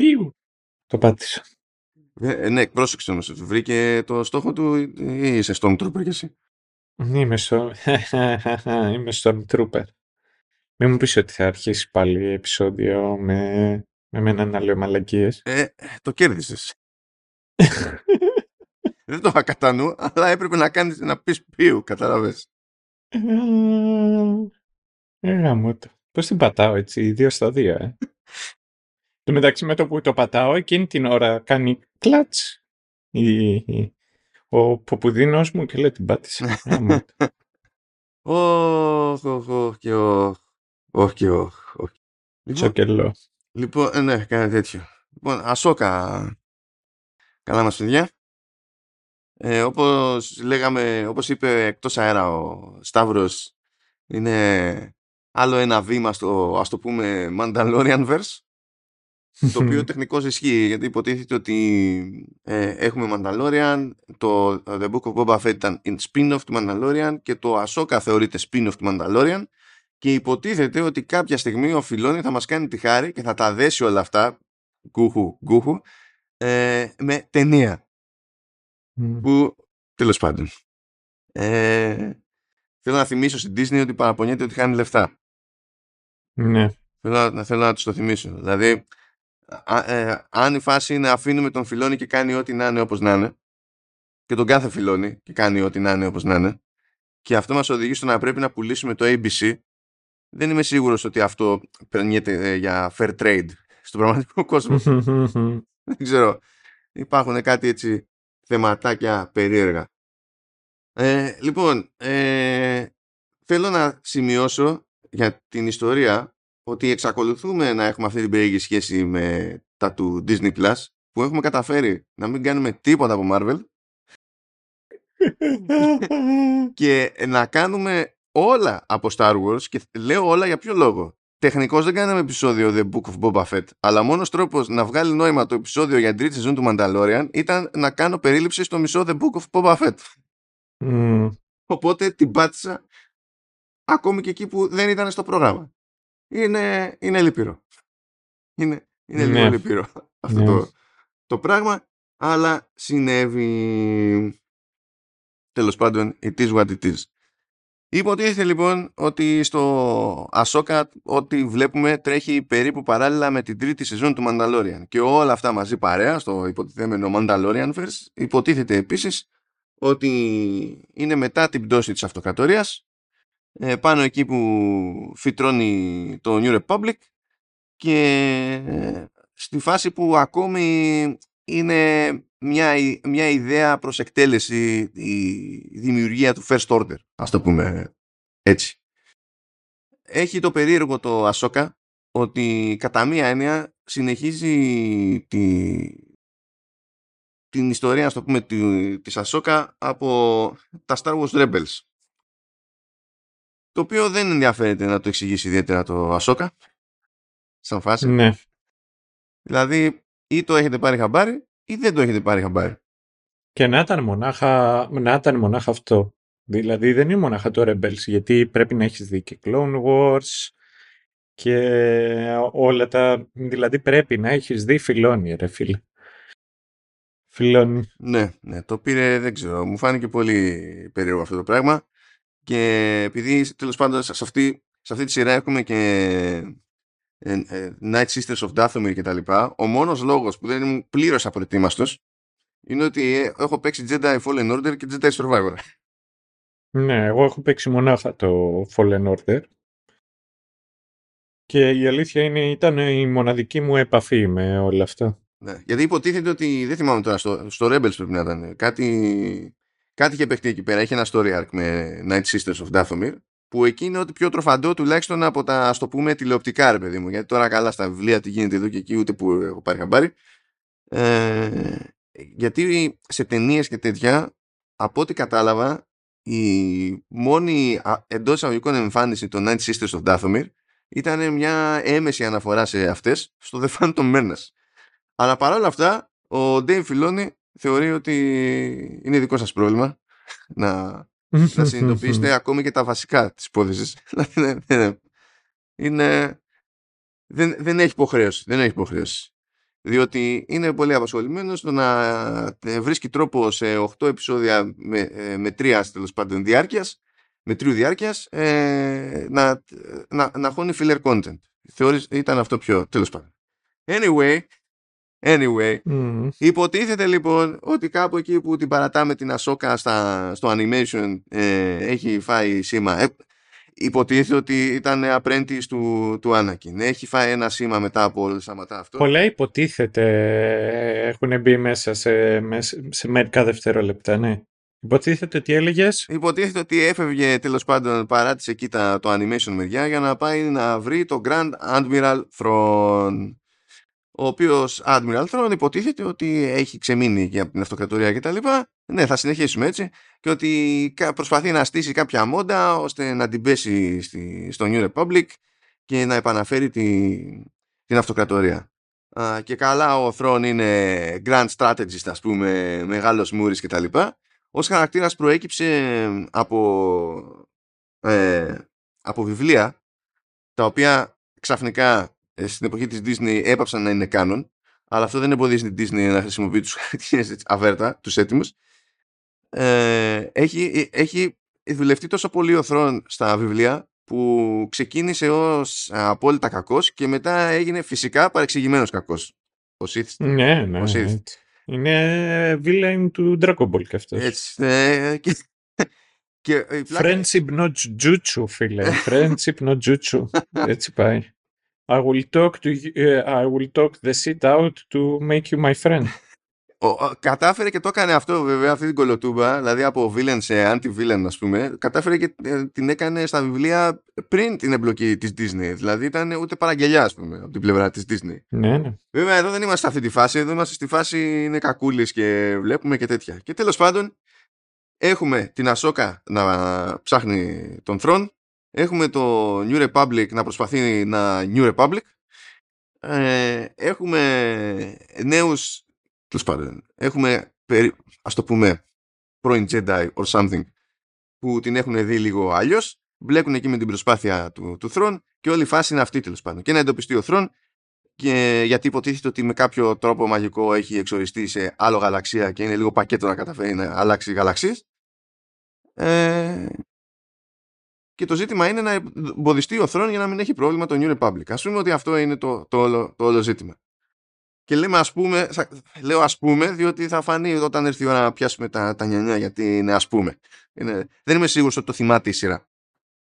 Πιου. Το πάτησα. Ε, ναι, πρόσεξε όμως. Βρήκε το στόχο του ή είσαι Stormtrooper κι εσύ; Είμαι στο... Είμαι Stormtrooper. Μην μου πεις ότι θα αρχίσεις πάλι επεισόδιο με, με μένα να λέω μαλακίες. Ε, το κέρδισες. Δεν το είχα κατά νου, αλλά έπρεπε να κάνεις να πεις πιου, καταλαβες. Ε, γάμο το. Πώς την πατάω έτσι, δύο στα δύο, ε; Το μεταξύ με το που το πατάω, εκείνη την ώρα κάνει κλατς η, η- ο ποπουδίνος μου και λέει την πάτησε. Γάμο το. Όχ, όχ, όχ και όχ. Όχι και όχ. όχι. Λοιπόν, Τσοκελό. λοιπόν, ε, ναι, κάνει τέτοιο. Λοιπόν, Ασόκα. Καλά μας παιδιά. Ε, όπως λέγαμε, όπως είπε εκτός αέρα ο Σταύρος, είναι άλλο ένα βήμα στο, ας το πούμε, Mandalorianverse, το οποίο τεχνικώς ισχύει, γιατί υποτίθεται ότι ε, έχουμε Mandalorian, το The Book of Boba Fett ήταν in spin-off του Mandalorian και το Ahsoka θεωρείται spin-off του Mandalorian και υποτίθεται ότι κάποια στιγμή ο Φιλόνι θα μας κάνει τη χάρη και θα τα δέσει όλα αυτά, γκούχου, γκούχου, ε, με ταινία Μμ. που τέλος πάντων ε, θέλω να θυμίσω στην Disney ότι παραπονιέται ότι χάνει λεφτά Ναι. θέλω, να- θέλω να τους το θυμίσω δηλαδή α- ε, αν η φάση είναι αφήνουμε τον Φιλόνι και κάνει ό,τι να είναι όπως να είναι και τον κάθε Φιλόνι και κάνει ό,τι να είναι όπως να είναι και αυτό μας οδηγεί στο να πρέπει να πουλήσουμε το ABC δεν είμαι σίγουρος ότι αυτό περνιέται ε, για fair trade στον πραγματικό κόσμο δεν ξέρω. Υπάρχουν κάτι έτσι θεματάκια περίεργα. Ε, λοιπόν, ε, θέλω να σημειώσω για την ιστορία ότι εξακολουθούμε να έχουμε αυτή την περίεργη σχέση με τα του Disney Plus που έχουμε καταφέρει να μην κάνουμε τίποτα από Marvel και να κάνουμε όλα από Star Wars και λέω όλα για ποιο λόγο. Τεχνικώς δεν κάναμε επεισόδιο The Book of Boba Fett, αλλά μόνος τρόπος να βγάλει νόημα το επεισόδιο για την τρίτη σεζόν του Mandalorian ήταν να κάνω περίληψη στο μισό The Book of Boba Fett. Μμ. Οπότε την πάτησα ακόμη και εκεί που δεν ήταν στο πρόγραμμα. Είναι, είναι λυπηρό. Είναι, είναι Ναι. λίγο λυπηρό αυτό Ναι. το, το πράγμα, αλλά συνέβη. Τέλος πάντων, it is what it is. Υποτίθεται λοιπόν ότι στο Ahsoka ό,τι βλέπουμε τρέχει περίπου παράλληλα με την τρίτη σεζόν του Mandalorian και όλα αυτά μαζί παρέα στο υποτιθέμενο Mandalorianverse υποτίθεται επίσης ότι είναι μετά την πτώση της αυτοκρατορίας ε, πάνω εκεί που φυτρώνει το New Republic και ε, στη φάση που ακόμη είναι μια, ι- μια ιδέα προς εκτέλεση η δημιουργία του First Order ας το πούμε έτσι. Έχει το περίεργο το Ασόκα ότι κατά μία έννοια συνεχίζει τη, την ιστορία ας το πούμε τη- της Ασόκα από τα Star Wars Rebels το οποίο δεν ενδιαφέρεται να το εξηγήσει ιδιαίτερα το Ασόκα σαν φάση Ναι. δηλαδή ή το έχετε πάρει χαμπάρι ή δεν το έχετε πάρει χαμπάρι Και να ήταν μονάχα, να ήταν μονάχα αυτό. Δηλαδή δεν είναι μονάχα το Rebels, γιατί πρέπει να έχεις δει και Clone Wars και όλα τα... Δηλαδή πρέπει να έχεις δει Φιλόνι, ρε φίλε. Φιλόνι. Ναι, ναι, το πήρε, δεν ξέρω, μου φάνηκε πολύ περίεργο αυτό το πράγμα και επειδή τέλος πάντων σε αυτή, σε αυτή τη σειρά έχουμε και ε, ε, Night Sisters of Dathomir και τα λοιπά, ο μόνος λόγος που δεν ήμουν πλήρως απροετοίμαστος είναι ότι ε, έχω παίξει Jedi Fallen Order και Jedi Survivor. Ναι, εγώ έχω παίξει μονάχα το Fallen Order. Και η αλήθεια είναι ήταν η μοναδική μου επαφή με όλα αυτά. Ναι, γιατί υποτίθεται ότι, δεν θυμάμαι τώρα, στο, στο Rebels πρέπει να ήταν, κάτι, κάτι είχε παιχτεί εκεί πέρα, είχε ένα story arc με Night Sisters of Dathomir, που εκεί είναι ότι πιο τροφαντό τουλάχιστον από τα, ας το πούμε, τηλεοπτικά, ρε παιδί μου, γιατί τώρα καλά στα βιβλία τι γίνεται εδώ και εκεί, ούτε που έχω πάρει χαμπάρι. Ε, γιατί σε ταινίες και τέτοια, από ό,τι κατάλαβα, η μόνη εντός εισαγωγικών εμφάνιση των Night Sisters of Dathomir ήταν μια έμεση αναφορά σε αυτές στο The Phantom Menace. Αλλά παρόλα αυτά, ο Dave Filoni θεωρεί ότι είναι δικό σας πρόβλημα να, να συνειδητοποιήσετε ακόμη και τα βασικά της υπόθεσης. Δηλαδή, είναι, είναι, δεν, δεν έχει υποχρέωση. Δεν έχει υποχρέωση. διότι είναι πολύ απασχολημένος στο να ε, βρίσκει τρόπο σε 8 επεισόδια με, ε, με τρία τέλος πάντων διάρκειας, με τρίου διάρκειας, ε, να, να, να χώνει filler content. Θεωρείς, ήταν αυτό πιο τέλος πάντων. Anyway, Anyway, Mm. υποτίθεται λοιπόν ότι κάπου εκεί που την παρατάμε την Ασόκα στα, στο animation ε, έχει φάει σήμα. Ε, υποτίθεται ότι ήταν apprentice του, του Anakin. Έχει φάει ένα σήμα μετά από όλα σταματά αυτό. Πολλά υποτίθεται έχουν μπει μέσα σε, μες- σε μερικά δευτερόλεπτα, ναι. Υποτίθεται ότι έλεγες; Υποτίθεται ότι έφευγε τέλος πάντων παράτησε εκεί τα, το animation μεριά για να πάει να βρει το Grand Admiral Thrawn. Ο οποίος Admiral Thrawn υποτίθεται ότι έχει ξεμείνει και από την αυτοκρατορία κτλ. Ναι, θα συνεχίσουμε έτσι. Και ότι κα- προσπαθεί να στήσει κάποια μόντα ώστε να την πέσει στη, στο New Republic και να επαναφέρει τη, την αυτοκρατορία. Α, και καλά ο Thrawn είναι grand strategist ας πούμε, μεγάλος μούρης κτλ. Ως χαρακτήρας προέκυψε από, ε, από βιβλία τα οποία ξαφνικά ε, στην εποχή της Disney έπαψαν να είναι κάνον αλλά αυτό δεν εμποδίζει την Disney να χρησιμοποιεί τους χαρακτήρες έτσι, αβέρτα, τους έτοιμους ε, έχει, έχει δουλευτεί τόσο πολύ ο Θρόν στα βιβλία που ξεκίνησε ως απόλυτα κακός και μετά έγινε φυσικά παρεξηγημένος κακός. Ο Sith. Ναι, ναι. Ο Sith. έτσι. Είναι villain του Dragon Ball και αυτός. Έτσι, ε, και, και η πλάκα- Friendship not jutsu, φίλε. Friendship not jutsu. Έτσι πάει. I will talk to you, ε, I will talk the shit out to make you my friend. Ο- ο- κατάφερε και το έκανε αυτό βέβαια αυτή την κολοτούμπα δηλαδή από villain σε anti-villain ας πούμε κατάφερε και ε, την έκανε στα βιβλία πριν την εμπλοκή της Disney δηλαδή ήταν ούτε παραγγελιά ας πούμε από την πλευρά της Disney ναι, ναι. Βέβαια εδώ δεν είμαστε σε αυτή τη φάση, εδώ είμαστε στη φάση είναι κακούλης και βλέπουμε και τέτοια. Και τέλος πάντων έχουμε την Ασόκα να ψάχνει τον Θρόν, έχουμε το New Republic να προσπαθεί να New Republic, ε, έχουμε νέους, τέλος πάντων, έχουμε περι- ας το πούμε πρώην Jedi or something που την έχουν δει λίγο αλλιώς, μπλέκουν εκεί με την προσπάθεια του, του Θρόν και όλη η φάση είναι αυτή τέλος πάντων. Και να εντοπιστεί ο Θρόν και γιατί υποτίθεται ότι με κάποιο τρόπο μαγικό έχει εξοριστεί σε άλλο γαλαξία και είναι λίγο πακέτο να καταφέρει να αλλάξει γαλαξίες. Ε, και το ζήτημα είναι να εμποδιστεί ο Θρόν για να μην έχει πρόβλημα το New Republic. Ας πούμε ότι αυτό είναι το, το, όλο, το όλο ζήτημα. Και λέμε ας πούμε, σα- λέω ας πούμε, διότι θα φανεί όταν έρθει η ώρα να πιάσουμε τα, τα νιανιά, γιατί είναι ας πούμε. Είναι, δεν είμαι σίγουρος ότι το θυμάται η σειρά.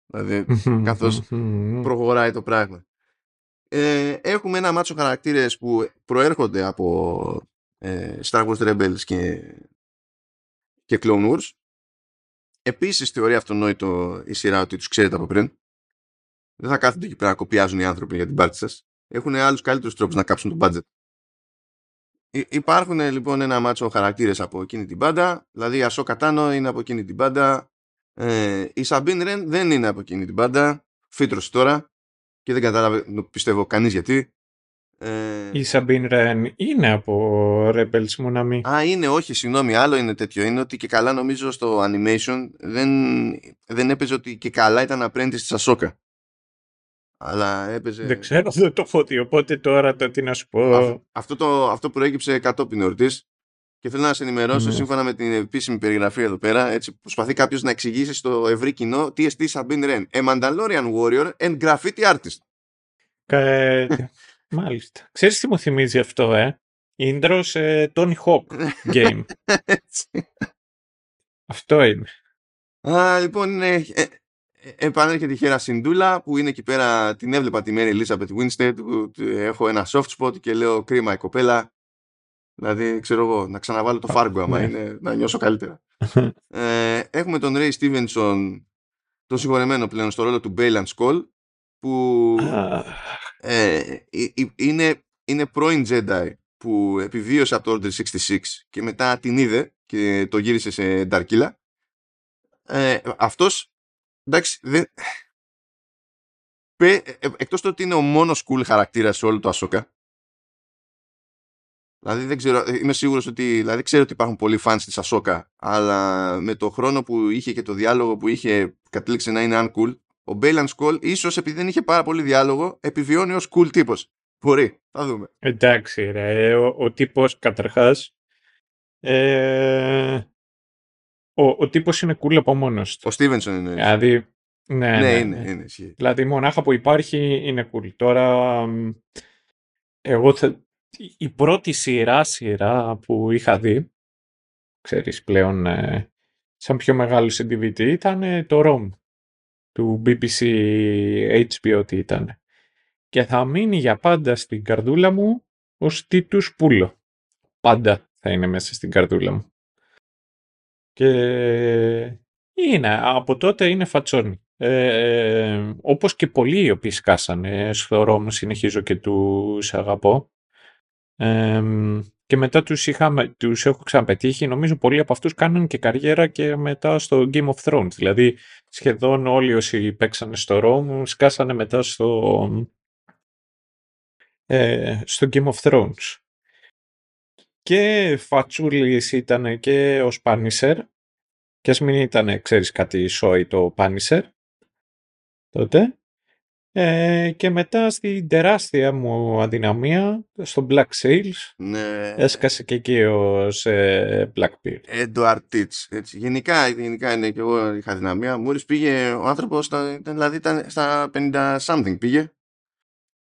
Δηλαδή, Καθώς προχωράει το πράγμα. Ε, έχουμε ένα μάτσο χαρακτήρες που προέρχονται από ε, Star Wars Rebels και, και Clone Wars. Επίσης θεωρεί αυτονόητο η σειρά ότι τους ξέρετε από πριν. Δεν θα κάθονται εκεί πέρα να κοπιάζουν οι άνθρωποι για την πάρτι σας. Έχουν άλλους καλύτερους τρόπους να κάψουν το budget. Υ- Υπάρχουν λοιπόν ένα μάτσο χαρακτήρες από εκείνη την μπάντα. Δηλαδή η Ασό Κατάνο είναι από εκείνη την μπάντα. Ε, η Σαμπίν Ρεν δεν είναι από εκείνη την μπάντα. Φύτρωσε τώρα και δεν κατάλαβε, πιστεύω, κανείς γιατί. Ε, Η Sabine Wren είναι από Rebels Monami. Α, είναι, όχι, συγγνώμη, άλλο είναι τέτοιο. Είναι ότι και καλά νομίζω στο animation δεν, δεν έπαιζε ότι και καλά ήταν apprentice της Ασόκα. Αλλά έπαιζε... Δεν ξέρω, δεν το έχω δει, οπότε τώρα το τι να σου πω. Α- αυτό, το, αυτό προέκυψε κατόπιν εορτής και θέλω να σε ενημερώσω Ναι. σύμφωνα με την επίσημη περιγραφή εδώ πέρα. Έτσι, προσπαθεί κάποιος να εξηγήσει στο ευρύ κοινό τι εστί Sabine Wren. A Mandalorian warrior and graffiti artist. Ε, μάλιστα. Ξέρεις τι μου θυμίζει αυτό, ε; Intro σε Tony Hawk game. Έτσι. αυτό είναι. Α, λοιπόν, είναι, ε, ε, επανέρχεται η Χέρα Σιντούλα που είναι εκεί πέρα, την έβλεπα τη Μέρη Elizabeth Winstead που του- έχω ένα soft spot και λέω κρίμα η κοπέλα. Δηλαδή, ξέρω εγώ, να ξαναβάλω το Fargo άμα Ναι. είναι, να νιώσω καλύτερα. ε, έχουμε τον Ray Stevenson, τον συγχωρεμένο πλέον στο ρόλο του Baylan Skull που Α, ε, ε, ε, είναι, είναι πρώην Jedi που επιβίωσε από το Order 66 και μετά την είδε και το γύρισε σε Darkilla. Ε, αυτός, εντάξει, δεν... Πε, ε, εκτός το ότι είναι ο μόνος cool χαρακτήρας σε όλο το Ahsoka, Δηλαδή δεν ξέρω, ε, είμαι σίγουρος ότι, δηλαδή ξέρω ότι υπάρχουν πολλοί fans της Ahsoka, αλλά με το χρόνο που είχε και το διάλογο που είχε κατέληξε να είναι uncool, ο Μπέιλαν Skull ίσως επειδή δεν είχε πάρα πολύ διάλογο επιβιώνει ως cool τύπος. Μπορεί, θα δούμε. Εντάξει, ρε, ο, ο τύπος καταρχάς ε, ο, ο τύπος είναι cool από μόνος του. Ο Στίβενσον είναι. Δηλαδή, ναι, ναι, ναι, είναι, ναι. είναι. ισχύει. Δηλαδή, μονάχα που υπάρχει είναι cool. Τώρα, μ, εγώ θα... η πρώτη σειρά σειρά που είχα δει, ξέρεις πλέον, ε, σαν πιο μεγάλο σε DVD, ήταν ε, το ROM του BBC HBO τι ήταν. Και θα μείνει για πάντα στην καρδούλα μου ως Τίτους Πούλο. Πάντα θα είναι μέσα στην καρδούλα μου. Και είναι, από τότε είναι φατσόνι. Ε, όπως και πολλοί οι οποίοι σκάσανε στο Ρώμ, συνεχίζω και τους αγαπώ. Ε, και μετά τους, είχα, τους έχω ξαναπετύχει. Νομίζω πολλοί από αυτούς κάνουν και καριέρα και μετά στο Game of Thrones. Δηλαδή σχεδόν όλοι όσοι παίξανε στο Ρώμ σκάσανε μετά στο, ε, στο Game of Thrones. Και Φατσούλης ήταν και ο Σπάνισερ. Και ας μην ήταν, ξέρεις κάτι, σόι το Πάνισερ. Τότε. Ε, και μετά στην τεράστια μου αδυναμία, στο Black Sails, Ναι. έσκασε και εκεί ως ε, Blackbeard. Edward Teach. Έτσι. Γενικά, γενικά είναι και εγώ είχα δυναμία. Μόλις πήγε ο άνθρωπος, στα, ήταν- δηλαδή ήταν στα 50 something πήγε.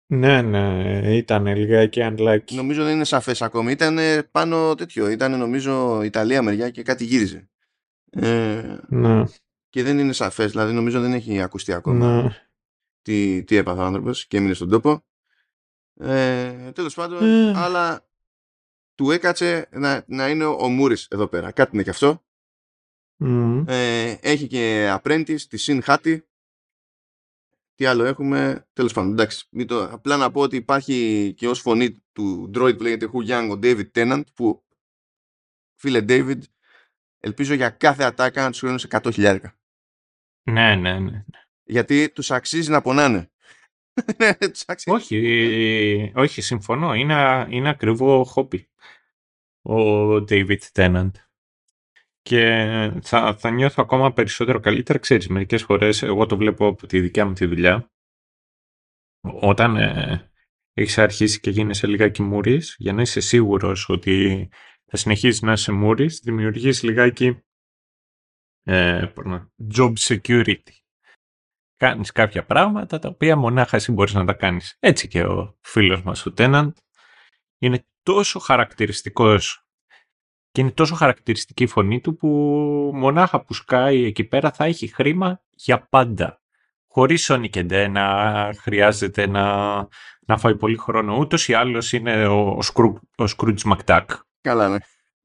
Ναι, ναι, ήταν λιγάκι unlucky. Νομίζω δεν είναι σαφές ακόμη. Ήταν πάνω τέτοιο. Ήταν νομίζω Ιταλία μεριά και κάτι γύριζε. Ε, Ναι, και δεν είναι σαφές. Δηλαδή νομίζω δεν έχει ακουστεί ακόμα ναι. Τι, τι έπαθε ο άνθρωπος και έμεινε στον τόπο. Ε, τέλος πάντων, Ε. αλλά του έκατσε να, να είναι ο Μούρης εδώ πέρα. Κάτι είναι και αυτό. Μμ. Ε, έχει και apprentice, τη Sin Hattie. Τι άλλο έχουμε; Τέλος πάντων, εντάξει. Μην το, απλά να πω ότι υπάρχει και ως φωνή του droid που λέγεται Who Young ο David Tennant που φίλε David ελπίζω για κάθε ατάκα να τους χρειώνουν σε 100 χιλιάρικα. Ναι, ναι, ναι. Γιατί τους αξίζει να πονάνε. Ναι, τους αξίζει. Όχι, όχι, συμφωνώ. Είναι, είναι ακριβό χόμπι ο David Tennant. Και θα, θα νιώθω ακόμα περισσότερο καλύτερα. Ξέρεις, μερικές φορές εγώ το βλέπω από τη δικιά μου τη δουλειά. Όταν ε, έχεις αρχίσει και γίνεσαι λιγάκι μούρης, για να είσαι σίγουρος ότι θα συνεχίσεις να είσαι μούρης, δημιουργείς λιγάκι ε, πώς να- job security. Κάνεις κάποια πράγματα τα οποία μονάχα εσύ μπορείς να τα κάνεις. Έτσι και ο φίλος μας ο Tenant είναι τόσο χαρακτηριστικός και είναι τόσο χαρακτηριστική η φωνή του που μονάχα που σκάει εκεί πέρα θα έχει χρήμα για πάντα. Χωρίς Sonic and Day να χρειάζεται να, να φάει πολύ χρόνο. Ούτως ή άλλως είναι ο, ο, Scroo- ο Scrooge McDuck. Καλά, ναι.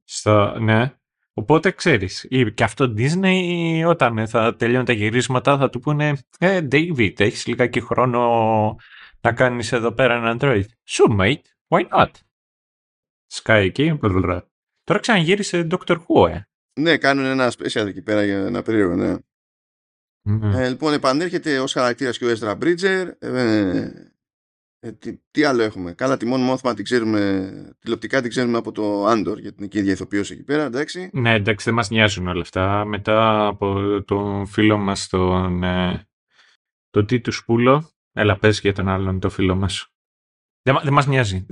Στα, ναι. Οπότε ξέρεις, ή- και αυτό Disney όταν θα τελειώνουν τα γυρίσματα θα του πούνε «Ε, David, έχεις λιγάκι χρόνο να κάνεις εδώ πέρα ένα Android». «Sure, mate. Why not?» Σκάει εκεί. blablabla. Τώρα ξαναγύρισε Doctor Who, ε. Ναι, κάνουν ένα special εκεί πέρα για ένα περίεργο, ναι. Ναι. Ε, λοιπόν, επανέρχεται ως χαρακτήρας και ο Ezra Bridger. Ε, ε, τι, τι άλλο έχουμε; Καλά, τη Mon Mothma την ξέρουμε, τηλεοπτικά την ξέρουμε από το Andor, γιατί είναι και η ίδια ηθοποιός εκεί πέρα, εντάξει. Ναι, εντάξει, δεν μας νοιάζουν όλα αυτά. Μετά από τον φίλο μας, τον, ε, τον Τίτους Σπούλο, έλα πες για τον άλλον το φίλο μας. Δεν, μα- δεν μας νοιάζει.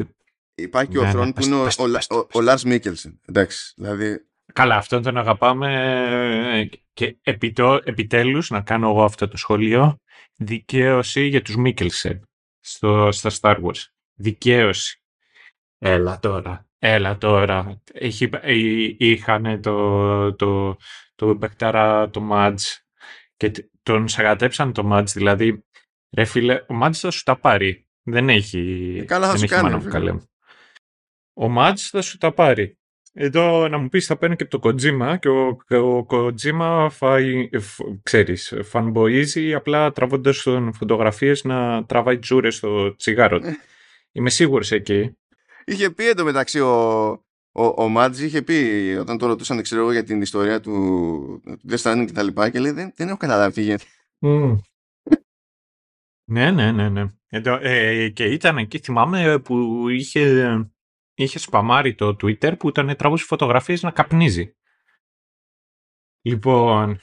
Υπάρχει και Ναι, ο ναι, Θρόν που πες είναι το, ο, πες το, ο, πες το, ο, πες ο Lars Mikkelsen. Εντάξει, δηλαδή Καλά, αυτόν τον αγαπάμε ε, και επιτό, επιτέλους να κάνω εγώ αυτό το σχόλιο. Δικαίωση για τους Μίκελσεν στο, στα Star Wars. Δικαίωση. Έλα τώρα. Έλα τώρα. Έχει, εί- είχαν το, το, το παιχτάρα το Μάτζ και τ- τον σαγατέψαν το Μάτζ. Δηλαδή, ρε φίλε, ο Μάτζ θα σου τα πάρει. Δεν έχει, Ε, καλά θα δεν σου έχει κάνει, μάνα ρε μου φίλε. καλέ. Ο Μάτζ θα σου τα πάρει. Εδώ να μου πεις θα παίρνω και από το Kojima και ο, και ο Kojima φάει, φ, ξέρεις, φανμποίζει απλά τραβώντας τον φωτογραφίες να τραβάει τζούρες στο τσιγάρο του. Είμαι σίγουρος εκεί. Είχε πει εντωμεταξύ ο, ο, ο Μάτζ είχε πει όταν το ρωτούσαν ξέρω εγώ για την ιστορία του, του Death Stranding και τα λοιπά και λέει δεν, δεν έχω καταλάβει τι γίνεται. Ναι, ναι, ναι, ναι. Εδώ, ε, και ήταν εκεί, θυμάμαι που είχε, είχε σπαμάρει το Twitter που ήταν τραβούσε φωτογραφίες να καπνίζει. Λοιπόν,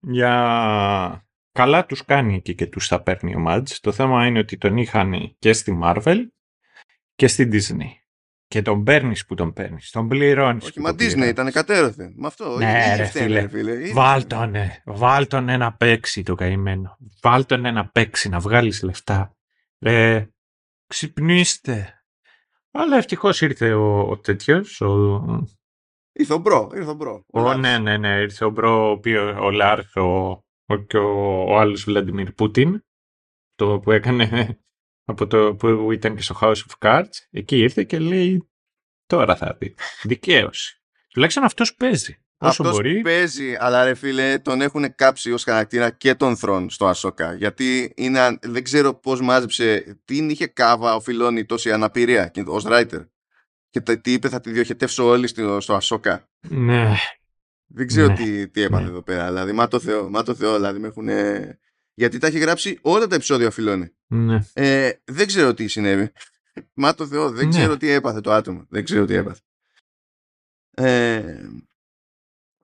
για, καλά τους κάνει εκεί και τους τα παίρνει ο Μάτζ. Το θέμα είναι ότι τον είχαν και στη Marvel και στη Disney. Και τον παίρνεις που τον παίρνεις. Τον πληρώνεις. Όχι, μα Disney ήταν κατέρωθεν. Με αυτό. Ναι, ρε φίλε. φίλε. Βάλτονε. Βάλτονε να παίξει το καημένο. Βάλτονε να παίξει, να βγάλεις λεφτά. Ρε, ξυπνήστε. Αλλά ευτυχώς ήρθε ο, ο τέτοιος. Ο... Ήρθε ο Μπρο. Ήρθε ο Μπρο. Ο, ναι, ναι, ναι. Ήρθε ο Μπρο, ο, ο Λάρθ, ο, ο, και ο, ο άλλος Βλαντιμίρ Πούτιν. Το που έκανε από το που ήταν και στο House of Cards. Εκεί ήρθε και λέει τώρα θα δει. Δικαίωση. Τουλάχιστον αυτός παίζει. Όσο Αυτός μπορεί. παίζει, αλλά ρε φίλε, τον έχουν κάψει ως χαρακτήρα και τον Θρόν στο Ασόκα. Γιατί είναι, δεν ξέρω πώς μάζεψε, τι είχε κάβα ο Φιλόνι τόση αναπηρία ως writer. Και τι είπε θα τη διοχετεύσω όλη στο, στο Ασόκα. Ναι. Δεν ξέρω ναι. τι, τι έπαθε ναι. εδώ πέρα. Δηλαδή, μα το Θεό, μα το Θεό, δηλαδή με έχουν... Γιατί τα έχει γράψει όλα τα επεισόδια ο Φιλόνι. Ναι. Ε, δεν ξέρω τι συνέβη. Μα το Θεό, δεν ναι. ξέρω τι έπαθε το άτομο. Δεν ξέρω τι έπαθε. Ε,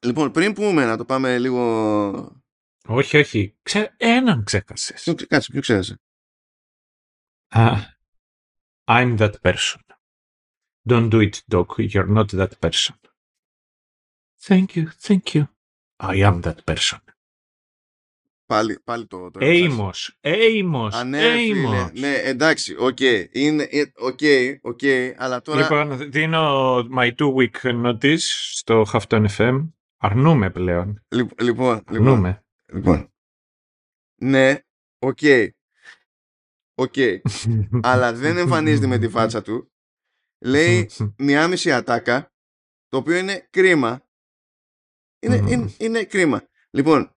Λοιπόν, πριν πούμε να το πάμε λίγο... Όχι, όχι. Ξέ... Έναν ξέχασες. Ποιο, κάτσε, ποιο ξέχασε; Uh, I'm that person. Don't do it, Doc. You're not that person. Thank you, thank you. I am that person. Πάλι, πάλι το... το Amos, Amos, Α, ναι, Amos. ναι, εντάξει, OK. Okay. Είναι, OK, okay, okay, αλλά τώρα... Λοιπόν, δίνω my two week notice στο Hafton FM Αρνούμαι πλέον. Λοιπόν, λοιπόν, Αρνούμαι. λοιπόν. Ναι, OK. Okay. OK. Okay. αλλά δεν εμφανίζεται με τη φάτσα του. Λέει μια μισή ατάκα, το οποίο είναι κρίμα. Είναι, είναι, είναι κρίμα. Λοιπόν,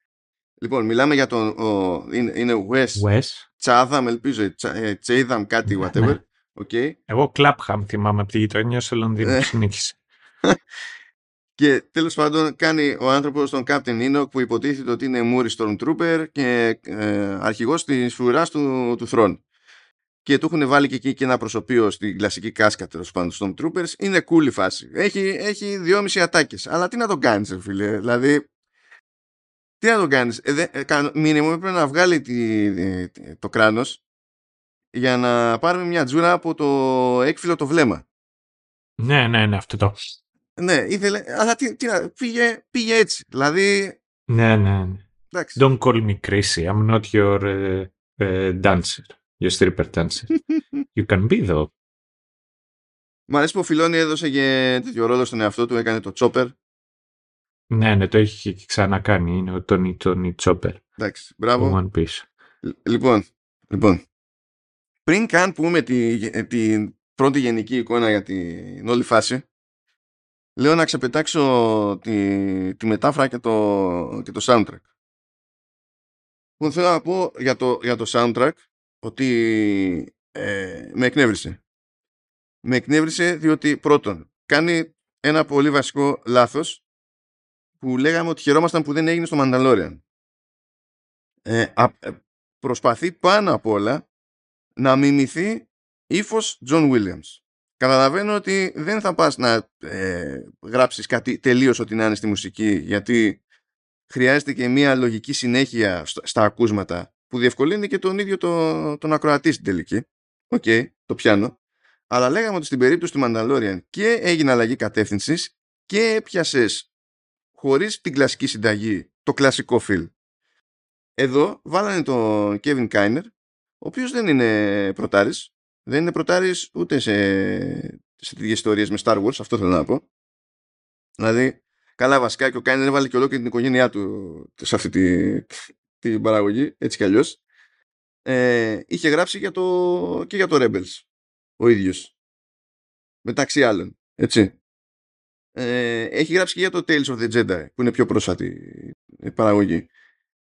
λοιπόν, μιλάμε για τον... Ο, είναι, είναι Wes. Wes. Τσάδαμ, ελπίζω. Τσέιδαμ, κάτι, ναι, whatever. Okay. Ναι. Εγώ Κλάπχαμ θυμάμαι από τη γειτονιά στο Λονδίνο. Ε. Συνέχισε. Και τέλος πάντων κάνει ο άνθρωπος τον Captain Enoch που υποτίθεται ότι είναι Moody Stormtrooper και ε, αρχηγός της φουράς του, του Θρόν. Και του έχουν βάλει και εκεί και ένα προσωπείο στην κλασική κάσκα τέλος πάντων των Stormtroopers. Είναι cool η φάση. Έχει, έχει δυόμιση ατάκες. Αλλά τι να τον κάνεις φίλε. Δηλαδή, τι να τον κάνεις. Ε, ε, πρέπει να βγάλει τη, το κράνος για να πάρουμε μια τζούρα από το έκφυλο το βλέμμα. Ναι, ναι, ναι, αυτό το. Ναι, ήθελε, αλλά τι, τι, πήγε, πήγε έτσι. Δηλαδή. Ναι, ναι. ναι. Εντάξει. Don't call me crazy. I'm not your uh, uh, dancer. Your stripper dancer. you can be though. Μ' αρέσει που ο Φιλόνι έδωσε και τέτοιο ρόλο στον εαυτό του, έκανε το Chopper. Ναι, ναι, το έχει ξανακάνει. Είναι ο Tony Tony Chopper. Εντάξει, μπράβο. One Piece. Λοιπόν, λοιπόν, πριν καν πούμε την τη πρώτη γενική εικόνα για την όλη φάση, λέω να ξεπετάξω τη, τη μετάφρα και το, και το soundtrack. Που θέλω να πω για το, για το soundtrack ότι ε, με εκνεύρισε. Με εκνεύρισε διότι πρώτον κάνει ένα πολύ βασικό λάθος που λέγαμε ότι χαιρόμασταν που δεν έγινε στο Mandalorian. Ε, ε προσπαθεί πάνω απ' όλα να μιμηθεί ύφος John Williams. Καταλαβαίνω ότι δεν θα πας να ε, γράψεις κάτι τελείως ότι να είναι στη μουσική γιατί χρειάζεται και μια λογική συνέχεια στα ακούσματα που διευκολύνει και τον ίδιο το, τον ακροατή στην τελική. Οκ, το πιάνω. Αλλά λέγαμε ότι στην περίπτωση του Mandalorian και έγινε αλλαγή κατεύθυνσης και έπιασες χωρίς την κλασική συνταγή το κλασικό feel. Εδώ βάλανε τον Kevin Kiner, ο οποίος δεν είναι πρωτάρης, δεν είναι πρωτάρης ούτε σε, σε τέτοιες ιστορίες με Star Wars, αυτό θέλω να πω. Δηλαδή, καλά βασικά και ο Κάινερ έβαλε και ολόκληρη την οικογένειά του σε αυτή τη, την παραγωγή, έτσι κι αλλιώς. Ε, είχε γράψει για το, και για το Rebels ο ίδιος. Μεταξύ άλλων, έτσι. Ε, έχει γράψει και για το Tales of the Jedi, που είναι πιο πρόσφατη παραγωγή.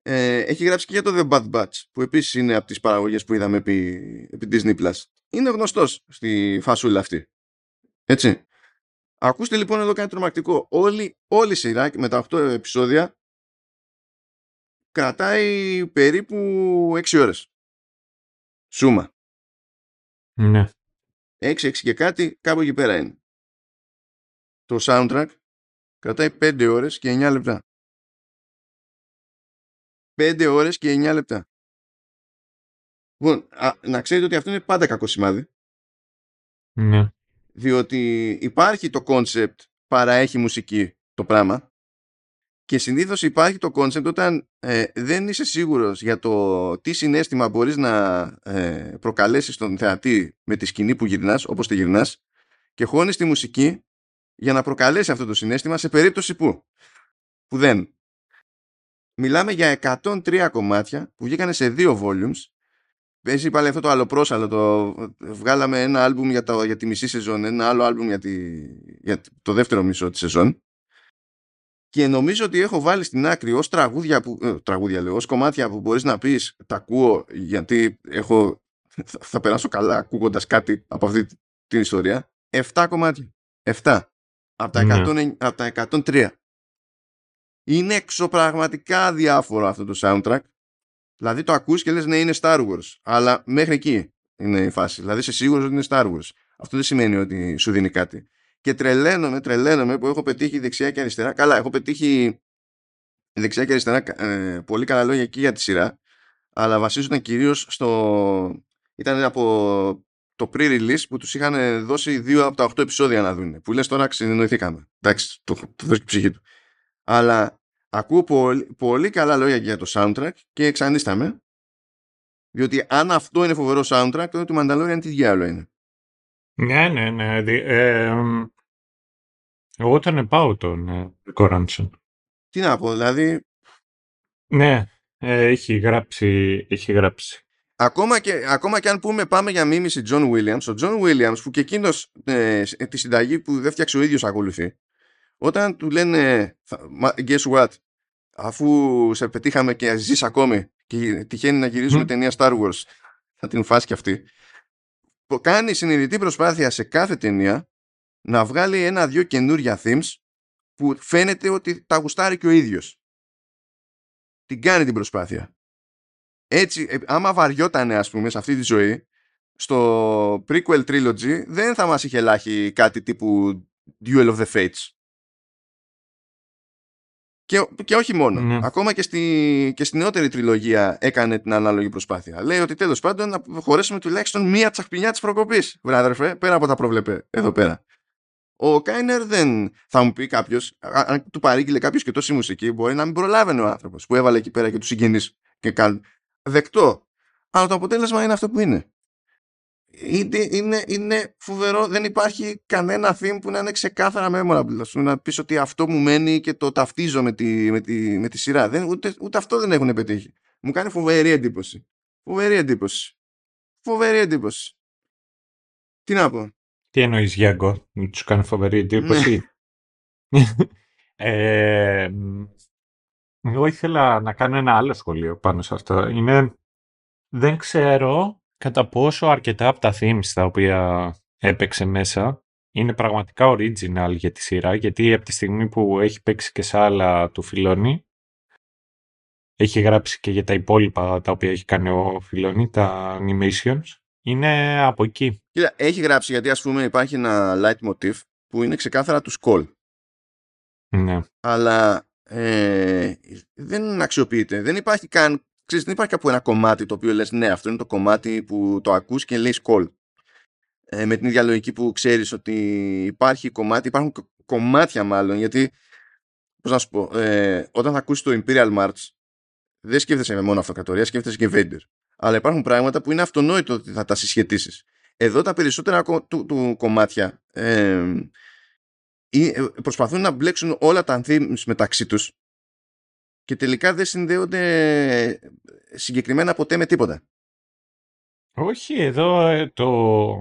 Ε, έχει γράψει και για το The Bad Batch, που επίσης είναι από τις παραγωγές που είδαμε επί, επί Disney+. Plus είναι γνωστός στη φασούλα αυτή. Έτσι. Ακούστε λοιπόν εδώ κάτι τρομακτικό. Όλη, όλη η σειρά με τα 8 επεισόδια κρατάει περίπου 6 ώρες. Σούμα. Ναι. 6-6 και κάτι κάπου εκεί πέρα είναι. Το soundtrack κρατάει 5 ώρες και 9 λεπτά. 5 ώρες και 9 λεπτά. Λοιπόν, α, να ξέρετε ότι αυτό είναι πάντα κακό σημάδι. Ναι. Διότι υπάρχει το concept παραέχει μουσική το πράγμα και συνήθως υπάρχει το concept όταν ε, δεν είσαι σίγουρος για το τι συνέστημα μπορείς να ε, προκαλέσεις τον θεατή με τη σκηνή που γυρνάς, όπως τη γυρνάς και χώνεις τη μουσική για να προκαλέσει αυτό το συνέστημα σε περίπτωση που, που δεν. Μιλάμε για 103 κομμάτια που βγήκαν σε δύο volumes Παίζει πάλι αυτό το αλλοπρόσαλο. Το... Βγάλαμε ένα άλμπουμ για, το, για τη μισή σεζόν, ένα άλλο άλμπουμ για, τη, για το δεύτερο μισό της σεζόν. Και νομίζω ότι έχω βάλει στην άκρη ως τραγούδια, που, ε, τραγούδια λέω, ως κομμάτια που μπορείς να πεις τα ακούω γιατί έχω, θα, περάσω καλά ακούγοντας κάτι από αυτή την ιστορία. 7 κομμάτια. 7. Από τα, 100, ναι. από τα 103. Είναι εξωπραγματικά διάφορο αυτό το soundtrack Δηλαδή το ακούς και λες ναι είναι Star Wars. Αλλά μέχρι εκεί είναι η φάση. Δηλαδή είσαι σίγουρος ότι είναι Star Wars. Αυτό δεν σημαίνει ότι σου δίνει κάτι. Και τρελαίνομαι, τρελαίνομαι που έχω πετύχει δεξιά και αριστερά. Καλά, έχω πετύχει δεξιά και αριστερά ε, πολύ καλά λόγια εκεί για τη σειρά. Αλλά βασίζονταν κυρίως στο... Ήταν από το pre-release που τους είχαν δώσει δύο από τα 8 επεισόδια να δουν. Που λες τώρα συνεννοηθήκαμε. Εντάξει, το, το δώσει ψυχή του. Αλλά Ακούω πολύ, πολύ καλά λόγια για το soundtrack και εξανίσταμε. Διότι αν αυτό είναι φοβερό soundtrack, τότε το Mandalorian τι διάλογο είναι. Ναι, ναι, ναι. Ε, εγώ τον πάω τον ε, Τι να πω, δηλαδή... Ναι, ε, έχει γράψει, έχει γράψει. Ακόμα και, ακόμα και αν πούμε πάμε για μίμηση John Williams, ο John Williams που και εκείνος ε, τη συνταγή που δεν φτιάξε ο ίδιος ακολουθεί, όταν του λένε guess what, αφού σε πετύχαμε και ζεις ακόμη και τυχαίνει να γυρίζουμε mm. ταινία Star Wars, θα την φας και αυτή. Κάνει συνειδητή προσπάθεια σε κάθε ταινία να βγάλει ένα-δυο καινούρια themes που φαίνεται ότι τα γουστάρει και ο ίδιος. Την κάνει την προσπάθεια. Έτσι, ε, άμα βαριότανε ας πούμε σε αυτή τη ζωή, στο prequel trilogy δεν θα μας είχε λάχει κάτι τύπου Duel of the Fates. Και, και όχι μόνο. Ναι. Ακόμα και στη, και στη νεότερη τριλογία έκανε την ανάλογη προσπάθεια. Λέει ότι τέλος πάντων να χωρέσουμε τουλάχιστον μία τσαχπινιά της προκοπής. Βράδερφε, πέρα από τα προβλεπέ εδώ πέρα. Ο Κάινερ δεν θα μου πει κάποιος, αν του παρήγγειλε κάποιος και τόση μουσική, μπορεί να μην προλάβαινε ο άνθρωπος που έβαλε εκεί πέρα και τους συγγενείς και κάνει. Δεκτό. Αλλά το αποτέλεσμα είναι αυτό που είναι είναι, είναι, είναι φοβερό. Δεν υπάρχει κανένα theme που να είναι ξεκάθαρα memorable. Να πεις ότι αυτό μου μένει και το ταυτίζω με τη, με τη, με τη σειρά. Δεν, ούτε, ούτε αυτό δεν έχουν πετύχει. Μου κάνει φοβερή εντύπωση. Φοβερή εντύπωση. Φοβερή εντύπωση. Τι να πω. Τι εννοείς Γιάνγκο, μου τους κάνει φοβερή εντύπωση; Ναι. ε, εγώ ήθελα να κάνω ένα άλλο σχολείο πάνω σε αυτό. Είναι, δεν ξέρω κατά πόσο αρκετά από τα themes τα οποία έπαιξε μέσα είναι πραγματικά original για τη σειρά, γιατί από τη στιγμή που έχει παίξει και σε άλλα του Φιλόνι, έχει γράψει και για τα υπόλοιπα τα οποία έχει κάνει ο Φιλόνι, τα animations, είναι από εκεί. Κοίτα, έχει γράψει γιατί ας πούμε υπάρχει ένα light motif που είναι ξεκάθαρα του Skull. Ναι. Αλλά ε, δεν αξιοποιείται. Δεν υπάρχει καν ξέρεις, δεν υπάρχει κάπου ένα κομμάτι το οποίο λες ναι αυτό είναι το κομμάτι που το ακούς και λέει call. Ε, με την ίδια λογική που ξέρεις ότι υπάρχει κομμάτι, υπάρχουν κομμάτια μάλλον γιατί πώς να σου πω, ε, όταν θα ακούσεις το Imperial March δεν σκέφτεσαι με μόνο αυτοκρατορία, σκέφτεσαι και Vader. Αλλά υπάρχουν πράγματα που είναι αυτονόητο ότι θα τα συσχετήσεις. Εδώ τα περισσότερα του, του κομμάτια ε, ε, προσπαθούν να μπλέξουν όλα τα themes μεταξύ τους και τελικά δεν συνδέονται συγκεκριμένα ποτέ με τίποτα. Όχι, εδώ ε, το,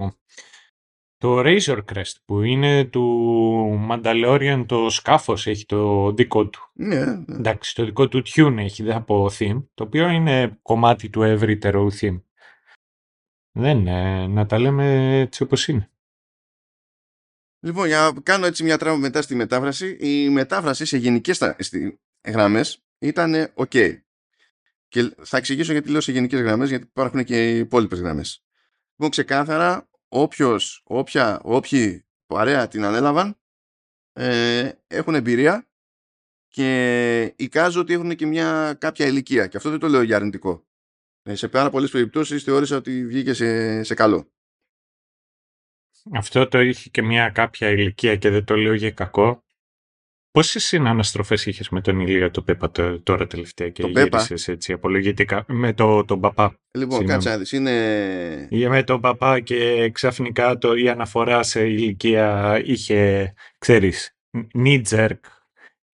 το Razor Crest που είναι του Mandalorian το σκάφος έχει το δικό του. Ναι, ναι. Εντάξει, το δικό του tune έχει από theme, το οποίο είναι κομμάτι του ευρύτερου theme. Δεν είναι, να τα λέμε έτσι όπως είναι. Λοιπόν, για να κάνω έτσι μια τράβα μετά στη μετάφραση. Η μετάφραση σε γενικές γραμμές ήταν ok. Και θα εξηγήσω γιατί λέω σε γενικές γραμμές, γιατί υπάρχουν και οι υπόλοιπες γραμμές. Λοιπόν, ξεκάθαρα, όποιος, όποια, όποιοι παρέα την ανέλαβαν, ε, έχουν εμπειρία και εικάζω ότι έχουν και μια κάποια ηλικία και αυτό δεν το λέω για αρνητικό. Ε, σε πάρα πολλές περιπτώσεις θεώρησα ότι βγήκε σε, σε καλό. Αυτό το είχε και μια κάποια ηλικία και δεν το λέω για κακό. Πόσες συναναστροφές είχες με τον Ηλία το Πέπα τώρα τελευταία και γύρισες έτσι απολογητικά με το, τον παπά; Λοιπόν, κάτσε να δεις, είναι... Με τον παπά και ξαφνικά το, η αναφορά σε ηλικία είχε, ξέρεις, knee jerk,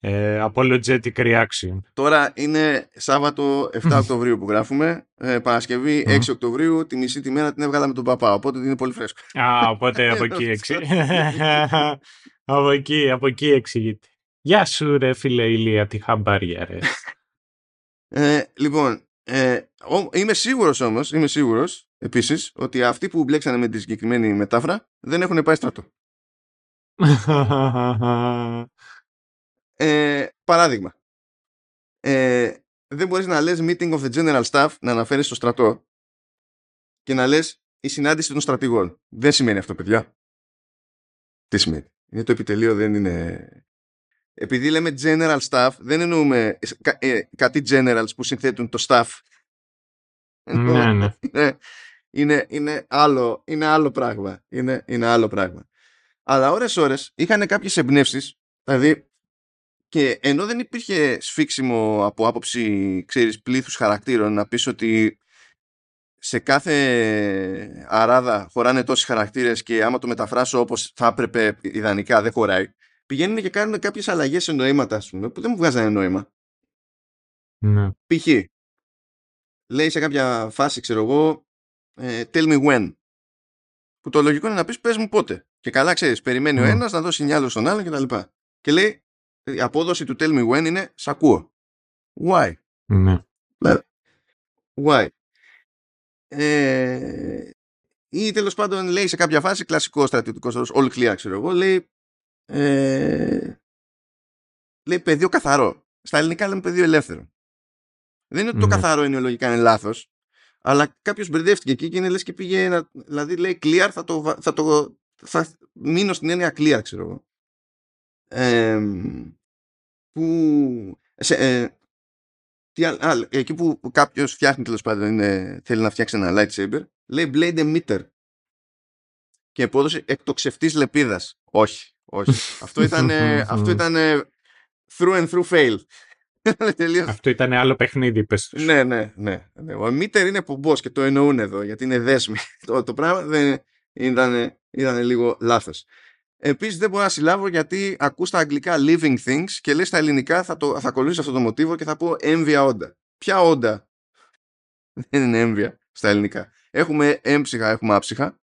ε, apologetic reaction. Τώρα είναι Σάββατο 7 Οκτωβρίου που γράφουμε. Ε, Παρασκευή 6 Οκτωβρίου, τη μισή τη μέρα την έβγαλα με τον παπά. Οπότε είναι πολύ φρέσκο. Α, οπότε από εκεί εξηγείται. από εκεί, από εκεί εξηγείται. Γεια σου ρε φίλε Ηλία, τι χαμπάρια ρε. ε, λοιπόν, ε, είμαι σίγουρος όμως, είμαι σίγουρος επίσης, ότι αυτοί που μπλέξανε με τη συγκεκριμένη μετάφρα δεν έχουν πάει στρατό. ε, παράδειγμα. Ε, δεν μπορείς να λες meeting of the general staff να αναφέρεις στο στρατό και να λες η συνάντηση των στρατηγών. Δεν σημαίνει αυτό, παιδιά. Τι σημαίνει. Είναι το επιτελείο, δεν είναι επειδή λέμε general staff, δεν εννοούμε ε, κάτι generals που συνθέτουν το staff. Ναι, ναι. Είναι, είναι, είναι, άλλο, είναι άλλο πράγμα. Είναι, είναι άλλο πράγμα. Αλλά ώρες ώρες είχαν κάποιες εμπνεύσεις, δηλαδή και ενώ δεν υπήρχε σφίξιμο από άποψη ξέρεις, πλήθους χαρακτήρων να πεις ότι σε κάθε αράδα χωράνε τόσοι χαρακτήρες και άμα το μεταφράσω όπως θα έπρεπε ιδανικά δεν χωράει πηγαίνουν και κάνουν κάποιες αλλαγές σε νοήματα, ας πούμε, που δεν μου βγάζανε νόημα. Ναι. Π.χ. λέει σε κάποια φάση, ξέρω εγώ, ε, tell me when. Που το λογικό είναι να πεις πες μου πότε. Και καλά ξέρεις, περιμένει ο ναι. ένας να δώσει νιάλο στον άλλον κτλ. Και, και λέει, η απόδοση του tell me when είναι σ' ακούω. Why? Ναι. Why? Ε, ή τέλος πάντων λέει σε κάποια φάση, κλασικό στρατιωτικός όρο, all clear, ξέρω εγώ, λέει ε, λέει πεδίο καθαρό. Στα ελληνικά λέμε πεδίο ελεύθερο. Δεν είναι ότι το ναι. καθαρό είναι λογικά είναι λάθος, αλλά κάποιος μπερδεύτηκε εκεί και είναι λες και πήγε. Να, δηλαδή λέει clear, θα το, θα το θα μείνω στην έννοια clear, ξέρω εγώ. Ε, που. Σε, ε, τι, α, εκεί που κάποιος φτιάχνει τέλος πάντων θέλει να φτιάξει ένα lightsaber, λέει blade emitter. Και απόδοση εκτοξευτής λεπίδας. Όχι. Όχι. αυτό ήταν, αυτό ήταν through and through fail. Αυτό ήταν άλλο παιχνίδι, πες Ναι, ναι, ναι, ναι. Ο Μίτερ είναι πομπός και το εννοούν εδώ, γιατί είναι δέσμη. το, το πράγμα δεν ήταν, ήταν λίγο λάθος. Επίσης δεν μπορώ να συλλάβω γιατί ακούς τα αγγλικά living things και λες στα ελληνικά θα, το, θα ακολουθήσω αυτό το μοτίβο και θα πω έμβια όντα. Ποια όντα; Δεν είναι έμβια στα ελληνικά. Έχουμε έμψυχα, έχουμε άψυχα.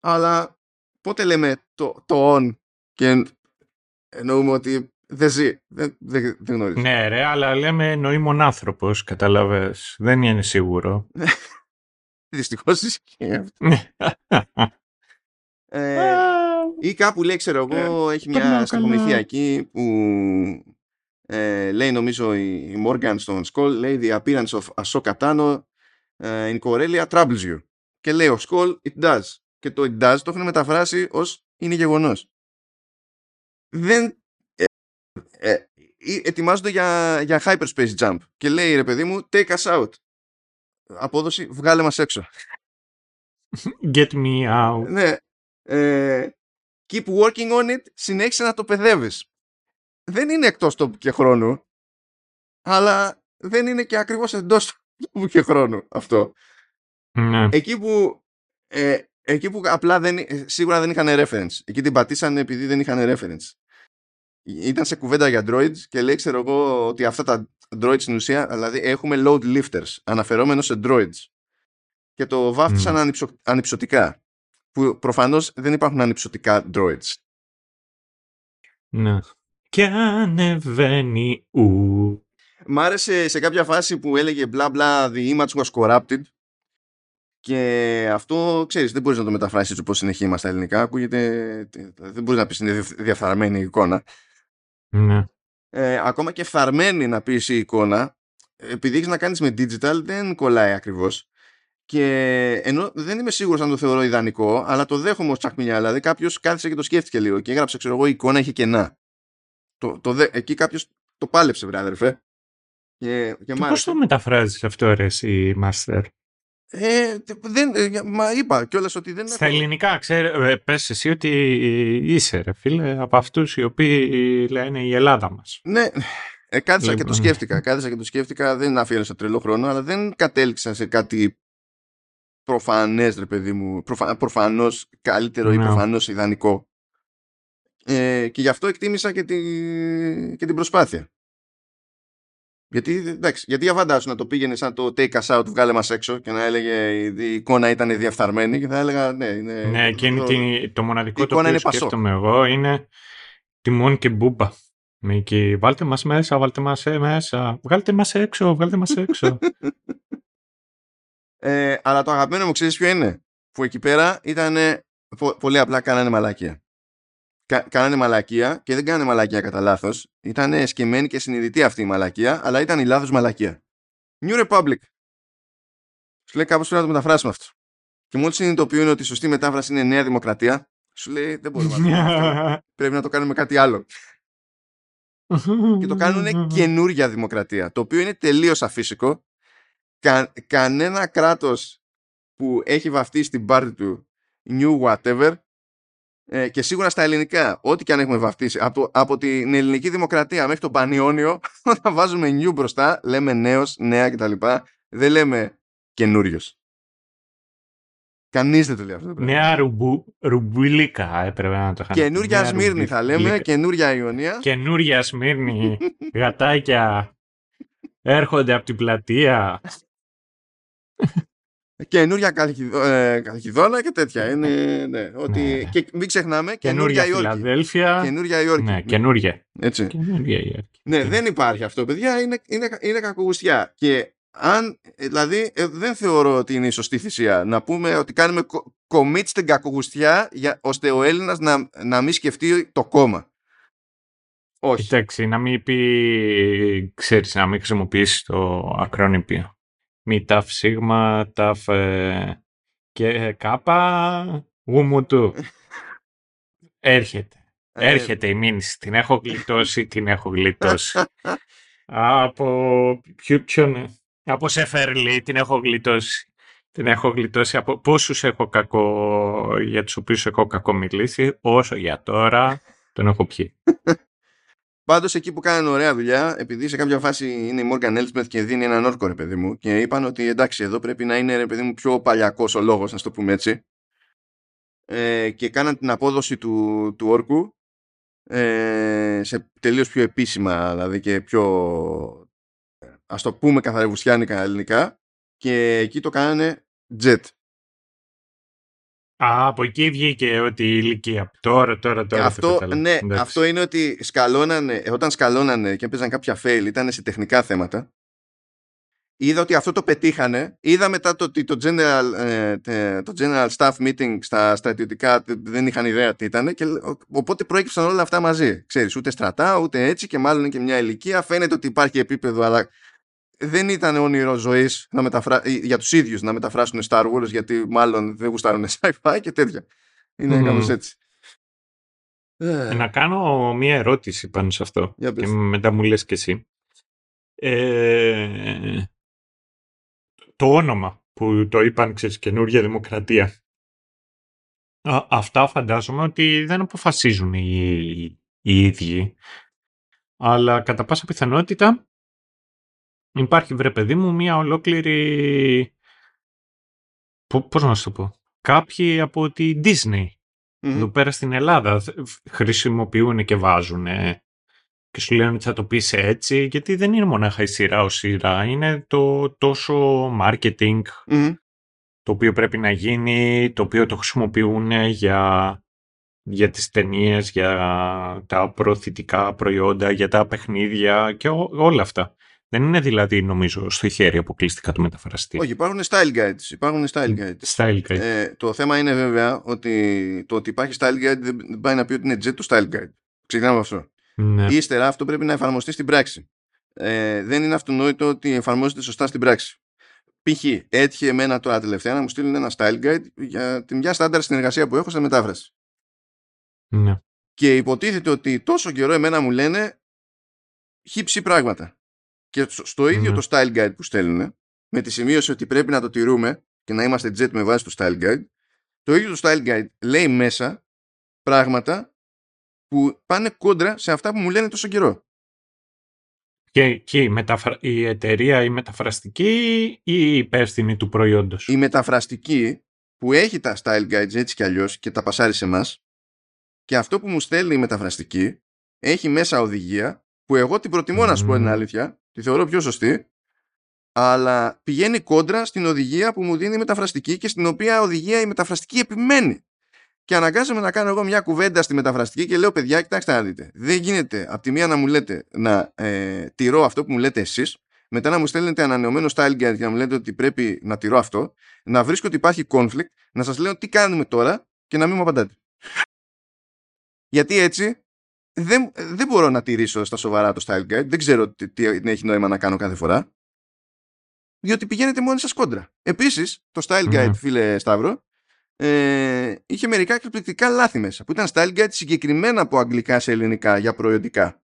Αλλά πότε λέμε το, το on και εννοούμε ότι δεν ζει. Δεν, δεν, δεν γνωρίζεις. Ναι, ρε, αλλά λέμε νοήμων άνθρωπος, καταλαβες. Δεν είναι σίγουρο. Δυστυχώς ισχύει αυτό. ε, ή κάπου λέει, ξέρω εγώ, ε, έχει μια σκακομηθεία εκεί που ε, λέει νομίζω η Morgan στον Skull, λέει The appearance of Ahsoka Tano uh, in Corellia troubles you. Και λέει ο Skull, it does και το it does το έχουν μεταφράσει ως είναι γεγονός. Δεν... Ε, ε, ε, ετοιμάζονται για, για hyperspace jump και λέει ρε παιδί μου take us out. Απόδοση βγάλε μας έξω. Get me out. Ναι. Ε, keep working on it. Συνέχισε να το παιδεύεις. Δεν είναι εκτός τόπου και χρόνου αλλά δεν είναι και ακριβώς εντός τόπου και χρόνου αυτό. Ναι. Εκεί που ε, εκεί που απλά δεν, ε, σίγουρα δεν είχαν reference. Εκεί την πατήσανε επειδή δεν είχαν reference. Ήταν σε κουβέντα για droids και λέει ξέρω εγώ ότι αυτά τα droids στην ουσία δηλαδή έχουμε load lifters αναφερόμενο σε droids και το βάφτισαν mm. ανυψωτικά που προφανώς δεν υπάρχουν ανυψωτικά droids. Ναι. Και ανεβαίνει ου. Μ' άρεσε σε κάποια φάση που έλεγε μπλα μπλα the image was corrupted και αυτό, ξέρεις, δεν μπορείς να το μεταφράσεις όπως είναι χήμα στα ελληνικά. Ακούγεται, δεν μπορείς να πεις είναι διαφθαρμένη η εικόνα. Ναι. Ε, ακόμα και φθαρμένη να πεις η εικόνα, επειδή έχεις να κάνεις με digital, δεν κολλάει ακριβώς. Και ενώ δεν είμαι σίγουρος αν το θεωρώ ιδανικό, αλλά το δέχομαι ως τσακμινιά. Δηλαδή κάποιος κάθισε και το σκέφτηκε λίγο και έγραψε, ξέρω εγώ, η εικόνα είχε κενά. Το, το, δε- εκεί κάποιος το πάλεψε, βρε αδερφέ. Και, και, Και μ' πώς άρεσε. το μεταφράζεις αυτό ρε εσύ, Μάστερ; Ε, δεν, ε, μα είπα κιόλας ότι δεν Στα έχω- ελληνικά, ξέρε, ε, πες εσύ ότι είσαι ρε φίλε από αυτούς οι οποίοι λένε η Ελλάδα μας. Ναι, ε, κάθισα και το Λοιπόν. σκέφτηκα. Κάθισα και το σκέφτηκα, δεν αφιέρωσα τρελό χρόνο, αλλά δεν κατέληξα σε κάτι προφανές, ρε παιδί μου. Προφα... Προφανώς καλύτερο ή Ναι. προφανώς ιδανικό. Ε, και γι' αυτό εκτίμησα και, τη... και την προσπάθεια. Γιατί, εντάξει, γιατί για φαντάσου να το πήγαινε σαν το take us out, βγάλε μας έξω και να έλεγε η, η εικόνα ήταν διεφθαρμένη και θα έλεγα ναι, είναι... Ναι, εκείνη το- την- το μοναδικό η το εικόνα οποίο είναι Πασόκ. σκέφτομαι εγώ είναι τιμόν και μπούμπα. Με εκεί, βάλτε μας μέσα, βάλτε μας ε, μέσα, βγάλτε μας έξω, βγάλτε μας έξω. Ε, αλλά το αγαπημένο μου ξέρεις ποιο είναι; Που εκεί πέρα ήταν πολύ απλά κάνανε μαλακία. Κα, κάνανε μαλακία και δεν κάνανε μαλακία κατά λάθος. Ήταν σκεμμένη και συνειδητή αυτή η μαλακία, αλλά ήταν η λάθος μαλακία. New Republic. Σου λέει κάπως πρέπει να το μεταφράσουμε αυτό. Και μόλις συνειδητοποιούν ότι η σωστή μετάφραση είναι Νέα Δημοκρατία, σου λέει δεν μπορούμε να το κάνουμε αυτό. Πρέπει να το κάνουμε κάτι άλλο. Και το κάνουν καινούρια δημοκρατία. Το οποίο είναι τελείως αφύσικο. Κα, κανένα κράτος που έχει βαφτίσει την πάρτη του new whatever ε, και σίγουρα στα ελληνικά, ό,τι και αν έχουμε βαφτίσει, από, από την ελληνική δημοκρατία μέχρι τον Πανιόνιο, όταν βάζουμε new μπροστά, λέμε νέος, νέα κτλ. Δεν λέμε καινούριος. Κανείς δεν το λέει αυτό. το πράγμα. Νέα ρουμπου, ρουμπουλίκα έπρεπε να το είχαν. Καινούρια Νέα Σμύρνη θα λέμε, ρουμπουλίκα. καινούρια Ιωνία. Καινούρια Σμύρνη, γατάκια, έρχονται από την πλατεία. Καινούρια Καλχιδ- ε, Καλχιδόνα και τέτοια. Είναι, ναι, ότι, Ναι. Και μην ξεχνάμε, Καινούρια καινούρια Υόρκη. Φιλαδέλφια. Καινούρια Υόρκη. Ναι, καινούρια. Έτσι. Καινούρια Υόρκη. Ναι, δεν υπάρχει αυτό, παιδιά. Είναι, είναι, είναι κακογουστιά. Και αν, ε, δηλαδή, ε, δεν θεωρώ ότι είναι η σωστή θυσία να πούμε ότι κάνουμε κο- commit στην κακογουστιά για, ώστε ο Έλληνας να, να μην σκεφτεί το κόμμα. Όχι. Κοιτάξτε, να μην πει, ξέρεις, να μην χρησιμοποιήσεις το ακρόνυπιο. Μη ταφ σίγμα, ταφ ε, και κάπα, γουμουτού. Έρχεται. Ε, Έρχεται η μήνυση. Την έχω γλιτώσει, την έχω γλιτώσει. από ποιο, ποιον, από Σεφερλί την έχω γλιτώσει. Την έχω γλιτώσει από πόσους έχω κακό, για τους οποίους έχω κακό μιλήσει, όσο για τώρα τον έχω πιει. Πάντως εκεί που κάνανε ωραία δουλειά, επειδή σε κάποια φάση είναι η Morgan Elsbeth και δίνει έναν όρκο, ρε παιδί μου, και είπαν ότι εντάξει, εδώ πρέπει να είναι ρε παιδί μου πιο παλιακός ο λόγος, να το πούμε έτσι. Ε, και κάναν την απόδοση του, του όρκου ε, σε τελείως πιο επίσημα, δηλαδή και πιο ας το πούμε καθαρευουσιάνικα ελληνικά και εκεί το κάνανε jet. Α, από εκεί βγήκε ότι η ηλικία. Τώρα, τώρα, τώρα. το αυτό, κατάλαβα. ναι, Εντάξει. αυτό είναι ότι σκαλώνανε, όταν σκαλώνανε και έπαιζαν κάποια fail, ήταν σε τεχνικά θέματα. Είδα ότι αυτό το πετύχανε. Είδα μετά το ότι το general, ε, τε- το general staff meeting στα στρατιωτικά δεν είχαν ιδέα τι ήταν. Και, ο- οπότε προέκυψαν όλα αυτά μαζί. Ξέρεις, ούτε στρατά, ούτε έτσι και μάλλον και μια ηλικία. Φαίνεται ότι υπάρχει επίπεδο, αλλά δεν ήταν όνειρο ζωής μεταφρα... για τους ίδιους να μεταφράσουν Star Wars, γιατί μάλλον δεν γουστάρουν sci-fi και τέτοια. Είναι Μμμ. κάπως έτσι. Ε, Να κάνω μία ερώτηση πάνω σε αυτό. Για και πες. μετά μου λες και εσύ. Ε, το όνομα που το είπαν, ξέρεις, καινούργια δημοκρατία. Α, αυτά φαντάζομαι ότι δεν αποφασίζουν οι, οι ίδιοι. Αλλά κατά πάσα πιθανότητα υπάρχει, βρε παιδί μου, μία ολόκληρη... Πο- Πώς να σου το πω. Κάποιοι από τη Disney Μμμ. εδώ πέρα στην Ελλάδα θ- χρησιμοποιούν και βάζουν και σου λένε ότι θα το πεις έτσι γιατί δεν είναι μονάχα η σειρά ως σειρά είναι το τόσο marketing Μμμ. το οποίο πρέπει να γίνει το οποίο το χρησιμοποιούν για, για τις ταινίες, για τα προωθητικά προϊόντα για τα παιχνίδια και ό- όλα αυτά δεν είναι δηλαδή νομίζω στο χέρι αποκλειστικά του μεταφραστή Όχι, υπάρχουν style guides. Υπάρχουν style guides. Style guide. Ε, το θέμα είναι βέβαια ότι το ότι υπάρχει style guide δεν πάει να πει ότι είναι jet το style guide. Ξεκινάμε από αυτό. ναι. Ύστερα αυτό πρέπει να εφαρμοστεί στην πράξη. Ε, δεν είναι αυτονόητο ότι εφαρμόζεται σωστά στην πράξη. Π.χ. έτυχε εμένα τώρα τελευταία να μου στείλουν ένα style guide για την μια στάνταρ συνεργασία που έχω σε μετάφραση. ναι. και υποτίθεται ότι τόσο καιρό εμένα μου λένε χύψη πράγματα. Και στο ίδιο το style guide που στέλνουν, με τη σημείωση ότι πρέπει να το τηρούμε και να είμαστε jet με βάση το style guide, το ίδιο το style guide λέει μέσα πράγματα που πάνε κόντρα σε αυτά που μου λένε τόσο καιρό. Και, και η, μεταφρα... η εταιρεία η μεταφραστική ή η υπεύθυνη του προϊόντος; Η μεταφραστική που έχει τα style guides έτσι κι αλλιώς και τα πασάρει σε εμάς και αυτό που μου στέλνει η μεταφραστική έχει μέσα οδηγία που εγώ την προτιμώ να σου πω την αλήθεια, τη θεωρώ πιο σωστή, αλλά πηγαίνει κόντρα στην οδηγία που μου δίνει η μεταφραστική και στην οποία οδηγία η μεταφραστική επιμένει. Και αναγκάζομαι να κάνω εγώ μια κουβέντα στη μεταφραστική και λέω: Παιδιά, κοιτάξτε να δείτε. Δεν γίνεται από τη μία να μου λέτε να ε, τηρώ αυτό που μου λέτε εσείς, μετά να μου στέλνετε ανανεωμένο style guide και να μου λέτε ότι πρέπει να τηρώ αυτό, να βρίσκω ότι υπάρχει conflict, να σας λέω τι κάνουμε τώρα και να μην μου απαντάτε. Γιατί έτσι δεν, δεν μπορώ να τηρήσω στα σοβαρά το style guide. Δεν ξέρω τι, τι έχει νόημα να κάνω κάθε φορά. Διότι πηγαίνετε μόνοι σας κόντρα. Επίσης, το style guide, mm. φίλε Σταύρο, ε, είχε μερικά εκπληκτικά λάθη μέσα. Που ήταν style guide συγκεκριμένα από αγγλικά σε ελληνικά για προϊόντικά.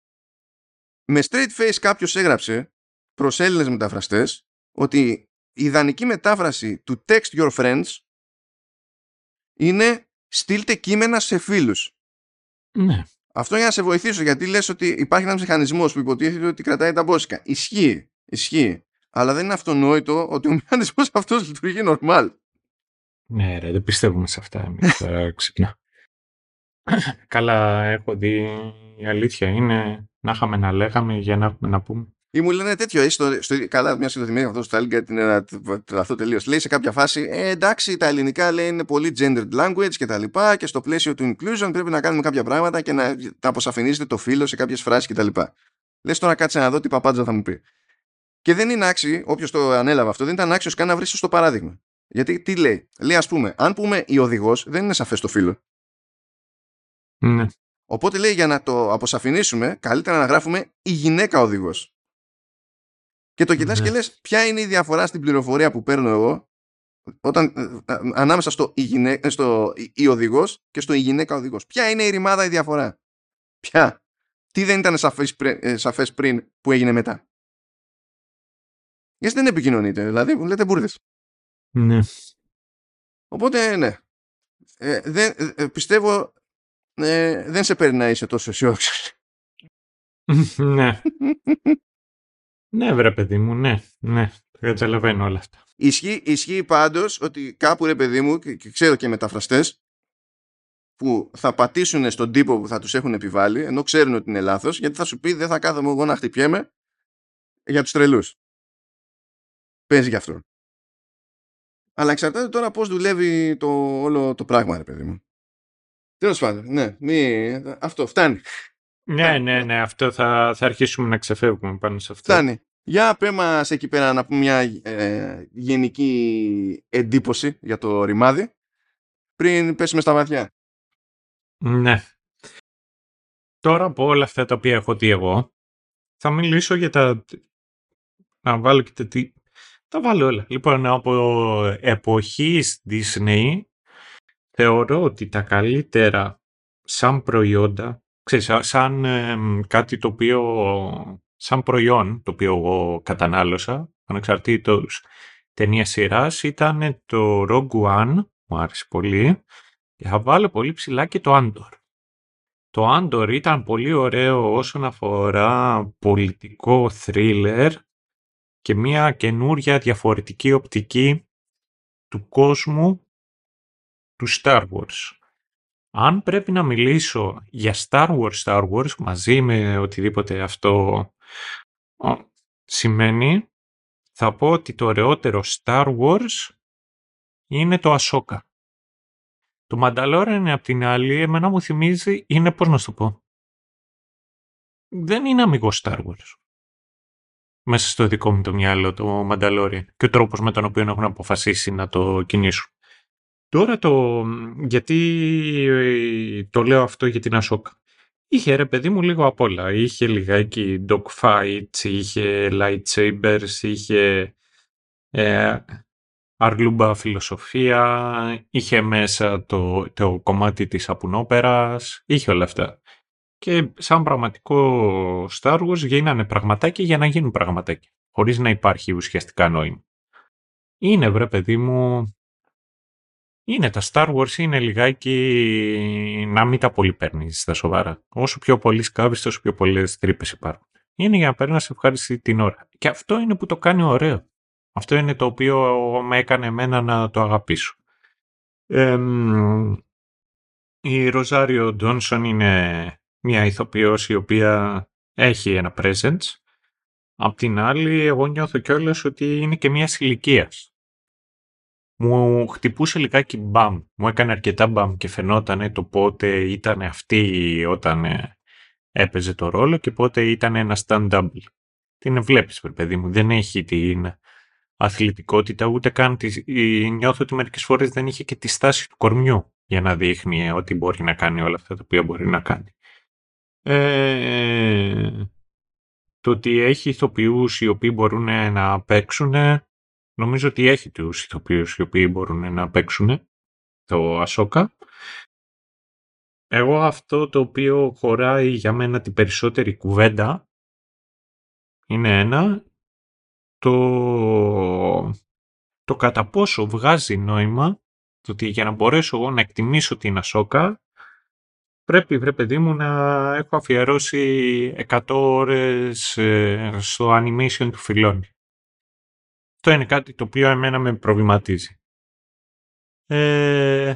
Με straight face κάποιος έγραψε προς Έλληνες μεταφραστές ότι η ιδανική μετάφραση του text your friends είναι στείλτε κείμενα σε φίλους. Ναι. Αυτό για να σε βοηθήσω, γιατί λες ότι υπάρχει ένας μηχανισμός που υποτίθεται ότι κρατάει τα μπόσικα. Ισχύει, ισχύει. Αλλά δεν είναι αυτονόητο ότι ο μηχανισμός αυτός λειτουργεί normal. Ναι ρε, δεν πιστεύουμε σε αυτά εμείς τώρα ξυπνά. Καλά, έχω δει, η αλήθεια είναι να είχαμε να λέγαμε για να έχουμε να πούμε. Ή μου λένε τέτοιο, εσύ στο, στο, καλά, μια συγκεκριμένη αυτό στο Stalin είναι ένα, αυτό τελείως. Λέει σε κάποια φάση, ε, εντάξει, τα ελληνικά λέει είναι πολύ gendered language και τα λοιπά και στο πλαίσιο του inclusion πρέπει να κάνουμε κάποια πράγματα και να, να αποσαφηνίζετε το φίλο σε κάποιες φράσεις κτλ. Λες τώρα κάτσε να δω τι παπάντζα θα μου πει. Και δεν είναι άξιο, όποιος το ανέλαβε αυτό, δεν ήταν άξιος καν να βρει στο παράδειγμα. Γιατί τι λέει, λέει ας πούμε, αν πούμε η οδηγός, δεν είναι σαφές το φίλο. Ναι. Οπότε λέει για να το αποσαφηνίσουμε, καλύτερα να γράφουμε η γυναίκα οδηγός. Και το κοιτάς και ναι. λες ποια είναι η διαφορά στην πληροφορία που παίρνω εγώ όταν, ε, ε, ανάμεσα στο η, γυναί, ε, στο η οδηγός και στο η γυναίκα οδηγός. Ποια είναι η ρημάδα η διαφορά; Ποια; Τι δεν ήταν σαφές, σαφές πριν που έγινε μετά; Γιατί δεν επικοινωνείτε. Δηλαδή λέτε μπουρδες. Ναι. Οπότε ναι. δεν, πιστεύω δεν σε παίρνει να είσαι τόσο αισιόδοξο. ναι. Ναι, βρε παιδί μου, ναι, ναι. Καταλαβαίνω όλα αυτά. Ισχύει, ισχύει πάντως ότι κάπου ρε παιδί μου, και, ξέρω και μεταφραστές, που θα πατήσουν στον τύπο που θα τους έχουν επιβάλει, ενώ ξέρουν ότι είναι λάθος, γιατί θα σου πει δεν θα κάθομαι εγώ να χτυπιέμαι για τους τρελούς. Παίζει γι' αυτό. Αλλά εξαρτάται τώρα πώς δουλεύει το όλο το πράγμα, ρε παιδί μου. Τέλος πάντων, ναι, μη... αυτό φτάνει. Ναι, ναι, ναι, αυτό θα, θα αρχίσουμε να ξεφεύγουμε πάνω σε αυτό. Φτάνει. Για πέ μας εκεί πέρα να πούμε μια ε, γενική εντύπωση για το ρημάδι πριν πέσουμε στα βαθιά. Ναι. Τώρα από όλα αυτά τα οποία έχω δει εγώ θα μιλήσω για τα... Να βάλω και τα... Τα βάλω όλα. Λοιπόν, από εποχής Disney θεωρώ ότι τα καλύτερα σαν προϊόντα ξέρεις, σαν κάτι το οποίο, σαν προϊόν το οποίο εγώ κατανάλωσα, ανεξαρτήτως ταινίας σειράς, ήταν το Rogue One, μου άρεσε πολύ, και θα βάλω πολύ ψηλά και το Andor. Το Andor ήταν πολύ ωραίο όσον αφορά πολιτικό thriller και μια καινούρια διαφορετική οπτική του κόσμου του Star Wars. Αν πρέπει να μιλήσω για Star Wars, Star Wars, μαζί με οτιδήποτε αυτό σημαίνει, θα πω ότι το ωραιότερο Star Wars είναι το Ahsoka. Το Mandalorian είναι απ' την άλλη, εμένα μου θυμίζει, είναι πώς να σου το πω. Δεν είναι αμυγός Star Wars. Μέσα στο δικό μου το μυαλό το Mandalorian και ο τρόπος με τον οποίο έχουν αποφασίσει να το κινήσουν. Τώρα το... Γιατί ε, το λέω αυτό για την Ασόκα. Είχε ρε παιδί μου λίγο απ' όλα. Είχε λιγάκι dogfights, είχε lightsabers, είχε... Ε, αρλούμπα φιλοσοφία, είχε μέσα το, το κομμάτι της απουνόπερας, είχε όλα αυτά. Και σαν πραγματικό Star Wars γίνανε πραγματάκια για να γίνουν πραγματάκια, χωρίς να υπάρχει ουσιαστικά νόημα. Είναι βρε παιδί μου, είναι τα Star Wars είναι λιγάκι να μην τα πολύ παίρνεις στα σοβαρά. Όσο πιο πολύ σκάβεις, τόσο πιο πολλές τρύπες υπάρχουν. Είναι για να παίρνεις ευχάριστη την ώρα. Και αυτό είναι που το κάνει ωραίο. Αυτό είναι το οποίο με έκανε εμένα να το αγαπήσω. η Ροζάριο Ντόνσον είναι μια ηθοποιός η οποία έχει ένα presence. Απ' την άλλη, εγώ νιώθω κιόλας ότι είναι και μιας ηλικίας. Μου χτυπούσε λιγάκι μπαμ. Μου έκανε αρκετά μπαμ και φαινόταν το πότε ήταν αυτή όταν ε, έπαιζε το ρόλο και πότε ήταν ένα stand-up. Την βλέπεις, παιδί μου. Δεν έχει την αθλητικότητα, ούτε καν τη, νιώθω ότι μερικές φορές δεν είχε και τη στάση του κορμιού για να δείχνει ότι μπορεί να κάνει όλα αυτά τα οποία μπορεί να κάνει. Ε, το ότι έχει ηθοποιούς οι οποίοι μπορούν να παίξουν, νομίζω ότι έχει τους ηθοποιούς οι οποίοι μπορούν να παίξουν το Ασόκα. Εγώ αυτό το οποίο χωράει για μένα την περισσότερη κουβέντα είναι ένα το, το κατά πόσο βγάζει νόημα το ότι για να μπορέσω εγώ να εκτιμήσω την Ασόκα πρέπει βρε παιδί μου να έχω αφιερώσει 100 ώρες ε, στο animation του Φιλόνι. Αυτό είναι κάτι το οποίο εμένα με προβληματίζει. Ε,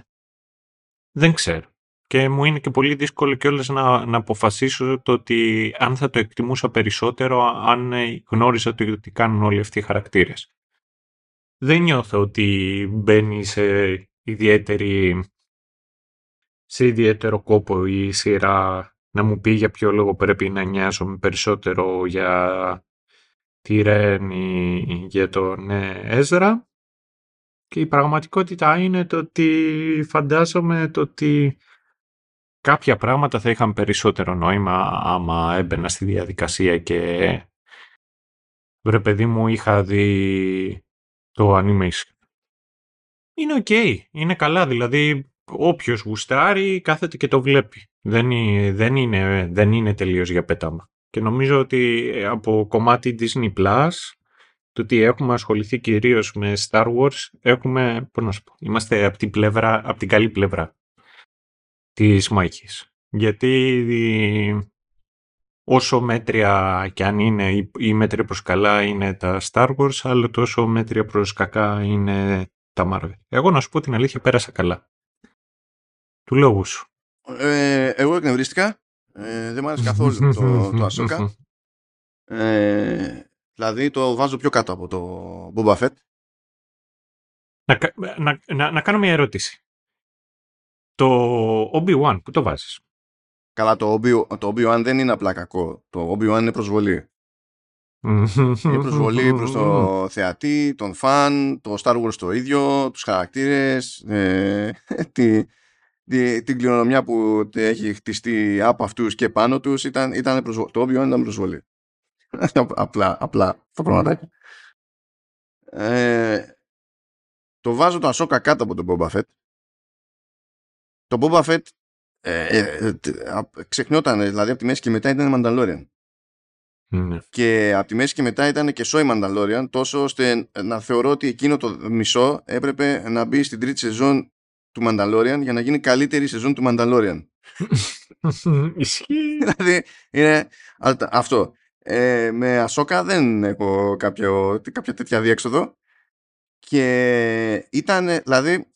δεν ξέρω. Και μου είναι και πολύ δύσκολο κιόλας να, να αποφασίσω το ότι αν θα το εκτιμούσα περισσότερο αν γνώριζα το ότι κάνουν όλοι αυτοί οι χαρακτήρες. Δεν νιώθω ότι μπαίνει σε ιδιαίτερη σε ιδιαίτερο κόπο η σειρά να μου πει για ποιο λόγο πρέπει να νοιάζομαι περισσότερο για τη Ρεν ή για τον Έζρα. Και η πραγματικότητα είναι το ότι φαντάζομαι το ότι κάποια πράγματα θα είχαν περισσότερο νόημα άμα έμπαινα στη διαδικασία και βρε παιδί μου είχα δει το animation. Είναι οκ, είναι καλά, δηλαδή όποιος γουστάρει κάθεται και το βλέπει. Δεν είναι, δεν είναι, δεν είναι τελείως για πέταμα. Και νομίζω ότι από κομμάτι Disney Plus, το ότι έχουμε ασχοληθεί κυρίως με Star Wars, έχουμε, πώς να σου πω, είμαστε από την, πλευρά, από την καλή πλευρά της μάχης. Γιατί όσο μέτρια κι αν είναι ή μέτρια προς καλά είναι τα Star Wars, άλλο τόσο μέτρια προς κακά είναι τα Marvel. Εγώ να σου πω την αλήθεια πέρασα καλά. Του λόγου σου. Ε, εγώ εκνευρίστηκα. Ε, δεν μου άρεσε καθόλου το, το Ahsoka. Ε, δηλαδή το βάζω πιο κάτω από το Boba Fett. Να, να, να, να κάνω μια ερώτηση. Το Obi-Wan, πού το βάζεις; Καλά, το Obi-Wan το Obi δεν είναι απλά κακό. Το Obi-Wan είναι προσβολή. είναι προσβολή προς το θεατή, τον φαν, το Star Wars το ίδιο, τους χαρακτήρες, ε, τη, τη, την κληρονομιά που έχει χτιστεί από αυτούς και πάνω τους ήταν, ήταν προσβολή. Το Obi-Wan ήταν προσβολή. απλά, απλά το πραγματάκι. Ε, το βάζω το Ασόκα κάτω από τον Boba Fett το Boba Fett ε, ε, ε ξεχνιόταν, δηλαδή από τη μέση και μετά ήταν Mandalorian. Ναι. Και από τη μέση και μετά ήταν και σόι Mandalorian, τόσο ώστε να θεωρώ ότι εκείνο το μισό έπρεπε να μπει στην τρίτη σεζόν του Mandalorian για να γίνει καλύτερη σεζόν του Mandalorian. Ισχύει. δηλαδή είναι αυτό. Ε, με Ασόκα δεν έχω κάποιο, κάποια τέτοια διέξοδο και ήταν, δηλαδή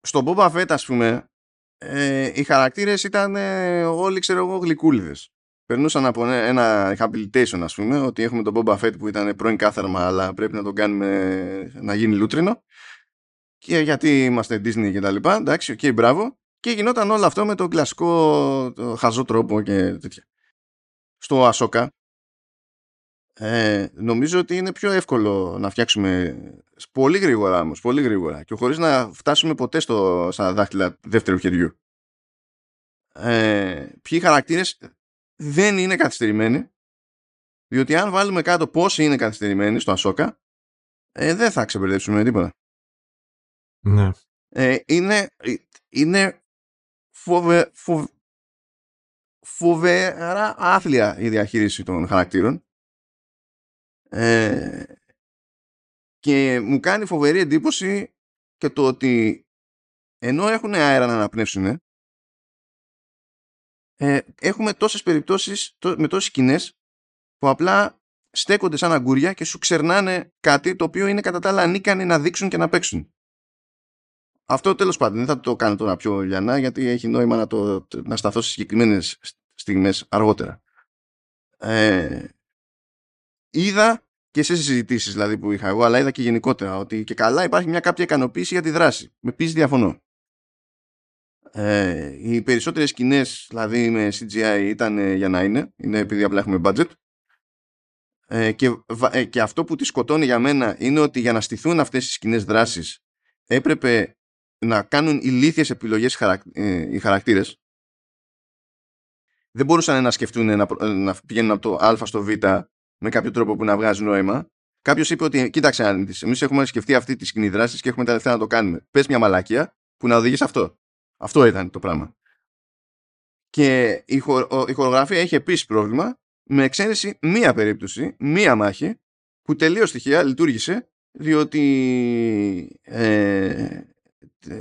στο Boba Fett ας πούμε ε, οι χαρακτήρες ήταν ε, όλοι ξέρω εγώ γλυκούλιδες περνούσαν από ένα rehabilitation ας πούμε ότι έχουμε τον Boba Fett που ήταν πρώην κάθαρμα αλλά πρέπει να τον κάνουμε να γίνει λούτρινο και γιατί είμαστε Disney και τα λοιπά εντάξει, OK, okay, μπράβο και γινόταν όλο αυτό με τον κλασικό το χαζό τρόπο και τέτοια στο Ahsoka ε, νομίζω ότι είναι πιο εύκολο να φτιάξουμε πολύ γρήγορα όμως, πολύ γρήγορα και χωρίς να φτάσουμε ποτέ στο, στα δάχτυλα δεύτερου χεριού. Ε, ποιοι χαρακτήρες δεν είναι καθυστερημένοι διότι αν βάλουμε κάτω πόσοι είναι καθυστερημένοι στο Ασόκα ε, δεν θα ξεμπερδέψουμε με τίποτα. Ναι. Ε, είναι, είναι φοβε, φοβε, φοβερά άθλια η διαχείριση των χαρακτήρων ε, και μου κάνει φοβερή εντύπωση και το ότι ενώ έχουν αέρα να αναπνεύσουν ε, έχουμε τόσες περιπτώσεις με τόσες σκηνές που απλά στέκονται σαν αγκούρια και σου ξερνάνε κάτι το οποίο είναι κατά τα άλλα ανίκανοι να δείξουν και να παίξουν. Αυτό τέλος πάντων δεν θα το κάνω τώρα πιο λιανά γιατί έχει νόημα να, το, να σταθώ σε συγκεκριμένες στιγμές αργότερα. Ε, είδα και σε συζητήσεις δηλαδή που είχα εγώ, αλλά είδα και γενικότερα ότι και καλά υπάρχει μια κάποια ικανοποίηση για τη δράση. Με πεις διαφωνώ. Ε, οι περισσότερες σκηνές δηλαδή με CGI ήταν για να είναι, είναι επειδή απλά έχουμε budget. Ε, και, ε, και αυτό που τη σκοτώνει για μένα είναι ότι για να στηθούν αυτές οι σκηνές δράσεις έπρεπε να κάνουν ηλίθιες επιλογές ε, οι χαρακτήρες δεν μπορούσαν να σκεφτούν να, να πηγαίνουν από το α στο β με κάποιο τρόπο που να βγάζουν νόημα. Κάποιος είπε ότι, κοίταξε, εμείς έχουμε σκεφτεί αυτή τη σκηνή δράσης και έχουμε τα λεφτά να το κάνουμε. Πες μια μαλακία που να οδηγείς σε αυτό. Αυτό ήταν το πράγμα. Και η, χο, η χορογραφία έχει επίσης πρόβλημα με εξαίρεση μία περίπτωση, μία μάχη που τελείως στοιχεία λειτουργήσε διότι ε,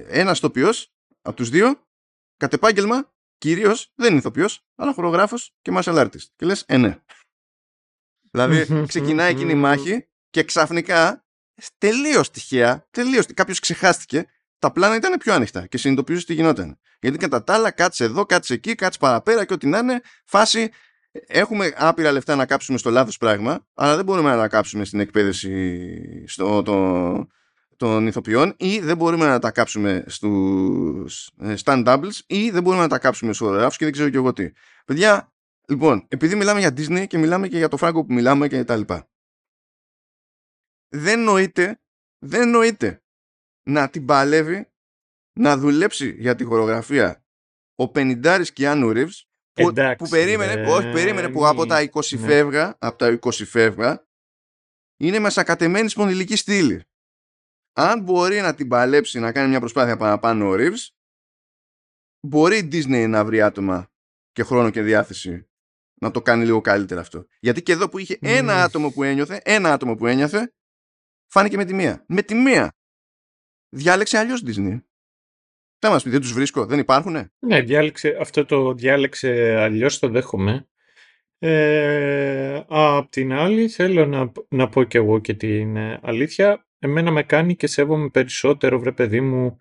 ένας τοπιός από τους δύο κατ' επάγγελμα κυρίως δεν είναι ηθοποιός αλλά χορογράφος και martial artist και λες ε ναι δηλαδή ξεκινάει εκείνη η μάχη και ξαφνικά τελείως τυχαία τελείως, κάποιος ξεχάστηκε τα πλάνα ήταν πιο ανοιχτά και συνειδητοποιούσε τι γινόταν. Γιατί κατά τα άλλα, κάτσε εδώ, κάτσε εκεί, κάτσε παραπέρα και ό,τι να είναι, φάση έχουμε άπειρα λεφτά να κάψουμε στο λάθος πράγμα, αλλά δεν μπορούμε να τα κάψουμε στην εκπαίδευση στο, το, των ηθοποιών ή δεν μπορούμε να τα κάψουμε στους ε, stand doubles ή δεν μπορούμε να τα κάψουμε στους ωραίους και δεν ξέρω και εγώ τι. Παιδιά, λοιπόν, επειδή μιλάμε για Disney και μιλάμε και για το φράγκο που μιλάμε και τα λοιπά. Δεν νοείται, δεν νοείται να την παλεύει να δουλέψει για τη χορογραφία ο Πενιντάρης Κιάνου Ρίβς που, που περίμενε, όχι, περίμενε που από τα 20 ναι. φεύγα, από τα 20 φεύγα, είναι μεσακατεμένη σπονδυλική στήλη. Αν μπορεί να την παλέψει να κάνει μια προσπάθεια παραπάνω ο Reeves, μπορεί η Disney να βρει άτομα και χρόνο και διάθεση να το κάνει λίγο καλύτερα αυτό. Γιατί και εδώ που είχε ένα άτομο που ένιωθε, ένα άτομο που ένιωθε, φάνηκε με τη μία. Με τη μία. Διάλεξε αλλιώς Disney. Θα μας πει, δεν τους βρίσκω, δεν υπάρχουνε; Ναι, διάλεξε, αυτό το διάλεξε αλλιώς, το δέχομαι. Ε, απ' την άλλη, θέλω να, να πω και εγώ και την ε, αλήθεια. Εμένα με κάνει και σέβομαι περισσότερο, βρε παιδί μου,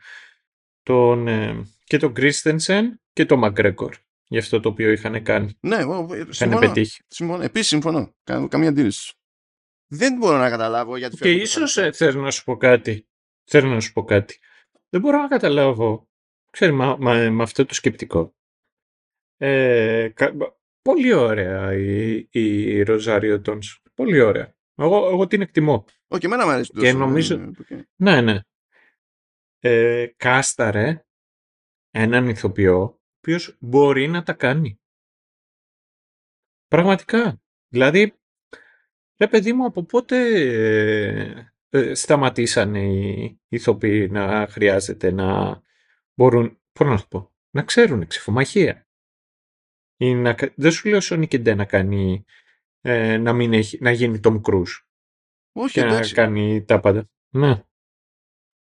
τον, ε, και τον Κρίστενσεν και τον Μακρέκορ για αυτό το οποίο είχαν κάνει. Ναι, συμφωνώ. πετύχει. συμφωνώ. Επίσης συμφωνώ. καμία αντίρρηση. Δεν μπορώ να καταλάβω γιατί Και ίσως ε, θέλω να σου πω κάτι. Θέλω να σου πω κάτι. Δεν μπορώ να καταλάβω ξέρει, με αυτό το σκεπτικό. Ε, πολύ ωραία η, η Ροζάριο Τόνς. Πολύ ωραία. Εγώ, εγώ την εκτιμώ. Όχι, εμένα μου αρέσει Και νομίζω... Ναι, ναι. Ε, κάσταρε έναν ηθοποιό ο οποίος μπορεί να τα κάνει. Πραγματικά. Δηλαδή, ρε παιδί μου, από πότε ε, ε, σταματήσανε οι ηθοποιοί να χρειάζεται να μπορούν, πώς να πω, να ξέρουν ξεφομαχία. Ή να, δεν σου λέω Sonic και να κάνει, ε, να, μην έχει, να γίνει Tom Cruise. Όχι, και εντάξει. να κάνει τα πάντα. Ναι.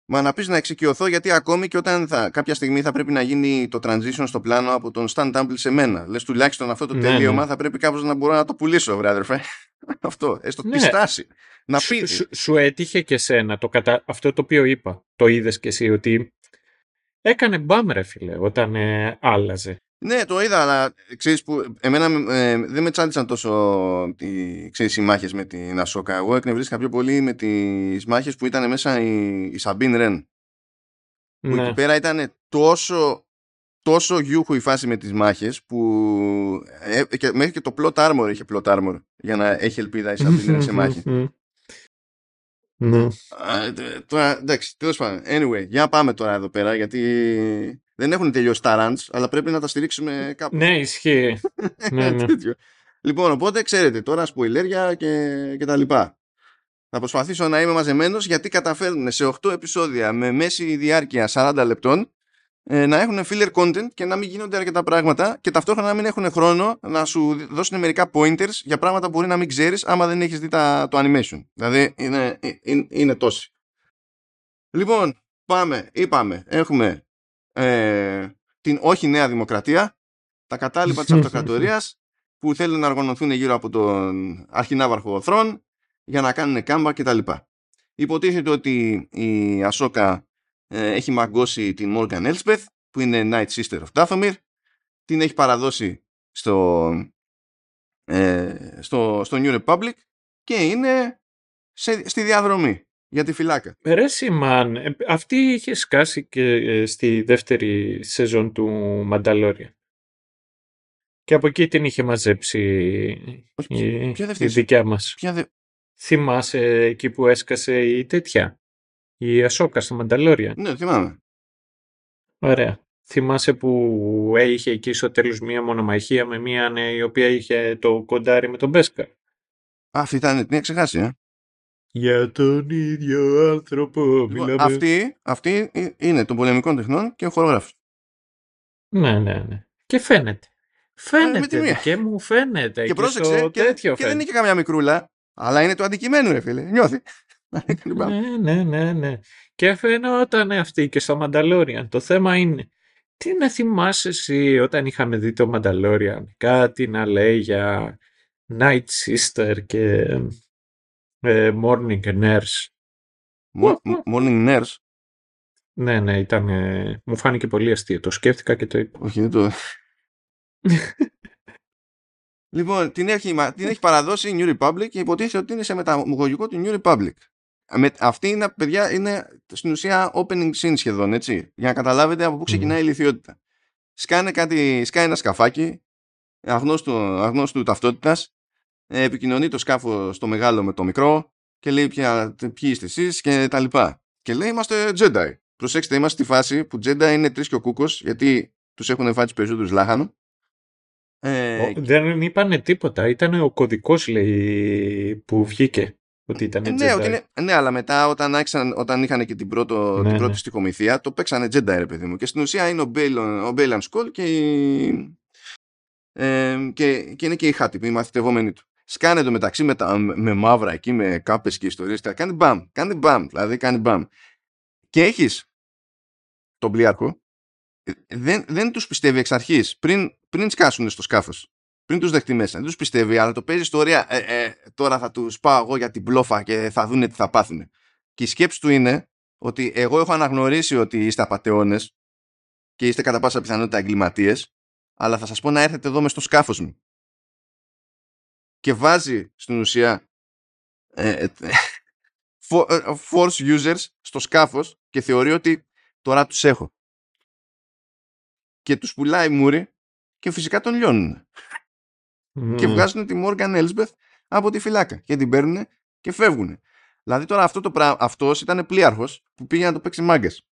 Μα να πεις να εξοικειωθώ γιατί ακόμη και όταν θα, κάποια στιγμή θα πρέπει να γίνει το transition στο πλάνο από τον Stan Temple σε μένα. Λες τουλάχιστον αυτό το ναι, τελείωμα ναι. θα πρέπει κάπως να μπορώ να το πουλήσω, βρε αδερφέ. αυτό, έστω ναι. τη στάση. Να πει... σου, σου, έτυχε και σένα το κατα... αυτό το οποίο είπα. Το είδες και εσύ ότι Έκανε μπαμ ρε φίλε όταν ε, άλλαζε. Ναι, το είδα, αλλά ξέρεις που εμένα ε, δεν με τσάντισαν τόσο οι, ξέρεις, οι μάχες με την Ασόκα. Εγώ εκνευρίστηκα πιο πολύ με τις μάχες που ήταν μέσα η, η Σαμπίν Ρεν. Που ναι. εκεί πέρα ήταν τόσο, τόσο γιούχου η φάση με τις μάχες που ε, και, μέχρι και το plot armor είχε plot armor για να έχει ελπίδα η Σαμπίν Ρεν σε μάχη. Ναι. Τώρα, εντάξει, τέλος πάντων. Anyway, για να πάμε τώρα εδώ πέρα, γιατί δεν έχουν τελειώσει τα runs, αλλά πρέπει να τα στηρίξουμε κάπου. Ναι, ισχύει. ναι, ναι. λοιπόν, οπότε ξέρετε τώρα σποιλέρια και, και τα λοιπά. Θα προσπαθήσω να είμαι μαζεμένος γιατί καταφέρνουν σε 8 επεισόδια με μέση διάρκεια 40 λεπτών ε, να έχουν filler content και να μην γίνονται αρκετά πράγματα και ταυτόχρονα να μην έχουν χρόνο να σου δώσουν μερικά pointers για πράγματα που μπορεί να μην ξέρεις άμα δεν έχεις δει τα, το animation. Δηλαδή είναι, είναι, είναι τόσοι. Λοιπόν, πάμε, είπαμε, έχουμε ε, την όχι νέα δημοκρατία, τα κατάλοιπα της αυτοκρατορίας που θέλουν να οργανωθούν γύρω από τον αρχινάβαρχο θρόν για να κάνουν κάμπα κτλ. Υποτίθεται ότι η Ασόκα ε, έχει μαγκώσει την Morgan Elsbeth που είναι Night Sister of Dathomir την έχει παραδώσει στο, ε, στο, στο New Republic και είναι σε, στη διαδρομή για τη φυλάκα. Ρε μαν, ε, αυτή είχε σκάσει και ε, στη δεύτερη σεζόν του Μανταλόρια. Και από εκεί την είχε μαζέψει η, ποια η δικιά μας. Ποια δε... Θυμάσαι εκεί που έσκασε η τέτοια, η Ασόκα στο Μανταλόρια. Ναι, θυμάμαι. Ωραία. Θυμάσαι που είχε εκεί στο τέλος μία μονομαχία με μία ναι, η οποία είχε το κοντάρι με τον Μπέσκα. Αυτή ήταν, την ξεχάσει, ε. Για τον ίδιο άνθρωπο λοιπόν, μιλάμε. Αυτή, αυτή είναι των πολεμικών τεχνών και ο χορογράφος. Ναι, ναι, ναι. Και φαίνεται. Φαίνεται ε, και μου φαίνεται. Και, και πρόσεξε, και, και, και δεν είναι και καμιά μικρούλα, αλλά είναι το αντικειμένο, ρε φίλε. Νιώθει. ναι, ναι, ναι, ναι. Και φαινόταν αυτή και στο Μανταλόριαν. Το θέμα είναι, τι να θυμάσαι εσύ όταν είχαμε δει το Μανταλόριαν, κάτι να λέει για Night Sister και ε, Morning Nurse. morning Nurse? Ναι, ναι, ήταν, μου φάνηκε πολύ αστείο. Το σκέφτηκα και το είπα. Όχι, δεν το... λοιπόν, την έχει, την έχει παραδώσει η New Republic και υποτίθεται ότι είναι σε μεταγωγικό του New Republic. Με, αυτή είναι, παιδιά, είναι στην ουσία opening scene σχεδόν, έτσι. Για να καταλάβετε από πού ξεκινάει η ηλικιότητα. Σκάνε κάτι, σκάει ένα σκαφάκι αγνώστου, αγνώστου ταυτότητας ε, επικοινωνεί το σκάφο στο μεγάλο με το μικρό και λέει ποια, ποιοι είστε εσείς και τα λοιπά. Και λέει είμαστε Jedi. Προσέξτε, είμαστε στη φάση που Jedi είναι τρεις και ο κούκος γιατί τους έχουν φάει τους περισσότερους λάχανο. Ε, δεν είπανε τίποτα. Ήταν ο κωδικός λέει που βγήκε. Ότι ήταν ε, ναι, ότι ναι, αλλά μετά όταν, άξαν, όταν είχαν και την, πρώτο, ναι, την πρώτη ναι. στοιχομηθεία το παίξανε Jedi ρε παιδί μου. Και στην ουσία είναι ο Μπέιλαν Σκόλ και, ε, και, και είναι και η Χάτι που είναι μαθητευόμενη του. Σκάνε το μεταξύ με, τα, με μαύρα εκεί, με κάπες και ιστορίες. Κάνει μπαμ, κάνει μπαμ, δηλαδή κάνει μπαμ. Και έχεις τον πλοίαρχο, ε, δεν, δεν τους πιστεύει εξ αρχής, πριν, πριν σκάσουν στο σκάφος. Πριν τους δεχτεί μέσα. Δεν τους πιστεύει, αλλά το παίζει ιστορία. Ε, ε, τώρα θα τους πάω εγώ για την πλόφα και θα δούνε τι θα πάθουν. Και η σκέψη του είναι ότι εγώ έχω αναγνωρίσει ότι είστε απαταιώνες και είστε κατά πάσα πιθανότητα εγκληματίες, αλλά θα σας πω να έρθετε εδώ μες στο σκάφος μου και βάζει στην ουσία ε, ε, ε, force users στο σκάφος και θεωρεί ότι τώρα τους έχω. Και τους πουλάει μούρι και φυσικά τον λιώνουν. Και βγάζουν τη Morgan Elsbeth από τη φυλάκα και την παίρνουν και φεύγουν. Δηλαδή τώρα αυτό το πράγμα, αυτός ήταν πλοίαρχος που πήγε να το παίξει μάγκες.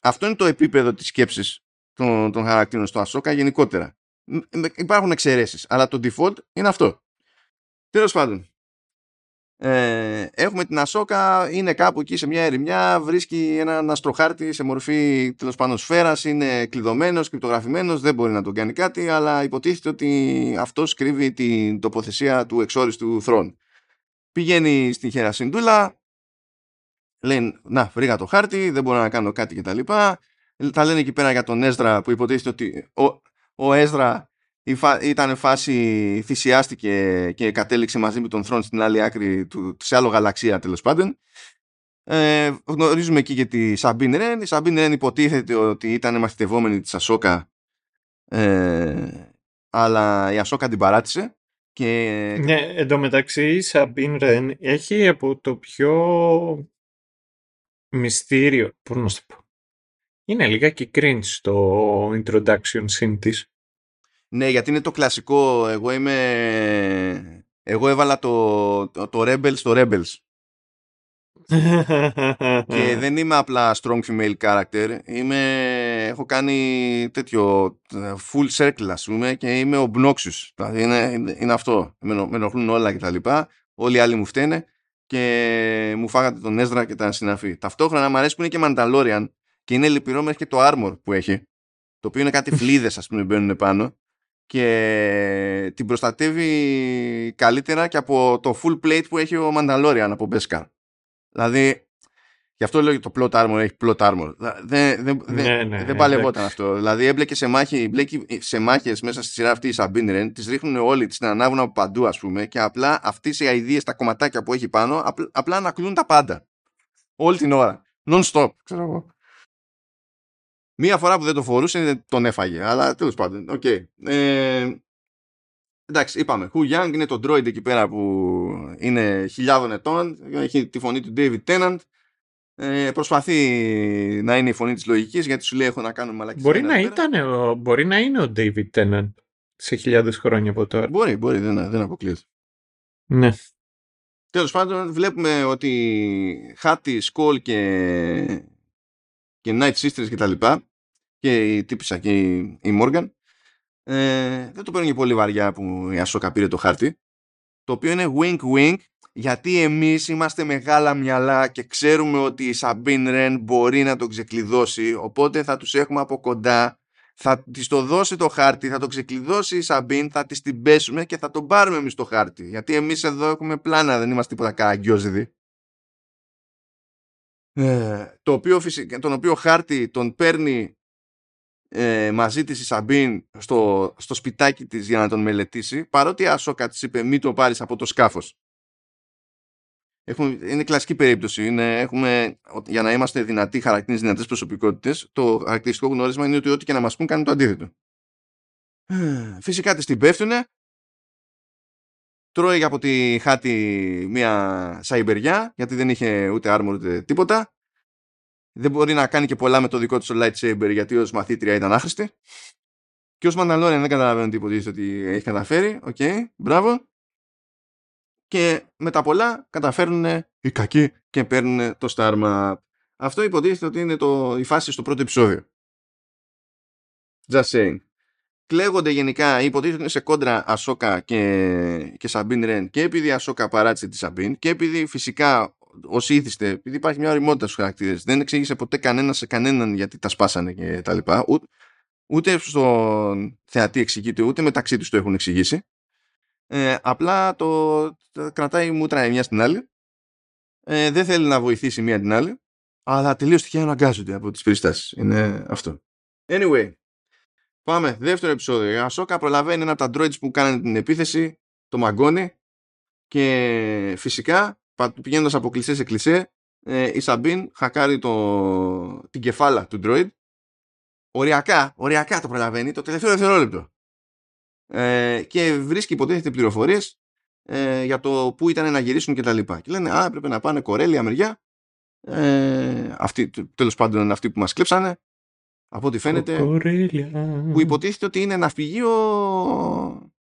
Αυτό είναι το επίπεδο της σκέψης των, των χαρακτήρων στο Ασόκα γενικότερα υπάρχουν εξαιρέσεις, αλλά το default είναι αυτό. Τέλος πάντων. Ε, έχουμε την Ασόκα, είναι κάπου εκεί σε μια ερημιά, βρίσκει έναν αστροχάρτη σε μορφή τέλος πάντων σφαίρας, είναι κλειδωμένος, κρυπτογραφημένος, δεν μπορεί να τον κάνει κάτι, αλλά υποτίθεται ότι αυτός κρύβει την τοποθεσία του εξόριστου θρόνου. Πηγαίνει στην Χερασιντούλα, λένε Να, βρήκα το χάρτη, δεν μπορώ να κάνω κάτι κτλ. Τα λένε εκεί πέρα για τον Έζρα που υποτίθεται ότι ο, ο Έζρα ήταν φάση, θυσιάστηκε και κατέληξε μαζί με τον Θρόν στην άλλη άκρη του, σε άλλο γαλαξία τέλος πάντων. Ε, γνωρίζουμε εκεί και τη Σαμπίν Ρεν. Η Σαμπίν Ρεν υποτίθεται ότι ήταν μαθητευόμενη της Ασόκα ε, αλλά η Ασόκα την παράτησε. Και... Ναι, εντωμεταξύ η Σαμπίν Ρεν έχει από το πιο μυστήριο, πώς να το πω, είναι λιγάκι cringe το introduction scene της. Ναι, γιατί είναι το κλασικό. Εγώ είμαι. Εγώ έβαλα το, το, το Rebels στο Rebels. και δεν είμαι απλά strong female character. Είμαι, έχω κάνει τέτοιο full circle, ας πούμε, και είμαι obnoxious. Δηλαδή είναι, είναι αυτό. Με, με ενοχλούν όλα και τα λοιπά. Όλοι οι άλλοι μου φταίνε και μου φάγατε τον Έζρα και τα συναφή. Ταυτόχρονα μου αρέσει που είναι και Mandalorian και είναι λυπηρό μέχρι και το armor που έχει. Το οποίο είναι κάτι φλίδες ας πούμε μπαίνουν πάνω και την προστατεύει καλύτερα και από το full plate που έχει ο Mandalorian από Beskar. Δηλαδή Γι' αυτό λέω το plot armor έχει plot armor. Δεν, δεν, ναι, ναι, δεν παλευόταν αυτό. Δηλαδή έμπλεκε σε, μάχη, σε μάχες μέσα στη σειρά αυτή η Sabine Wren, τις ρίχνουν όλοι, τις ανάβουν από παντού ας πούμε και απλά αυτές οι αηδίες, τα κομματάκια που έχει πάνω, απλά, απλά ανακλούν τα πάντα. Όλη την ώρα. Non-stop, ξέρω εγώ. Μία φορά που δεν το φορούσε τον έφαγε, αλλά τέλος πάντων, OK. Okay. Ε, εντάξει, είπαμε, Hu Yang είναι το droid εκεί πέρα που είναι χιλιάδων ετών, έχει τη φωνή του David Tennant, ε, προσπαθεί να είναι η φωνή της λογικής γιατί σου λέει έχω να κάνω μαλακίες. Μπορεί να, ήταν, ο, μπορεί να είναι ο David Tennant σε χιλιάδες χρόνια από τώρα. Μπορεί, μπορεί, δεν, δεν αποκλείεται. Ναι. Τέλος πάντων βλέπουμε ότι Χάτι, Σκόλ και, και Night Sisters και τα λοιπά και η τύπησα και η, η Morgan ε, δεν το παίρνουν και πολύ βαριά που η Ασόκα πήρε το χάρτη το οποίο είναι wink wink γιατί εμείς είμαστε μεγάλα μυαλά και ξέρουμε ότι η Σαμπίν Ρεν μπορεί να το ξεκλειδώσει οπότε θα τους έχουμε από κοντά θα της το δώσει το χάρτη, θα το ξεκλειδώσει η Σαμπίν, θα της την πέσουμε και θα τον πάρουμε εμείς το χάρτη. Γιατί εμείς εδώ έχουμε πλάνα, δεν είμαστε τίποτα καραγκιόζιδοι. Ε, το οποίο, τον οποίο χάρτη τον παίρνει ε, μαζί της η Σαμπίν στο, στο σπιτάκι της για να τον μελετήσει παρότι η Ασόκα της είπε μην το πάρεις από το σκάφος Έχουμε, είναι κλασική περίπτωση. Είναι, έχουμε, για να είμαστε δυνατοί χαρακτήρες, δυνατές προσωπικότητες, το χαρακτηριστικό γνώρισμα είναι ότι ό,τι και να μας πούν κάνει το αντίθετο. Φυσικά της την πέφτουνε. Τρώει από τη χάτη μία σαϊμπεριά, γιατί δεν είχε ούτε armor ούτε τίποτα. Δεν μπορεί να κάνει και πολλά με το δικό του lightsaber, γιατί ως μαθήτρια ήταν άχρηστη. Και ως Mandalorian δεν καταλαβαίνω τι υποτίθεται ότι έχει καταφέρει. OK, okay, μπράβο και με τα πολλά καταφέρνουν οι κακοί και παίρνουν το star map. Αυτό υποτίθεται ότι είναι το, η φάση στο πρώτο επεισόδιο. Just saying. Κλέγονται γενικά, υποτίθεται ότι είναι σε κόντρα Ασόκα και, και Σαμπίν Ρεν και επειδή η Ασόκα παράτησε τη Σαμπίν και επειδή φυσικά όσοι ήθιστε, επειδή υπάρχει μια ωριμότητα στους χαρακτήρες, δεν εξήγησε ποτέ κανένα σε κανέναν γιατί τα σπάσανε και τα λοιπά, ούτε, ούτε στον θεατή εξηγείται, ούτε μεταξύ τους το έχουν εξηγήσει. Ε, απλά το, το κρατάει μούτρα η μια στην άλλη. Ε, δεν θέλει να βοηθήσει μία την άλλη. Αλλά τελείως τυχαία αναγκάζονται από τις περιστάσεις. Είναι αυτό. Anyway, πάμε. Δεύτερο επεισόδιο. Η Ασόκα προλαβαίνει ένα από τα droids που κάνανε την επίθεση, το μαγκόνι. Και φυσικά, πηγαίνοντας από κλισέ σε κλισέ, ε, η Σαμπίν χακάρει το, την κεφάλα του droid. Οριακά, οριακά το προλαβαίνει το τελευταίο δευτερόλεπτο ε, και βρίσκει υποτίθεται πληροφορίες ε, για το πού ήταν να γυρίσουν και τα λοιπά. Και λένε, α, έπρεπε να πάνε κορέλια μεριά. Ε, αυτή, τέλος πάντων αυτοί που μας κλέψανε από ό,τι φαίνεται που υποτίθεται ότι είναι ναυπηγείο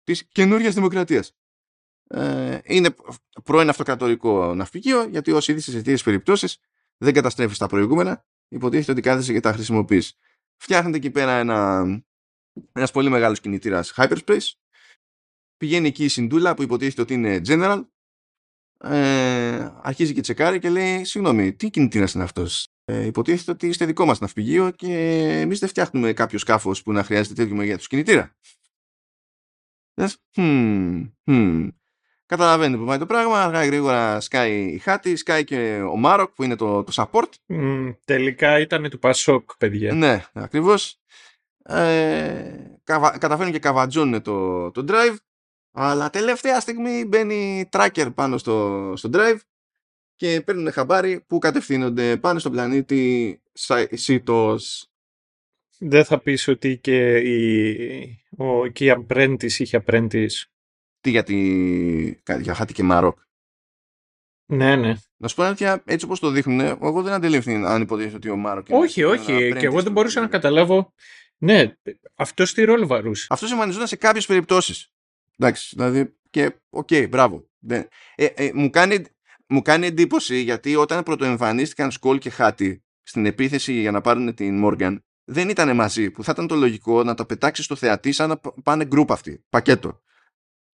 της καινούργιας δημοκρατίας. Ε, είναι πρώην αυτοκρατορικό ναυπηγείο γιατί ως ήδη σε τέτοιες περιπτώσεις δεν καταστρέφεις τα προηγούμενα υποτίθεται ότι κάθεσαι και τα χρησιμοποιείς. Φτιάχνεται εκεί πέρα ένα ένας πολύ μεγάλος κινητήρας hyperspace. Πηγαίνει εκεί η Συντούλα που υποτίθεται ότι είναι general. Ε, αρχίζει και τσεκάρει και λέει συγγνώμη τι κινητήρας είναι αυτός; Ε, υποτίθεται ότι είστε δικό μας ναυπηγείο και εμείς δεν φτιάχνουμε κάποιο σκάφος που να χρειάζεται τέτοιο μεγέθους κινητήρα hmm, hmm. Καταλαβαίνετε που πάει το πράγμα. Αργά ή γρήγορα σκάει η χάτη, σκάει και ο Μάροκ που είναι το, το support. Mm, τελικά ήταν του Πασόκ, παιδιά. Ναι, ακριβώς ε, καταφέρνουν και καβατζώνουν το, το drive αλλά τελευταία στιγμή μπαίνει tracker πάνω στο, στο drive και παίρνουν χαμπάρι που κατευθύνονται πάνω στον πλανήτη Seatos. Δεν θα πεις ότι και η, ο, και η Apprentice είχε Apprentice. Τι για, τη, για Χάτι και Μαρόκ. Ναι, ναι. Να σου πω αλήθεια, έτσι όπως το δείχνουν, εγώ δεν αντιλήφθη αν υποτίθεται ότι ο Μάροκ. Όχι, όχι. Και εγώ δεν μπορούσα να καταλάβω ναι, αυτό τι ρόλο βαρούσε. Αυτός εμφανιζόταν σε κάποιες περιπτώσεις. Εντάξει, δηλαδή. Και OK, okay, μπράβο. Ε, ε, μου, κάνει, μου κάνει εντύπωση γιατί όταν πρωτοεμφανίστηκαν Σκόλ και Χάτι στην επίθεση για να πάρουν την Μόργαν, δεν ήταν μαζί. Που θα ήταν το λογικό να τα πετάξει στο θεατή σαν να πάνε γκρουπ αυτοί. Πακέτο.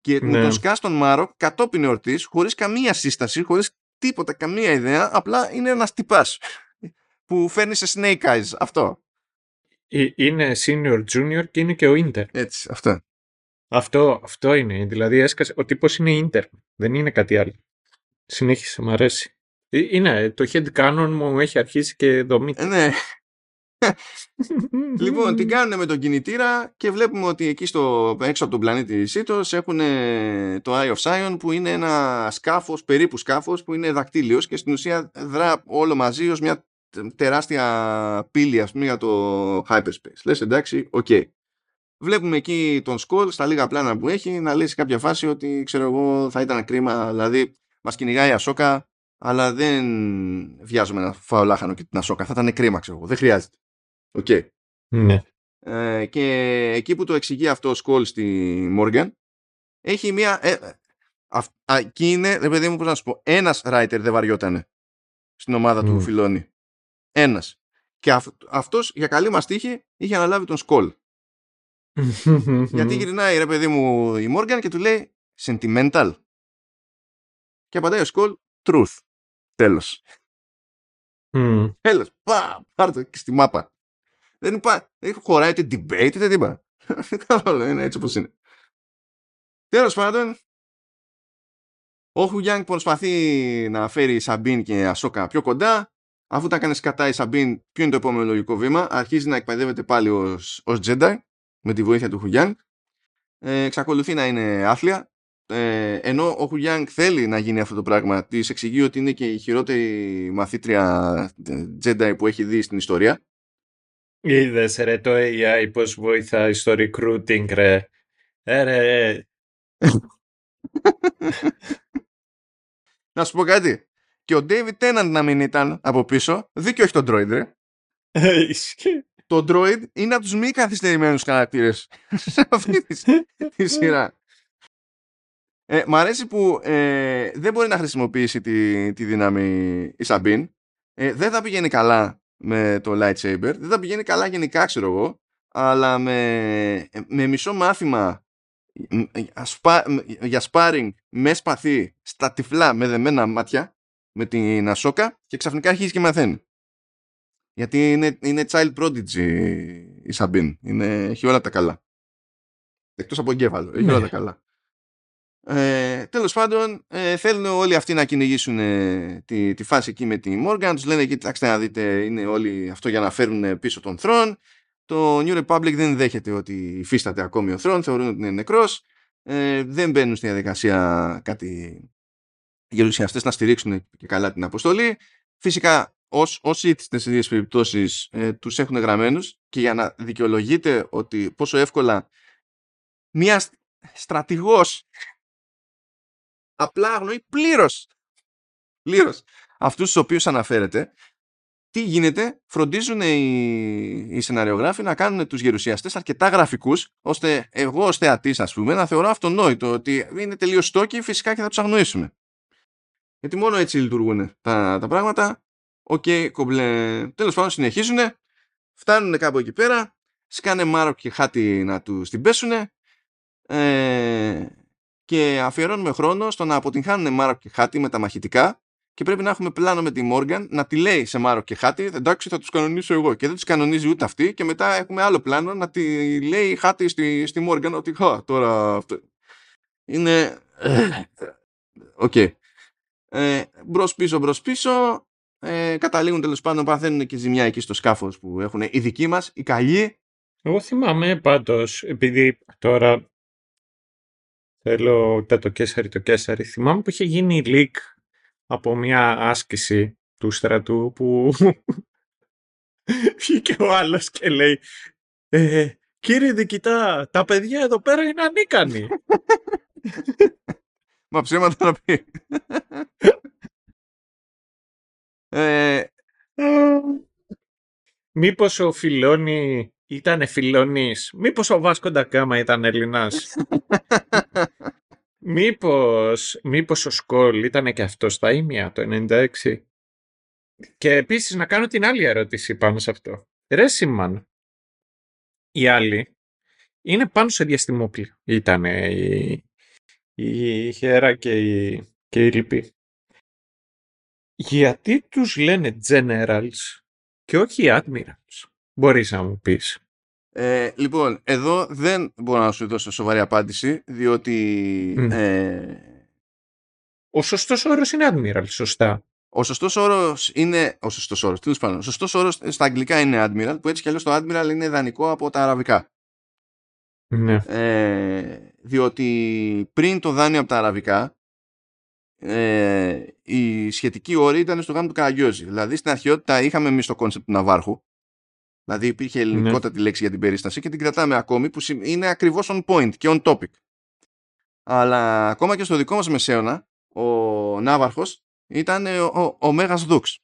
Και ναι. με τον σκά στον Μάρο κατόπιν εορτής, χωρίς καμία σύσταση, χωρίς τίποτα, καμία ιδέα. Απλά είναι ένας τυπάς που φέρνει σε Snake Eyes. Αυτό. Ε, Είναι senior, junior και είναι και ο intern. Έτσι, αυτό. Αυτό, αυτό είναι. Δηλαδή έσκασε, ο τύπος είναι intern. Δεν είναι κάτι άλλο. Συνέχισε, μου αρέσει. Ε, Είναι, το head canon μου έχει αρχίσει και δομείται. Ε, ναι. λοιπόν, την κάνουν με τον κινητήρα και βλέπουμε ότι εκεί στο, έξω από τον πλανήτη Seatos έχουν το Eye of Sion που είναι ένα σκάφος, περίπου σκάφος που είναι δακτύλιος και στην ουσία δρα όλο μαζί ως μια τεράστια πύλη ας πούμε για το hyperspace. Λες εντάξει, οκ. Βλέπουμε εκεί τον Σκόλ στα λίγα πλάνα που έχει να λέει σε κάποια φάση ότι ξέρω εγώ θα ήταν κρίμα, δηλαδή μας κυνηγάει η Ασόκα αλλά δεν βιάζομαι να φάω λάχανο και την Ασόκα. Θα ήταν κρίμα ξέρω εγώ, δεν χρειάζεται. Οκ. Ναι. Ε, και εκεί που το εξηγεί αυτό ο Σκόλ στη Μόργαν έχει μια ε, ε, αυ, α, εκεί είναι ρε παιδί μου πώς να σου πω ένας writer δεν βαριότανε στην ομάδα του Μμ. Φιλόνι ένας και αυ, αυτός για καλή μας τύχη είχε αναλάβει τον Σκόλ γιατί γυρνάει ρε παιδί μου η Μόργαν και του λέει sentimental και απαντάει ο Σκόλ truth τέλος Μμ. Τέλος. Πα, πάρ' το και στη μάπα. Δεν υπά, δεν χωράει ούτε debate ούτε τίποτα. Καθόλου, είναι έτσι όπως είναι. Τέλος πάντων, ο Χουγιάνγκ προσπαθεί να φέρει Σαμπίν και Ασόκα πιο κοντά. Αφού τα έκανε κατά η Σαμπίν, ποιο είναι το επόμενο λογικό βήμα. Αρχίζει να εκπαιδεύεται πάλι ως, ως Jedi με τη βοήθεια του Χουγιάνγκ. Ε, εξακολουθεί να είναι άθλια. Ε, ενώ ο Χουγιάνγκ θέλει να γίνει αυτό το πράγμα, της εξηγεί ότι είναι και η χειρότερη μαθήτρια ε, Jedi που έχει δει στην ιστορία. Είδες ρε το AI πώς βοηθάει στο recruiting ρε. Ε, ρε. Να σου πω κάτι. Και ο David Tennant να μην ήταν από πίσω, δίκιο έχει τον Droid, ρε. Ισχύει. Το Droid είναι από τους μη καθυστερημένους χαρακτήρες σε αυτή τη, τη σειρά. Ε, μ' αρέσει που ε, δεν μπορεί να χρησιμοποιήσει τη, τη δύναμη η Σαμπίν. Ε, δεν θα πηγαίνει καλά με το lightsaber. Δεν θα πηγαίνει καλά γενικά, ξέρω εγώ. Αλλά με, με μισό μάθημα μ, ασπα- μ, για sparring με σπαθί στα τυφλά με δεμένα μάτια με την Ασόκα και ξαφνικά αρχίζει και μαθαίνει. Γιατί είναι, είναι child prodigy η Σαμπίν. Είναι, έχει όλα τα καλά. Εκτός από εγκέφαλο. Έχει Ναι. όλα τα καλά. Ε, τέλος πάντων, ε, θέλουν όλοι αυτοί να κυνηγήσουν ε, τη, τη φάση εκεί με τη Morgan. Τους λένε, κοιτάξτε να δείτε, είναι όλοι αυτό για να φέρουν πίσω τον Θρόν. Το New Republic δεν δέχεται ότι υφίσταται ακόμη ο Θρόν, θεωρούν ότι είναι νεκρός. Ε, δεν μπαίνουν στη διαδικασία κάτι γερουσιαστές να στηρίξουν και καλά την αποστολή. Φυσικά, ως, όσοι στις ίδιες περιπτώσεις ε, τους έχουν γραμμένους και για να δικαιολογείται ότι πόσο εύκολα μια στ- στρατηγός απλά αγνοεί πλήρως πλήρως αυτούς τους οποίους αναφέρεται τι γίνεται, φροντίζουν οι, οι σεναριογράφοι να κάνουν τους γερουσιαστές αρκετά γραφικούς, ώστε εγώ ως θεατής ας πούμε να θεωρώ αυτονόητο ότι είναι τελείως στόκοι φυσικά και θα τους αγνοήσουμε. Γιατί μόνο έτσι λειτουργούν τα, τα πράγματα. Οκ, κομπλέ. Τέλος πάντων συνεχίζουν, φτάνουν κάπου εκεί πέρα, σκάνε Μάροκ και Χάτι να τους την πέσουν ε, και αφιερώνουμε χρόνο στο να αποτυγχάνουν Μάροκ και Χάτι με τα μαχητικά και πρέπει να έχουμε πλάνο με τη Μόργαν να τη λέει σε Μάροκ και Χάτι εντάξει θα τους κανονίσω εγώ και δεν τους κανονίζει ούτε αυτή και μετά έχουμε άλλο πλάνο να τη λέει η Χάτι στη, στη Μόργαν ότι χα, τώρα αυτό είναι οκ ε, μπρος πίσω μπρος πίσω ε, καταλήγουν τέλος πάντων παθαίνουν και ζημιά εκεί στο σκάφος που έχουν οι δικοί μας, οι καλοί. Εγώ θυμάμαι πάντως, επειδή τώρα θέλω τα το κέσαρι το κέσαρι, θυμάμαι που είχε γίνει leak από μια άσκηση του στρατού που βγήκε ο άλλος και λέει ε, κύριε Δικητά, τα παιδιά εδώ πέρα είναι ανίκανοι. Μα ψέματα να πει. ε, Μήπως ο Φιλόνι ήταν φιλονής. Μήπως ο Βάσκο Ντακάμα ήταν Ελληνάς. Μήπως, μήπως ο Σκόλ ήταν και αυτός στα ίμια το 96. Και επίσης να κάνω την άλλη ερώτηση πάνω σε αυτό. Ρε Σίμαν, οι άλλοι είναι πάνω σε διαστημόπλαιο. Ήταν η, η Χέρα και η, και η Λυπή. γιατί τους λένε generals και όχι admirals. Μπορείς να μου πεις; Ε, λοιπόν, εδώ δεν μπορώ να σου δώσω σοβαρή απάντηση, διότι... Μμ. Ε, Ο σωστός όρος είναι admiral, σωστά. ο σωστός όρος είναι. Ο σωστός όρος, τέλος πάντων. Ο σωστός όρος στα αγγλικά είναι admiral, που έτσι κι αλλιώς το admiral είναι δάνειο από τα αραβικά. Ναι. Ε, διότι πριν το δάνειο από τα αραβικά, ε, οι σχετικοί όροι ήταν στο γάμο του Καραγκιόζη. Δηλαδή στην αρχαιότητα είχαμε εμείς το concept του Ναβάρχου. Δηλαδή υπήρχε ελληνικότατη λέξη για την περίσταση και την κρατάμε ακόμη που σημ- είναι ακριβώς on point και on topic. Αλλά ακόμα και στο δικό μας μεσαίωνα, ο Ναύαρχος ήταν ο, ο, ο Μέγας Δούξ.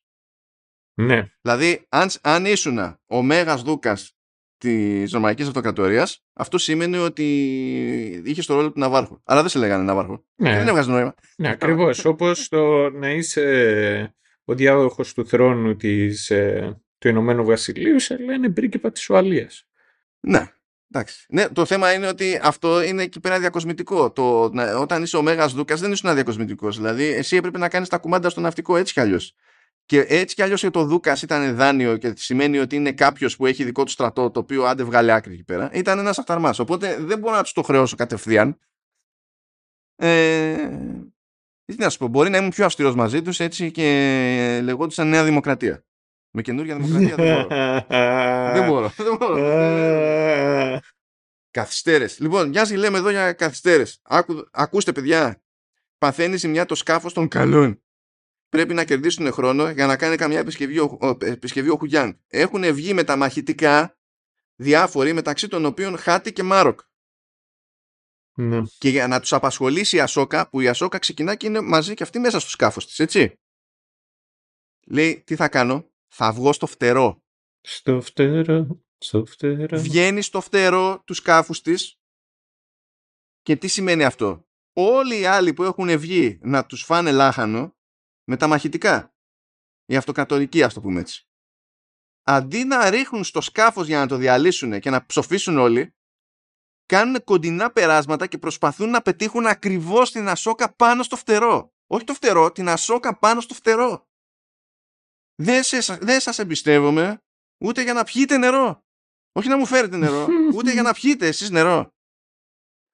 Ναι. Δηλαδή, αν, αν ήσουν ο Μέγας Δούκας της Ρωμαϊκής Αυτοκρατορίας, αυτό σημαίνει ότι είχε το ρόλο του Ναβάρχου. Αλλά δεν σε λέγανε Ναβάρχο. Και δεν Ναι, έβγαζε νόημα. ναι ακριβώς. Όπως το να είσαι ο διάδοχος του θρόνου της, ε, του Ηνωμένου Βασιλείου, σε λένε πρίγκιπα της Ουαλίας. Ναι. Εντάξει. Ναι, το θέμα είναι ότι αυτό είναι εκεί πέρα διακοσμητικό. Το, να- όταν είσαι ο Μέγας Δούκας δεν ήσουν διακοσμητικό. Δηλαδή, εσύ έπρεπε να κάνεις τα κουμάντα στο ναυτικό έτσι κι αλλιώς. Και έτσι κι αλλιώς και το Δούκας ήταν δάνειο και σημαίνει ότι είναι κάποιος που έχει δικό του στρατό, το οποίο άντε βγάλει άκρη εκεί πέρα. Ήταν ένας αυταρμάς. Οπότε δεν μπορώ να τους το χρεώσω κατευθείαν. Ε, τι να σου πω, μπορεί να ήμουν πιο αυστηρός μαζί τους έτσι και λεγόντουσαν Νέα Δημοκρατία. Με καινούργια Δημοκρατία δεν μπορώ. δεν μπορώ. Δεν μπορώ. Ε, Καθυστέρες. Λοιπόν, μια και λέμε εδώ για καθυστέρες. Άκου, ακούστε, παιδιά. Παθαίνεις ζημιά το σκάφος των καλών. Πρέπει να κερδίσουν χρόνο για να κάνει καμιά επισκευή ο, ο, επισκευή ο Χουγιάνγκ. Έχουν βγει με τα μαχητικά διάφοροι μεταξύ των οποίων Χάτι και Μάροκ. ναι. Και για να τους απασχολήσει η Ασόκα, που η Ασόκα ξεκινά και είναι μαζί και αυτή μέσα στο σκάφος της, έτσι. Λέει, τι θα κάνω, θα βγω στο φτερό. Στο φτερό, στο φτερό. βγαίνει στο φτερό τους σκάφους της και τι σημαίνει αυτό; Όλοι οι άλλοι που έχουν βγει να τους φάνε λάχανο με τα μαχητικά. Οι αυτοκατορικοί ας το πούμε έτσι. Αντί να ρίχνουν στο σκάφος για να το διαλύσουν και να ψοφήσουν όλοι, κάνουν κοντινά περάσματα και προσπαθούν να πετύχουν ακριβώς την ασόκα πάνω στο φτερό. Όχι το φτερό, την ασόκα πάνω στο φτερό. Δεν, σε, δεν σας εμπιστεύομαι ούτε για να πιείτε νερό. Όχι να μου φέρετε νερό, ούτε για να πιείτε εσείς νερό.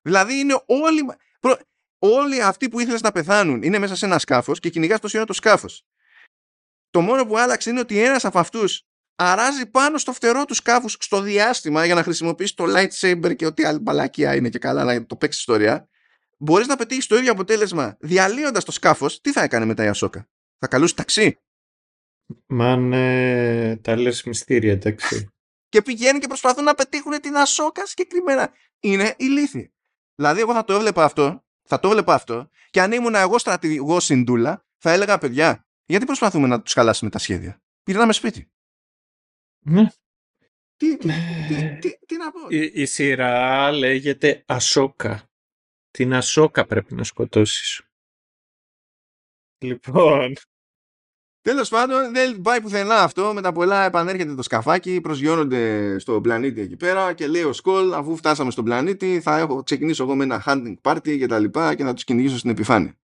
Δηλαδή είναι όλοι, προ- όλοι αυτοί που ήθελες να πεθάνουν είναι μέσα σε ένα σκάφος και κυνηγάς τόση ώρα το σκάφος. Το μόνο που άλλαξε είναι ότι ένας από αυτούς αράζει πάνω στο φτερό του σκάφους στο διάστημα για να χρησιμοποιήσει το lightsaber και ό,τι άλλη μπαλακία είναι και καλά να το παίξει ιστορία. Μπορείς να πετύχεις το ίδιο αποτέλεσμα διαλύοντας το σκάφος. Τι θα έκανε μετά η Ασόκα; Θα καλούσε ταξί; Μαν, ε, τα λες μυστήρια, εντάξει. και πηγαίνουν και προσπαθούν να πετύχουν την Ασόκα συγκεκριμένα. Είναι ηλίθιοι. Δηλαδή, εγώ θα το έβλεπα αυτό, θα το έβλεπα αυτό, και αν ήμουν εγώ στρατηγός συντούλα, θα έλεγα παιδιά, γιατί προσπαθούμε να τους χαλάσουμε τα σχέδια; Πήραμε σπίτι. Ναι. Τι, τι, τι, τι, τι να πω; Η, η σειρά λέγεται Ασόκα. Την Ασόκα πρέπει να σκοτώσεις. Λοιπόν, Τέλος πάντων, δεν πάει πουθενά αυτό. Με τα πολλά επανέρχεται το σκαφάκι, προσγειώνονται στο πλανήτη εκεί πέρα και λέει ο Σκολ, αφού φτάσαμε στον πλανήτη, θα έχω, ξεκινήσω εγώ με ένα hunting party και τα λοιπά και να τους κυνηγήσω στην επιφάνεια.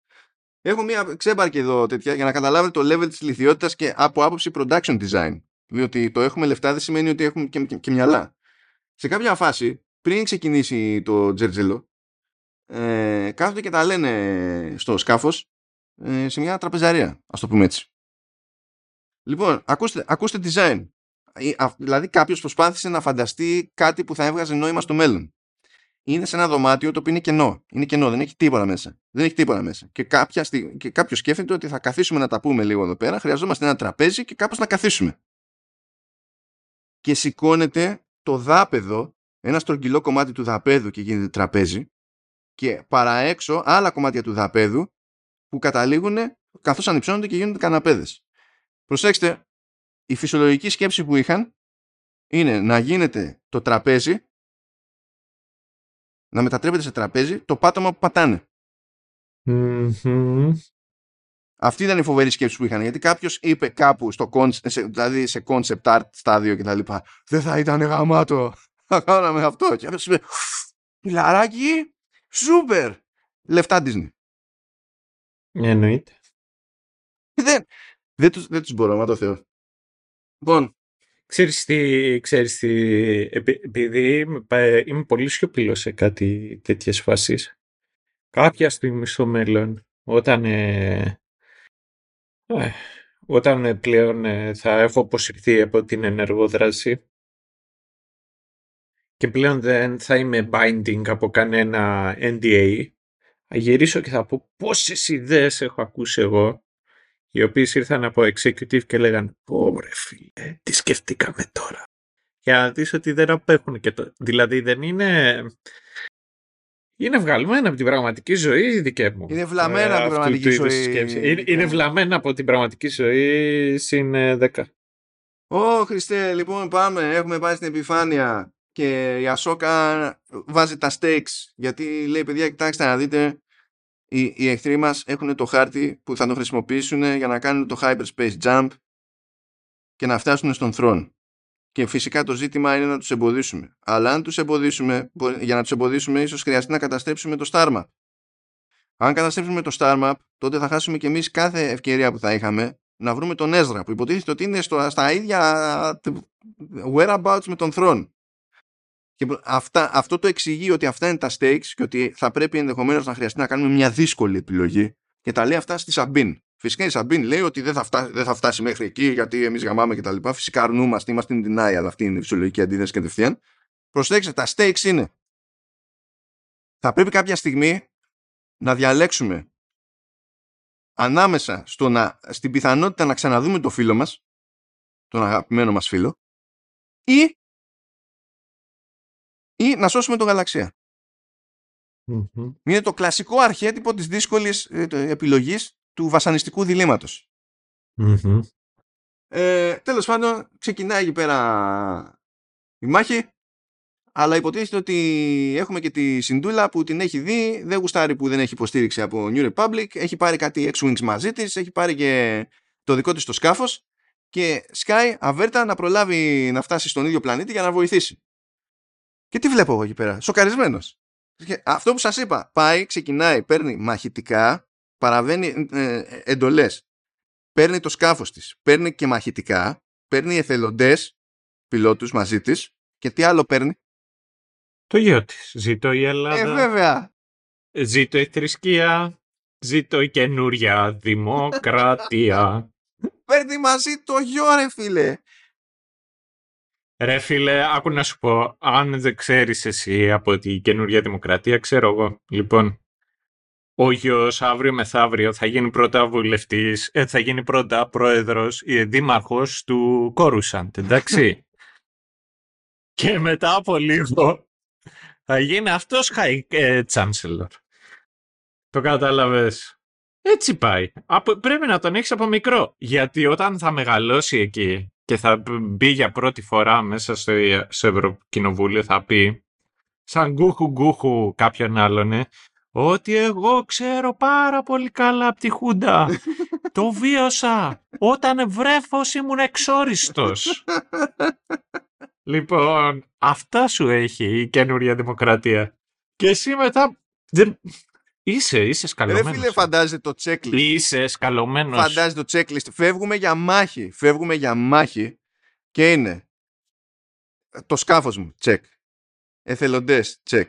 Έχω μία ξέμπαρκη εδώ τέτοια για να καταλάβετε το level της λιθιότητας και από άποψη production design. Διότι το έχουμε λεφτά δεν σημαίνει ότι έχουμε και, και, και μυαλά. Σε κάποια φάση, πριν ξεκινήσει το τζερτζελό, ε, κάθονται και τα λένε στο σκάφος ε, σε μια τραπεζαρία, ας το πούμε έτσι. Λοιπόν, ακούστε, ακούστε design. Ε, α- Δηλαδή κάποιος προσπάθησε να φανταστεί κάτι που θα έβγαζε νόημα στο μέλλον. Είναι σε ένα δωμάτιο το οποίο είναι κενό. Είναι κενό, δεν έχει τίποτα μέσα. Δεν έχει τίποτα μέσα. Και, κάποια στι... και κάποιος σκέφτεται ότι θα καθίσουμε να τα πούμε λίγο εδώ πέρα. Χρειαζόμαστε ένα τραπέζι και κάπως να καθίσουμε. Και σηκώνεται το δάπεδο, ένα στρογγυλό κομμάτι του δαπέδου και γίνεται τραπέζι. Και παραέξω άλλα κομμάτια του δαπέδου που καταλήγουν καθώς ανυψώνονται και γίνονται καναπέδες. Προσέξτε, η φυσιολογική σκέψη που είχαν είναι να γίνεται το τραπέζι να μετατρέπεται σε τραπέζι το πάτωμα που πατάνε. μμμ. Αυτή ήταν η φοβερή σκέψη που είχαν. Γιατί κάποιος είπε κάπου, στο concept, σε, δηλαδή σε concept art στάδιο κτλ. Δεν θα ήταν γαμάτο. Θα κάναμε αυτό. Και κάποιο είπε, Πιλαράκι, σούπερ. Λεφτά Disney. εννοείται. Δεν, Δεν τους, δεν τους μπορώ, μα το Θεώ. Λοιπόν, Ξέρεις τι, ξέρεις τι, επει- επειδή είμαι, πα- είμαι πολύ σιωπηλός σε κάτι τέτοιες φάσεις, κάποια στιγμή στο μέλλον, όταν, ε, ε, όταν ε, πλέον ε, θα έχω αποσυρθεί από την ενεργό δράση και πλέον δεν θα είμαι binding από κανένα NDA, θα γυρίσω και θα πω πόσες ιδέες έχω ακούσει εγώ οι οποίες ήρθαν από executive και λέγαν «Πω ρε φίλε, τι σκεφτήκαμε τώρα». Για να δεις ότι δεν απέχουν και το... Δηλαδή δεν είναι... Είναι βγαλμένα από την πραγματική ζωή δικαί μου. Είναι βλαμμένα από την αυτού πραγματική του είδους ζωή, σκέψη. Είναι, δικαί είναι μου. βλαμμένα από την πραγματική ζωή συν ε, 10. Ω Χριστέ, λοιπόν πάμε, έχουμε πάει στην επιφάνεια και η Ασόκα βάζει τα stakes γιατί λέει παιδιά κοιτάξτε να δείτε οι, οι εχθροί μας έχουν το χάρτη που θα το χρησιμοποιήσουν για να κάνουν το hyperspace jump και να φτάσουν στον θρόν. Και φυσικά το ζήτημα είναι να τους εμποδίσουμε. Αλλά αν τους εμποδίσουμε, μπορεί- για να τους εμποδίσουμε ίσως χρειαστεί να καταστρέψουμε το Star Map. Αν καταστρέψουμε το Star Map, τότε θα χάσουμε και εμείς κάθε ευκαιρία που θα είχαμε να βρούμε τον Έζρα που υποτίθεται ότι είναι στο, στα ίδια whereabouts με τον Θρόν. Και αυτά, αυτό το εξηγεί ότι αυτά είναι τα stakes και ότι θα πρέπει ενδεχομένως να χρειαστεί να κάνουμε μια δύσκολη επιλογή και τα λέει αυτά στη Σαμπίν. Φυσικά η Σαμπίν λέει ότι δεν θα, φτάσει, δεν θα φτάσει μέχρι εκεί γιατί εμείς γαμάμε και τα λοιπά. Φυσικά αρνούμαστε, είμαστε in denial, αυτή είναι η φυσιολογική αντίδραση κατευθείαν. Προσέξτε, τα stakes είναι θα πρέπει κάποια στιγμή να διαλέξουμε ανάμεσα στο να, στην πιθανότητα να ξαναδούμε το φίλο μας, τον αγαπημένο μας φίλο, ή, ή να σώσουμε τον γαλαξία. Μμμ. Είναι το κλασικό αρχέτυπο της δύσκολης ε, το- επιλογής του βασανιστικού διλήμματος. Μμμ. Ε, τέλος πάντων, ξεκινάει εκεί πέρα η μάχη, αλλά υποτίθεται ότι έχουμε και τη Συντούλα που την έχει δει, δεν γουστάρει που δεν έχει υποστήριξη από New Republic, έχει πάρει κάτι X-Wings μαζί της, έχει πάρει και το δικό της το σκάφος και σκάει αβέρτα να προλάβει να φτάσει στον ίδιο πλανήτη για να βοηθήσει. Και τι βλέπω εγώ εκεί πέρα, σοκαρισμένος. Και Αυτό που σας είπα, πάει, ξεκινάει, παίρνει μαχητικά, παραβαίνει ε, ε, εντολές, παίρνει το σκάφος της, παίρνει και μαχητικά, παίρνει εθελοντές πιλότους μαζί της και τι άλλο παίρνει; Το γιο της. Ζήτω η Ελλάδα. Ε, βέβαια. Ζήτω η θρησκεία. Ζήτω η καινούρια δημοκρατία. Παίρνει μαζί το γιο ρε φίλε. Ρε φίλε, άκου να σου πω, αν δεν ξέρεις εσύ από την καινούρια δημοκρατία, ξέρω εγώ. Λοιπόν, ο γιος αύριο μεθαύριο θα γίνει πρώτα βουλευτής, ε, θα γίνει πρώτα πρόεδρος, ε, δήμαρχος του Κόρουσαντ, εντάξει. Και μετά από λίγο θα γίνει αυτός high ε, chancellor. Το κατάλαβες. Έτσι πάει. Από, πρέπει να τον έχεις από μικρό. Γιατί όταν θα μεγαλώσει εκεί και θα μπει για πρώτη φορά μέσα στο, στο Ευρωκοινοβούλιο θα πει σαν γκούχου γκούχου κάποιον άλλον ε, ότι εγώ ξέρω πάρα πολύ καλά από τη Χούντα. Το βίωσα όταν βρέφος ήμουν εξόριστος. λοιπόν, αυτά σου έχει η καινούρια δημοκρατία. Και εσύ μετά... Δεν... Είσαι, είσαι Ρε σκαλωμένος. φίλε φαντάζεσαι το checklist. Είσαι σκαλωμένος. Φαντάζεσαι το checklist. Φεύγουμε για μάχη. Φεύγουμε για μάχη και είναι το σκάφος μου. Check. Εθελοντές. Check.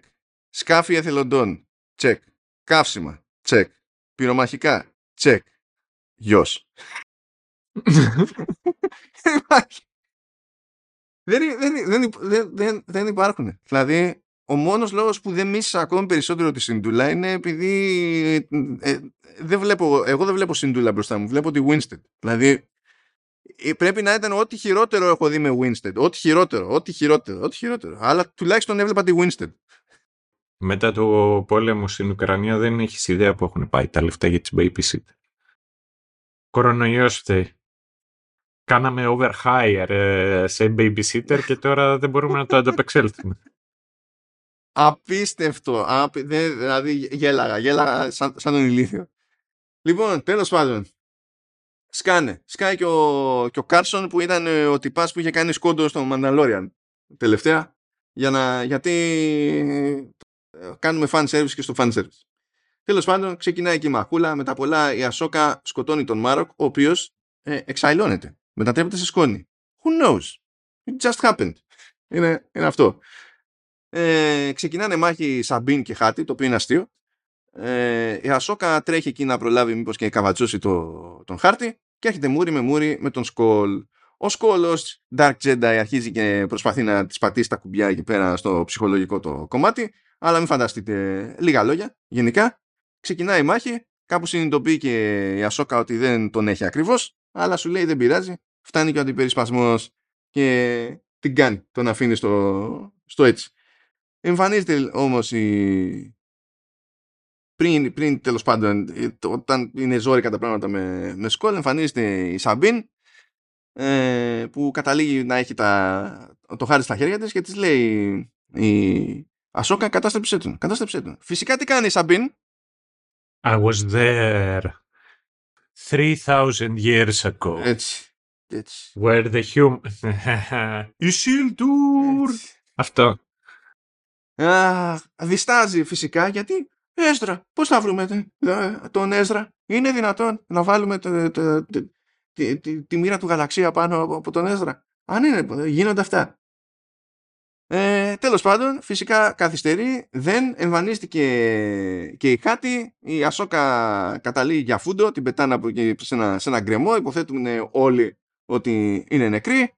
Σκάφη εθελοντών. Check. Καύσιμα. Check. Πυρομαχικά. Check. Γιος. Υπάρχει. δεν, δεν, δεν, δεν, δεν, δεν υπάρχουν. Δηλαδή, ο μόνος λόγος που δεν μίσησα ακόμη περισσότερο τη Σιντούλα είναι επειδή ε, δεν βλέπω, εγώ δεν βλέπω Σιντούλα μπροστά μου, βλέπω τη Winstead. Δηλαδή, ε, πρέπει να ήταν ό,τι χειρότερο έχω δει με Winstead. Ό,τι χειρότερο, ό,τι χειρότερο, ό,τι χειρότερο. Αλλά τουλάχιστον έβλεπα τη Winstead. Μετά το πόλεμο στην Ουκρανία δεν έχεις ιδέα που έχουν πάει τα λεφτά για τις babysitter. Κορονοϊός φταίει. Κάναμε overhire ε, σε babysitter και τώρα δεν μπορούμε να το ανταπεξέλθουμε. Απίστευτο. Απ... δεν- δηλαδή γέλαγα, γέλαγα σαν, σαν τον ηλίθιο. Λοιπόν, τέλος πάντων. Σκάνε. Σκάει και ο, και ο Κάρσον που ήταν ε, ο τυπάς που είχε κάνει σκόντο στο Mandalorian τελευταία για να, γιατί ε, κάνουμε fan service και στο fan service. Τέλος πάντων, ξεκινάει και η μαχούλα. Με τα πολλά η Ασόκα σκοτώνει τον Μάροκ, ο οποίος ε, εξαϊλώνεται. Μετατρέπεται σε σκόνη. Who knows? It just happened. Είναι, είναι αυτό. Ε, ξεκινάνε μάχη Σαμπίν και Χάτι, το οποίο είναι αστείο. Ε, η Ασόκα τρέχει εκεί να προλάβει μήπως και καβατζώσει το, τον χάρτη και έρχεται μούρη με μούρη με τον Σκόλ. Ο Σκόλ ως Dark Jedi αρχίζει και προσπαθεί να της πατήσει τα κουμπιά εκεί πέρα στο ψυχολογικό το κομμάτι αλλά μην φανταστείτε λίγα λόγια γενικά. Ξεκινάει η μάχη, κάπου συνειδητοποιεί και η Ασόκα ότι δεν τον έχει ακριβώς αλλά σου λέει δεν πειράζει, φτάνει και ο αντιπερισπασμός και την κάνει, τον αφήνει στο, στο έτσι. Εμφανίζεται όμως η... Πριν, πριν τέλος πάντων, όταν είναι ζόρικα τα πράγματα με, με σκόλ, εμφανίζεται η Σαμπίν ε, που καταλήγει να έχει τα, το χάρι στα χέρια της και της λέει η Ασόκα κατάστρεψε τον. Κατάστρεψε τον. Φυσικά τι κάνει η Σαμπίν; I was there 3000 years ago. Έτσι. έτσι. Where the human... Isildur! Αυτό. Α, διστάζει φυσικά γιατί Έστρα, πώς θα βρούμε τον Έστρα; Είναι δυνατόν να βάλουμε το, το, το, τη, τη, τη, μοίρα του γαλαξία πάνω από τον Έστρα; Αν είναι, γίνονται αυτά. Ε, τέλος πάντων, φυσικά καθυστερεί, δεν εμφανίστηκε και η Χάτη, η Ασόκα καταλήγει για φούντο, την πετάνε από σε ένα, σε ένα γκρεμό, υποθέτουν όλοι ότι είναι νεκροί.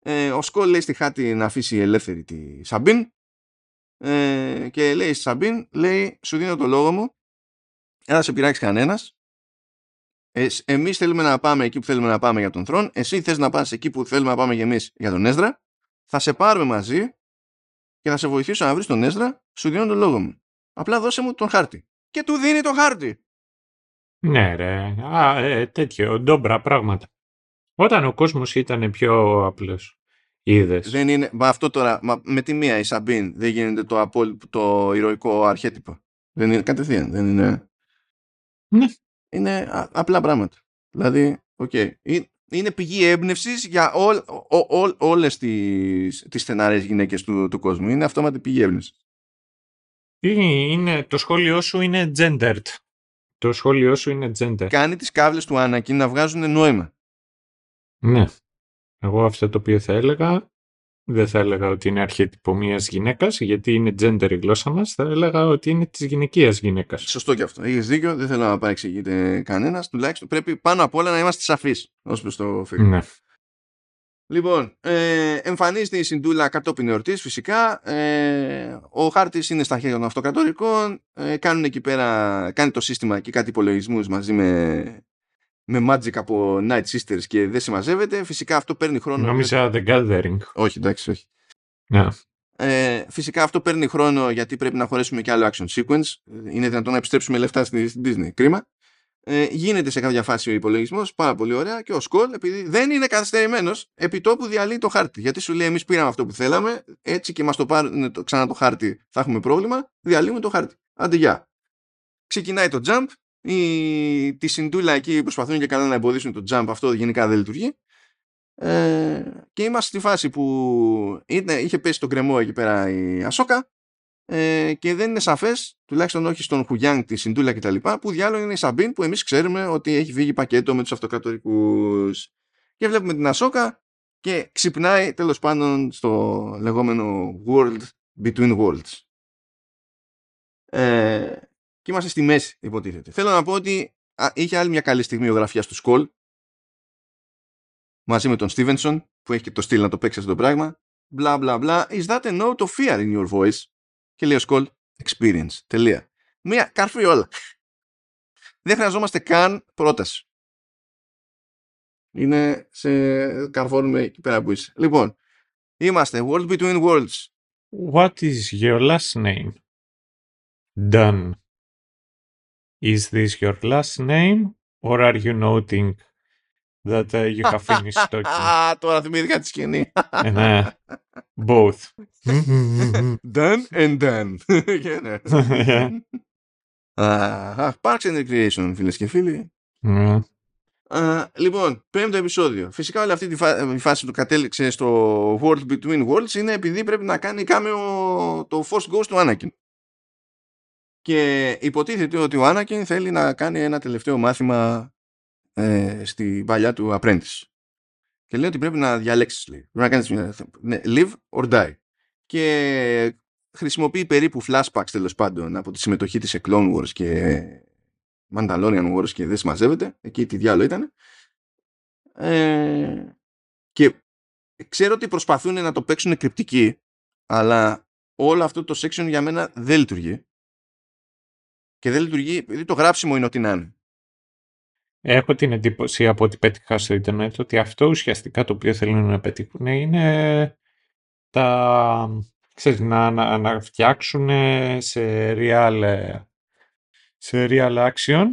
Ε, ο Σκόλ λέει στη Χάτη να αφήσει ελεύθερη τη Σαμπίν ε, και λέει στη Σαμπίν, λέει, σου δίνω το λόγο μου, δεν σε πειράξει κανένας, ε, εμείς θέλουμε να πάμε εκεί που θέλουμε να πάμε για τον θρόν, εσύ θες να πας εκεί που θέλουμε να πάμε για εμείς για τον Έσδρα, θα σε πάρουμε μαζί και θα σε βοηθήσω να βρεις τον Έζρα, σου δίνω τον λόγο μου. Απλά δώσε μου τον χάρτη. Και του δίνει τον χάρτη. Ναι ρε, Α, ε, τέτοιο, ντόμπρα πράγματα. Όταν ο κόσμος ήταν πιο απλός. Είδες. Δεν είναι, μα αυτό τώρα, μα με τη μία η Σαμπίν δεν γίνεται το, απόλυ, το ηρωικό αρχέτυπο. Δεν είναι κατευθείαν, δεν είναι. Ναι. Είναι α, απλά πράγματα. Δηλαδή, OK. Okay. Είναι πηγή έμπνευσης για ό, ό, ό, όλες τις, τις στενάρες γυναίκες του, του κόσμου. Είναι αυτόματη πηγή έμπνευσης. Είναι, το σχόλιο σου είναι gendered. Το σχόλιο σου είναι gender. Κάνει τις κάβλες του Άνακη να βγάζουν νόημα. Ναι. Εγώ αυτό το οποίο θα έλεγα, δεν θα έλεγα ότι είναι αρχέτυπο μιας γυναίκας, γιατί είναι gender η γλώσσα μας. Θα έλεγα ότι είναι της γυναικείας γυναίκας. Σωστό και αυτό. Έχεις δίκιο. Δεν θέλω να παρεξηγείται κανένας. Τουλάχιστον πρέπει πάνω απ' όλα να είμαστε σαφείς ως προς το φίλο. Ναι. Λοιπόν, ε, εμφανίζεται η Συντούλα κατόπιν εορτής φυσικά. Ε, ο χάρτης είναι στα χέρια των αυτοκρατορικών. Ε, κάνουν εκεί πέρα, κάνει το σύστημα εκεί κάτι υπολογισμούς μαζί με με Magic από Night Sisters και δεν συμμαζεύεται. Φυσικά αυτό παίρνει χρόνο. Νόμιζα The Gathering. Όχι, εντάξει, όχι. Yeah. Ε, φυσικά αυτό παίρνει χρόνο γιατί πρέπει να χωρέσουμε και άλλο action sequence. Είναι δυνατόν να επιστρέψουμε λεφτά στην Disney. Κρίμα. Ε, γίνεται σε κάποια φάση ο υπολογισμός, πάρα πολύ ωραία. Και ο Σκόλ, επειδή δεν είναι καθυστερημένος, επί τόπου διαλύει το χάρτη. Γιατί σου λέει: Εμείς πήραμε αυτό που θέλαμε, έτσι και μας το πάρουν ξανά το χάρτη, θα έχουμε πρόβλημα. Διαλύουμε το χάρτη. Άντε, γεια. Ξεκινάει το jump, η, τη συντούλα εκεί προσπαθούν και καλά να εμποδίσουν το jump αυτό γενικά δεν λειτουργεί. Ε, και είμαστε στη φάση που είχε πέσει τον κρεμό εκεί πέρα η Ασόκα ε, και δεν είναι σαφές τουλάχιστον όχι στον Χουγιάνγκ τη Συντούλα κτλ που διάλογο είναι η Σαμπίν που εμείς ξέρουμε ότι έχει βγει πακέτο με τους αυτοκρατορικούς. Και βλέπουμε την Ασόκα και ξυπνάει τέλος πάντων στο λεγόμενο world between worlds. Ε, και είμαστε στη μέση, υποτίθεται. Θέλω να πω ότι α, είχε άλλη μια καλή στιγμή ο γραφιά του Σκόλ μαζί με τον Στίβενσον που έχει και το στυλ να το παίξει αυτό το πράγμα. Μπλα μπλα μπλα. Is that a note of fear in your voice? Και λέει ο Σκόλ, experience. Τελεία. Μία καρφή όλα. Δεν χρειαζόμαστε καν πρόταση. Είναι σε καρφώνουμε εκεί πέρα που είσαι. Λοιπόν, είμαστε world between worlds. What is your last name? Done. Is this your last name or are you noting that uh, you have finished talking? Τώρα θυμήθηκα τη σκηνή. ναι. Both. done and done. Parks and Recreation, φίλες και φίλοι. Uh, λοιπόν, πέμπτο επεισόδιο. Φυσικά όλη αυτή τη φάση που κατέληξε στο World Between Worlds είναι επειδή πρέπει να κάνει κάμεο το Force Ghost του Anakin. Και υποτίθεται ότι ο Άνακιν θέλει να κάνει ένα τελευταίο μάθημα ε, στην παλιά του Apprentice. Και λέει ότι πρέπει να διαλέξεις, λέει. Πρέπει να κάνεις μια... Ναι, live or die. Και χρησιμοποιεί περίπου flashbacks τέλος πάντων από τη συμμετοχή της σε Clone Wars και Mandalorian Wars και δεν συμμαζεύεται. Εκεί τι διάλογο ήταν. Ε, και ξέρω ότι προσπαθούν να το παίξουν κρυπτική, αλλά όλο αυτό το section για μένα δεν λειτουργεί. Και δεν λειτουργεί επειδή το γράψιμο είναι ό,τι να είναι. Έχω την εντύπωση από ό,τι πέτυχα στο Ιντερνετ ότι αυτό ουσιαστικά το οποίο θέλουν να πετύχουν είναι τα, ξέρεις, να, να, να φτιάξουν σε real, σε real action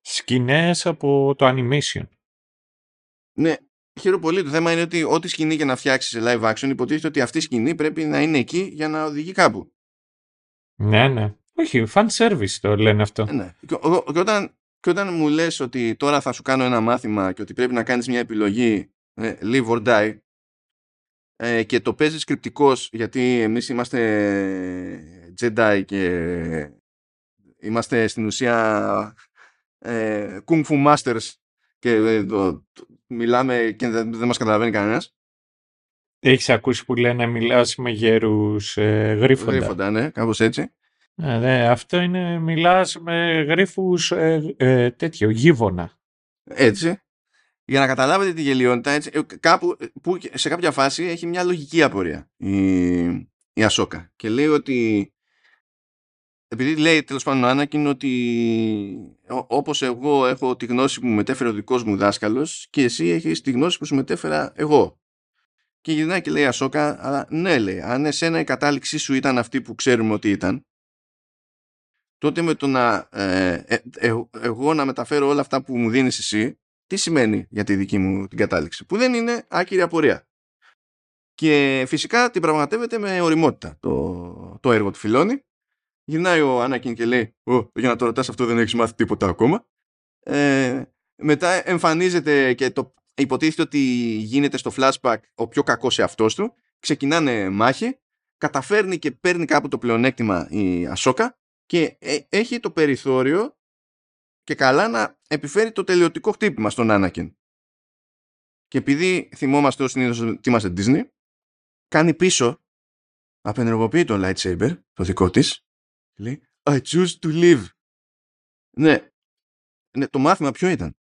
σκηνές από το animation. Ναι, χαίρομαι πολύ. Το θέμα είναι ότι ό,τι σκηνή και να φτιάξεις σε live action υποτίθεται ότι αυτή η σκηνή πρέπει να είναι εκεί για να οδηγεί κάπου. Ναι, ναι. Όχι, fan service το λένε αυτό. Ε, ναι. Και, όταν, και όταν μου λες ότι τώρα θα σου κάνω ένα μάθημα και ότι πρέπει να κάνεις μια επιλογή ε, live or die ε, και το παίζεις κρυπτικός γιατί εμείς είμαστε Jedi και είμαστε στην ουσία ε, Kung Fu Masters και ε, το, μιλάμε και δεν, δεν μας καταλαβαίνει κανένας. Έχεις ακούσει που λένε μιλάς με γέρους ε, γρίφοντα. Γρίφοντα, ναι, κάπως έτσι. Ε, ναι, αυτό είναι μιλάς με γρίφους ε, ε, τέτοιο, γίβονα. Έτσι. Για να καταλάβετε τη γελιότητα, έτσι, ε, κάπου, που σε κάποια φάση έχει μια λογική απορία η, η Ασόκα. Και λέει ότι επειδή λέει τέλος πάντων ο Άνακιν ότι όπως εγώ έχω τη γνώση που μου μετέφερε ο δικός μου δάσκαλος και εσύ έχεις τη γνώση που σου μετέφερα εγώ. Και γυρνάει και λέει Ασόκα, αλλά ναι λέει, αν εσένα η κατάληξή σου ήταν αυτή που ξέρουμε ότι ήταν, τότε με το να ε, ε, ε, εγώ να μεταφέρω όλα αυτά που μου δίνεις εσύ, τι σημαίνει για τη δική μου την κατάληξη, που δεν είναι άκυρη απορία. Και φυσικά την πραγματεύεται με οριμότητα το, το έργο του Φιλώνη Γυρνάει ο Άνακιν και λέει «Ω, για να το ρωτάς αυτό δεν έχεις μάθει τίποτα ακόμα». Ε, μετά εμφανίζεται και το υποτίθεται ότι γίνεται στο flashback ο πιο κακός αυτός του. Ξεκινάνε μάχη, καταφέρνει και παίρνει κάπου το πλεονέκτημα η Ασόκα και ε, έχει το περιθώριο και καλά να επιφέρει το τελειωτικό χτύπημα στον Άνακιν. Και επειδή θυμόμαστε ως συνήθως ότι είμαστε Disney, κάνει πίσω, απενεργοποιεί το lightsaber, το δικό της, Λέει I choose to live. Ναι. ναι. Το μάθημα ποιο ήταν;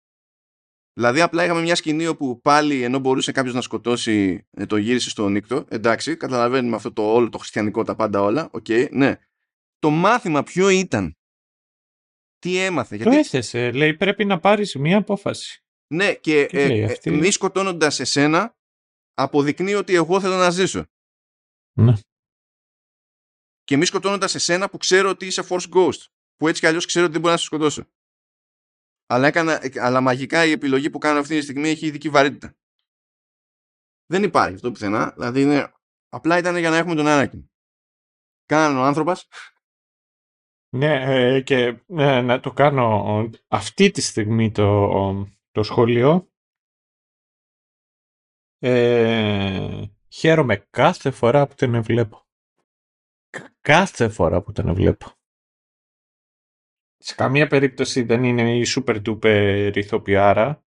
Δηλαδή απλά είχαμε μια σκηνή όπου πάλι ενώ μπορούσε κάποιος να σκοτώσει ε, το γύρισε στο νύκτο. Εντάξει, καταλαβαίνουμε αυτό το όλο το χριστιανικό, τα πάντα όλα. OK, okay, ναι. Το μάθημα ποιο ήταν; Τι έμαθε. Γιατί... Το έθεσε. Λέει πρέπει να πάρεις μια απόφαση. Ναι και ε, ε, μη σκοτώνοντας εσένα αποδεικνύει ότι εγώ θέλω να ζήσω. Ναι και μη σκοτώνοντας εσένα που ξέρω ότι είσαι Force Ghost. Που έτσι κι αλλιώς ξέρω ότι δεν μπορεί να σε σκοτώσω. Αλλά, έκανα, αλλά μαγικά η επιλογή που κάνω αυτή τη στιγμή έχει ειδική βαρύτητα. Δεν υπάρχει αυτό πουθενά. Δηλαδή είναι, απλά ήταν για να έχουμε τον Άνακιν. Κάνανε ο άνθρωπος. Ναι, ε, και ναι, να το κάνω αυτή τη στιγμή το, το σχολείο. Ε, χαίρομαι κάθε φορά που την βλέπω κάθε φορά που τον βλέπω. Σε καμία περίπτωση δεν είναι η super duper ηθοποιάρα.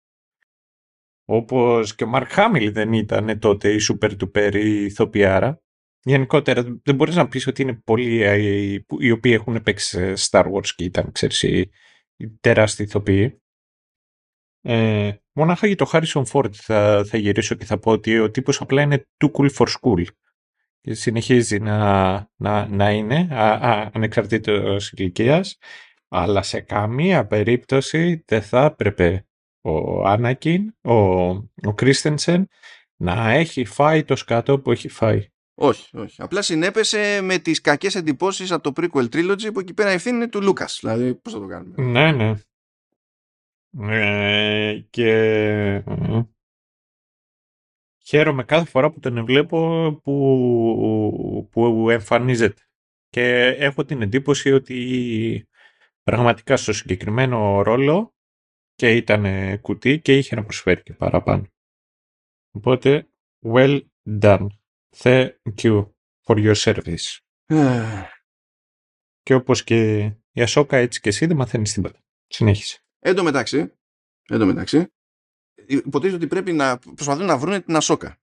Όπως και ο Μαρκ Χάμιλ δεν ήταν τότε η super duper ηθοποιάρα. Γενικότερα δεν μπορείς να πεις ότι είναι πολλοί ε, οι οποίοι έχουν παίξει Star Wars και ήταν ξέρεις, οι, οι τεράστιοι ηθοποιοί. Ε, μονάχα για το Harrison Ford θα, θα γυρίσω και θα πω ότι ο τύπος απλά είναι too cool for school και συνεχίζει να, να, να είναι α, ανεξαρτήτως ηλικίας αλλά σε καμία περίπτωση δεν θα έπρεπε ο Άνακιν, ο, ο Κρίστενσεν να έχει φάει το σκάτο που έχει φάει. Όχι, όχι. Απλά συνέπεσε με τις κακές εντυπώσεις από το prequel trilogy που εκεί πέρα ευθύνη είναι του Λούκας. Δηλαδή πώς θα το κάνουμε; Ναι, ναι. Ε, και χαίρομαι κάθε φορά που τον βλέπω που, που εμφανίζεται. Και έχω την εντύπωση ότι πραγματικά στο συγκεκριμένο ρόλο και ήταν κουτί και είχε να προσφέρει και παραπάνω. Οπότε, well done. Thank you for your service. και όπως και η Ασόκα έτσι και εσύ δεν μαθαίνεις τίποτα. Συνέχισε. Εν τω μεταξύ, Εν τω μεταξύ, υποτίθεται ότι πρέπει να προσπαθούν να βρουν την Ασόκα.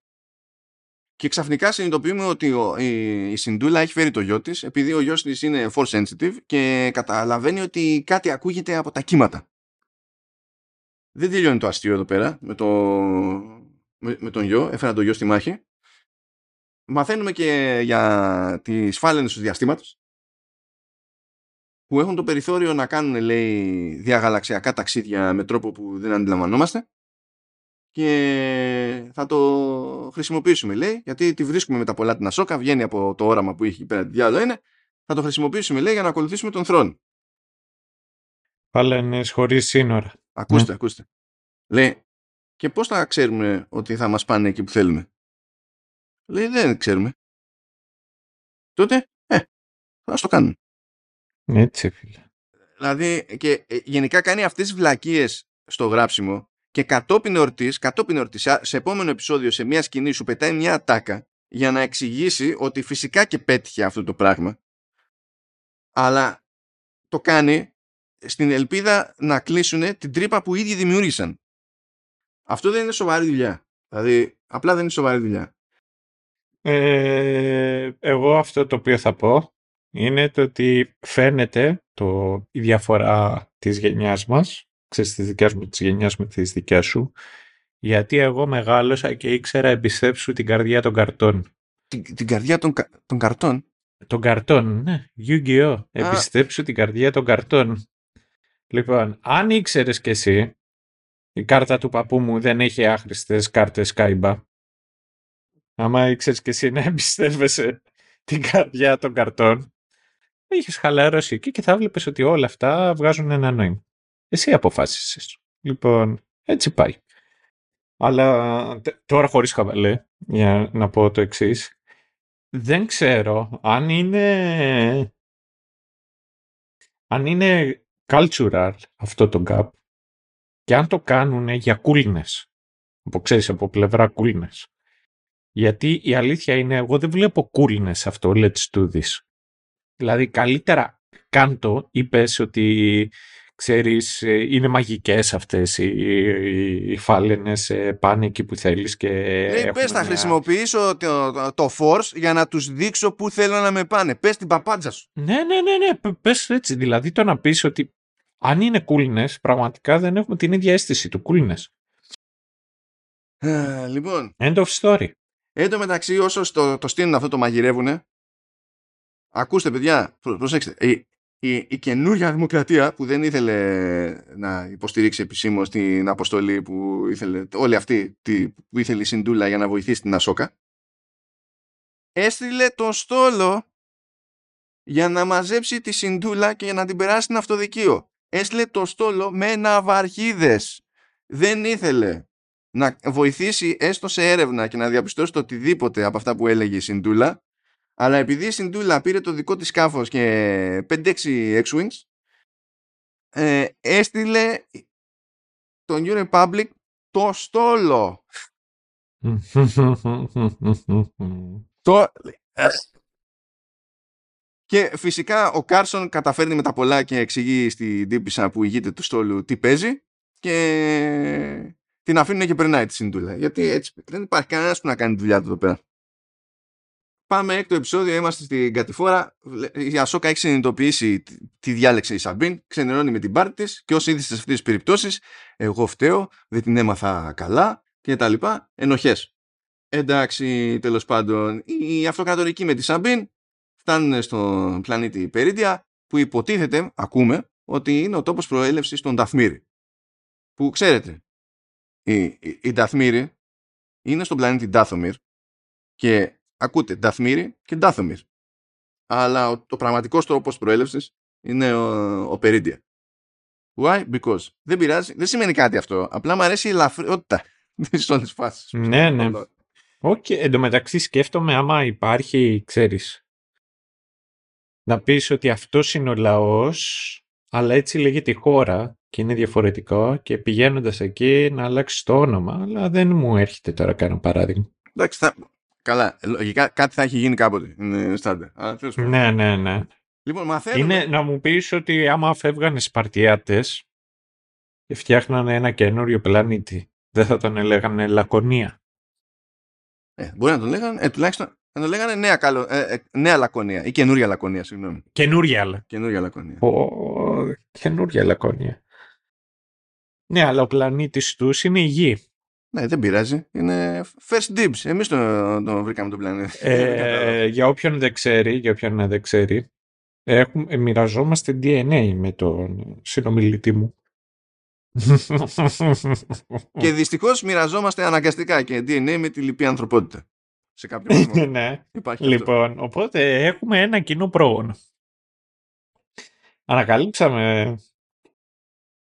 Και ξαφνικά συνειδητοποιούμε ότι ο, η, η Σιντούλα έχει φέρει το γιο της, επειδή ο γιος της είναι force sensitive και καταλαβαίνει ότι κάτι ακούγεται από τα κύματα. Δεν τελειώνει το αστείο εδώ πέρα με, το, με, με τον γιο. Έφερα τον γιο στη μάχη. Μαθαίνουμε και για τις φάλαινες του διαστήματος που έχουν το περιθώριο να κάνουν λέει διαγαλαξιακά ταξίδια με τρόπο που δεν αντιλαμβανόμαστε και θα το χρησιμοποιήσουμε λέει γιατί τη βρίσκουμε με τα πολλά την Ασόκα βγαίνει από το όραμα που έχει πέρα τη διάλογο είναι θα το χρησιμοποιήσουμε λέει για να ακολουθήσουμε τον θρόνο. Φάλαινες χωρίς σύνορα. Ακούστε ναι. ακούστε. Λέει και πώς θα ξέρουμε ότι θα μας πάνε εκεί που θέλουμε; Λέει δεν ξέρουμε τότε ε θα το κάνουμε έτσι φίλε δηλαδή και ε, γενικά κάνει αυτές τις βλακίες στο γράψιμο και κατόπιν εορτής, κατόπιν εορτής, σε επόμενο επεισόδιο, σε μια σκηνή σου πετάει μια ατάκα για να εξηγήσει ότι φυσικά και πέτυχε αυτό το πράγμα αλλά το κάνει στην ελπίδα να κλείσουν την τρύπα που ήδη δημιούργησαν. Αυτό δεν είναι σοβαρή δουλειά. Δηλαδή, απλά δεν είναι σοβαρή δουλειά. Ε, εγώ αυτό το οποίο θα πω είναι το ότι φαίνεται το, η διαφορά της γενιάς μας ξέρεις, της δικιάς μου, της γενιάς με της δικιάς σου, γιατί εγώ μεγάλωσα και ήξερα εμπιστέψου την καρδιά των καρτών. Την, την καρδιά των, των καρτών; Των καρτών, ναι. Yu-Gi-Oh! Εμπιστέψου την καρδιά των καρτών. Λοιπόν, αν ήξερες κι εσύ, η κάρτα του παππού μου δεν έχει άχρηστες κάρτες Kaiba. Άμα ήξερες κι εσύ να εμπιστεύεσαι την καρδιά των καρτών, είχες χαλαρώσει εκεί και θα βλέπεις ότι όλα αυτά βγάζουν ένα νόημα. Εσύ αποφάσισες. Λοιπόν, έτσι πάει. Αλλά τώρα χωρίς χαβαλέ, για να πω το εξής. δεν ξέρω αν είναι αν είναι cultural αυτό το gap και αν το κάνουν για coolness. Από ξέρεις, από πλευρά coolness. Γιατί η αλήθεια είναι, εγώ δεν βλέπω coolness αυτό, let's do this. Δηλαδή, καλύτερα κάντο, είπες ότι ξέρεις, ε, είναι μαγικές αυτές οι, οι, οι φάλαινες, ε, πάνε εκεί που θέλεις και... Ε, πες, θα χρησιμοποιήσω το, το, force για να τους δείξω πού θέλω να με πάνε. Πες την παπάντζα σου. Ναι, ναι, ναι, ναι, πες έτσι. Δηλαδή το να πεις ότι αν είναι coolness, πραγματικά δεν έχουμε την ίδια αίσθηση του coolness. λοιπόν. End of story. Εν τω μεταξύ, όσο το, το στείλουν αυτό το μαγειρεύουνε, ακούστε παιδιά, προσέξτε, η, η καινούργια δημοκρατία που δεν ήθελε να υποστηρίξει επισήμως την αποστολή που ήθελε όλη αυτή που ήθελε η Σιντούλα για να βοηθήσει την Ασόκα έστειλε τον στόλο για να μαζέψει τη Σιντούλα και για να την περάσει στην αυτοδικείο. Έστειλε το στόλο με ναυαρχίδες. Δεν ήθελε να βοηθήσει έστω σε έρευνα και να διαπιστώσει το οτιδήποτε από αυτά που έλεγε η Σιντούλα αλλά επειδή η Σιντούλα πήρε το δικό της σκάφος και 5-6 X-Wings, ε, έστειλε το New Republic το στόλο. το... Και φυσικά ο Κάρσον καταφέρνει με τα πολλά και εξηγεί στην τύπισσα που ηγείται του στόλου τι παίζει και την αφήνουν και περνάει τη Σιντούλα. Γιατί έτσι δεν υπάρχει κανένας που να κάνει τη δουλειά του εδώ πέρα. Πάμε έκτο επεισόδιο, είμαστε στην κατηφόρα. Η Ασόκα έχει συνειδητοποιήσει τι διάλεξε η Σαμπίν, ξενερώνει με την πάρτη της και ως είδη σε αυτές τις περιπτώσεις, εγώ φταίω, δεν την έμαθα καλά και τα λοιπά. Ενοχές. Εντάξει, τέλος πάντων, οι αυτοκρατορικοί με τη Σαμπίν φτάνουν στον πλανήτη Περίντια που υποτίθεται, ακούμε, ότι είναι ο τόπος προέλευσης των Νταθμύρη. Που ξέρετε, η, η, η Νταθμύρη είναι στον πλανήτη Ντάθομιρ και ακούτε Νταθμύρη και Ντάθομιρ. Αλλά ο, ο πραγματικός τρόπος προέλευσης είναι ο, ο Περίντια. Why? Because. Δεν πειράζει. Δεν σημαίνει κάτι αυτό. Απλά μου αρέσει η ελαφριότητα της όλης φάσης. Ναι, ναι. Okay. Εν τω μεταξύ σκέφτομαι άμα υπάρχει, ξέρεις, να πεις ότι αυτός είναι ο λαός, αλλά έτσι λέγεται η χώρα και είναι διαφορετικό και πηγαίνοντας εκεί να αλλάξει το όνομα, αλλά δεν μου έρχεται τώρα κάνω παράδειγμα. Εντάξει, θα, Καλά, λογικά κάτι θα έχει γίνει κάποτε. Είναι Ναι, ναι, ναι. Λοιπόν, μαθαίνουμε... Είναι να μου πεις ότι άμα φεύγανε Σπαρτιάτες, και φτιάχνανε ένα καινούριο πλανήτη. Δεν θα τον έλεγανε Λακωνία. Ε, μπορεί να τον λέγανε, ε, τουλάχιστον να τον λέγανε νέα, καλο, ε, ε, νέα Λακωνία ή καινούρια Λακωνία, συγγνώμη. Καινούρια, αλλά. Καινούρια Λακωνία. Ο... Καινούρια Λακωνία. Ναι, αλλά ο πλανήτης τους είναι η Γη. Ναι, δεν πειράζει. Είναι first dibs. Εμείς τον το βρήκαμε τον πλανήτη. Ε, για όποιον δεν ξέρει, για όποιον δεν ξέρει, έχουμε, μοιραζόμαστε DNA με τον συνομιλητή μου. και δυστυχώς μοιραζόμαστε αναγκαστικά και DNA με τη λυπή ανθρωπότητα. Σε κάποιο βαθμό. ναι. λοιπόν, αυτό. οπότε έχουμε ένα κοινό πρόγονο. Ανακαλύψαμε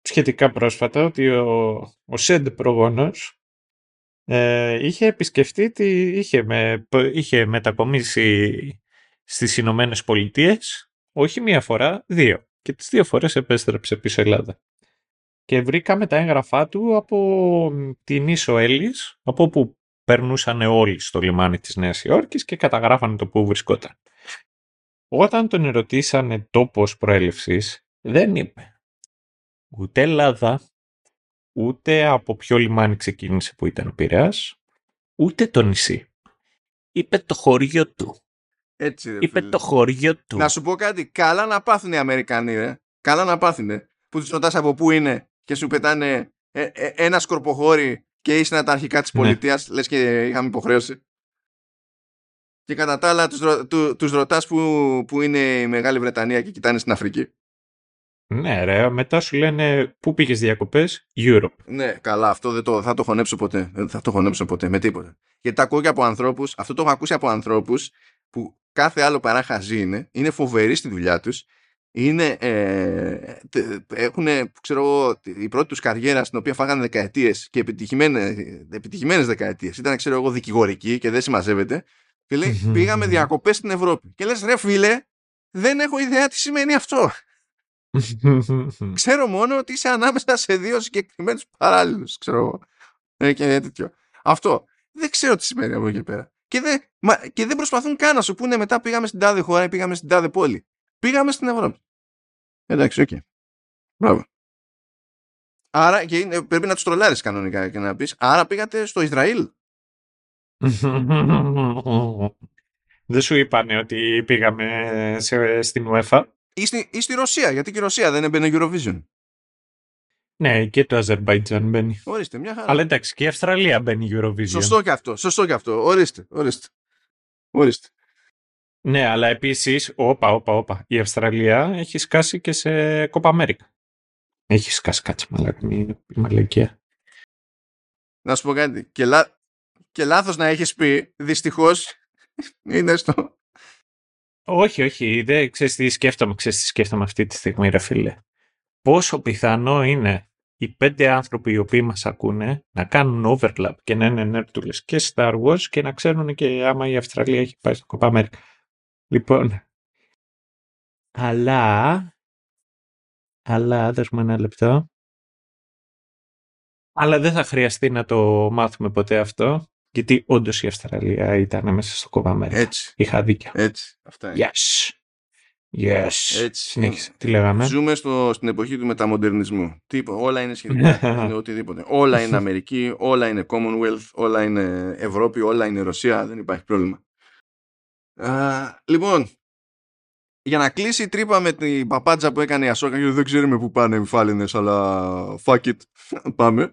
σχετικά πρόσφατα ότι ο, ο Σέντ πρόγονος ε, είχε επισκεφτεί, τη, είχε, με, είχε μετακομίσει στις Ηνωμένες Πολιτείες, όχι μία φορά, δύο. Και τις δύο φορές επέστρεψε πίσω Ελλάδα. Και βρήκαμε τα έγγραφά του από την Ίσο Έλλης, από όπου περνούσαν όλοι στο λιμάνι της Νέας Υόρκης και καταγράφανε το που βρισκόταν. Όταν τον ερωτήσανε τόπος προέλευσης, δεν είπε ούτε Ελλάδα, ούτε από ποιο λιμάνι ξεκίνησε που ήταν ο Πειραιάς, ούτε το νησί. Είπε το χωριό του. Έτσι, ρε, Είπε φίλε. το χωριό του. Να σου πω κάτι. Καλά να πάθουν οι Αμερικανοί, ρε. Καλά να πάθουν. Που τους ρωτάς από πού είναι και σου πετάνε ε, ε, ένα σκορποχώρι και είσαι τα αρχικά της Ναι. πολιτείας. Λες και είχαμε υποχρέωση. Και κατά τα άλλα τους, ρω- του- τους ρωτάς που, που είναι η Μεγάλη Βρετανία και κοιτάνε στην Αφρική. Ναι ρε, μετά σου λένε πού πήγες διακοπές, Europe. Ναι, καλά, αυτό δεν το, θα το χωνέψω ποτέ. Δεν θα το χωνέψω ποτέ με τίποτα. Γιατί τα ακούω και από ανθρώπους, αυτό το έχω ακούσει από ανθρώπους που κάθε άλλο παρά χαζί είναι, είναι φοβεροί στη δουλειά τους. Είναι, ε, έχουν, ξέρω εγώ, η πρώτη τους καριέρα στην οποία φάγανε δεκαετίες και επιτυχημένες δεκαετίες. Ήταν, ξέρω εγώ, δικηγορική και δεν συμμαζεύεται. Και λέει, πήγαμε διακοπές στην Ευρώπη. Και λες, ρε φίλε, δεν έχω ιδέα τι σημαίνει αυτό. Ξέρω μόνο ότι είσαι ανάμεσα σε δύο συγκεκριμένους παράλληλους, ξέρω εγώ. Ε, και τέτοιο. Αυτό. Δεν ξέρω τι σημαίνει από εκεί πέρα. Και δεν, μα, και δεν προσπαθούν καν να σου πούνε μετά πήγαμε στην τάδε χώρα ή πήγαμε στην τάδε πόλη. Πήγαμε στην Ευρώπη. Εντάξει, OK. Okay. Μπράβο. Άρα και είναι, πρέπει να τους τρολάρεις κανονικά και να πεις. Άρα πήγατε στο Ισραήλ. Δεν σου είπανε ότι πήγαμε σε, στην UEFA; Ή στη, ή στη Ρωσία, γιατί και η Ρωσία δεν έμπαινε Eurovision. Ναι, και το Αζερμπαϊτζάν μπαίνει. Ορίστε, μια χαρά. Αλλά εντάξει, και η Αυστραλία μπαίνει Eurovision. Σωστό και αυτό, σωστό και αυτό. Ορίστε, ορίστε. Ορίστε. Ναι, αλλά επίσης, όπα, όπα, όπα. Η Αυστραλία έχει σκάσει και σε Κόπα Αμέρικα. Έχει σκάσει κάτι μαλακή, η μαλακία. Να σου πω κάτι. Και, λά... και λάθος να έχεις πει, δυστυχώς, είναι στο... Όχι, όχι, δεν ξέρεις τι σκέφτομαι, ξέρεις τι σκέφτομαι αυτή τη στιγμή, ρε φίλε. Πόσο πιθανό είναι οι πέντε άνθρωποι οι οποίοι μας ακούνε να κάνουν overlap και να είναι νέρντουλες και Star Wars και να ξέρουν και άμα η Αυστραλία έχει πάει στο Κοπά Αμέρικα. Λοιπόν, αλλά, αλλά, δες μου ένα λεπτό, αλλά δεν θα χρειαστεί να το μάθουμε ποτέ αυτό, γιατί όντως η Αυστραλία ήταν μέσα στο Κοπά Αμέρικα. Έτσι. Είχα δίκιο. Έτσι. Αυτά είναι. Yes. Yes. Έτσι. Συνέχισε. Τι λέγαμε; Ζούμε στο, στην εποχή του μεταμοντερνισμού. Τι είπα, όλα είναι σχετικά. είναι οτιδήποτε. Όλα είναι Αμερική, όλα είναι Commonwealth, όλα είναι Ευρώπη, όλα είναι Ρωσία. Δεν υπάρχει πρόβλημα. Α, λοιπόν, για να κλείσει η τρύπα με την παπάντζα που έκανε η Ασόκα, γιατί δεν ξέρουμε πού πάνε οι φάλαινες, αλλά fuck it, πάμε.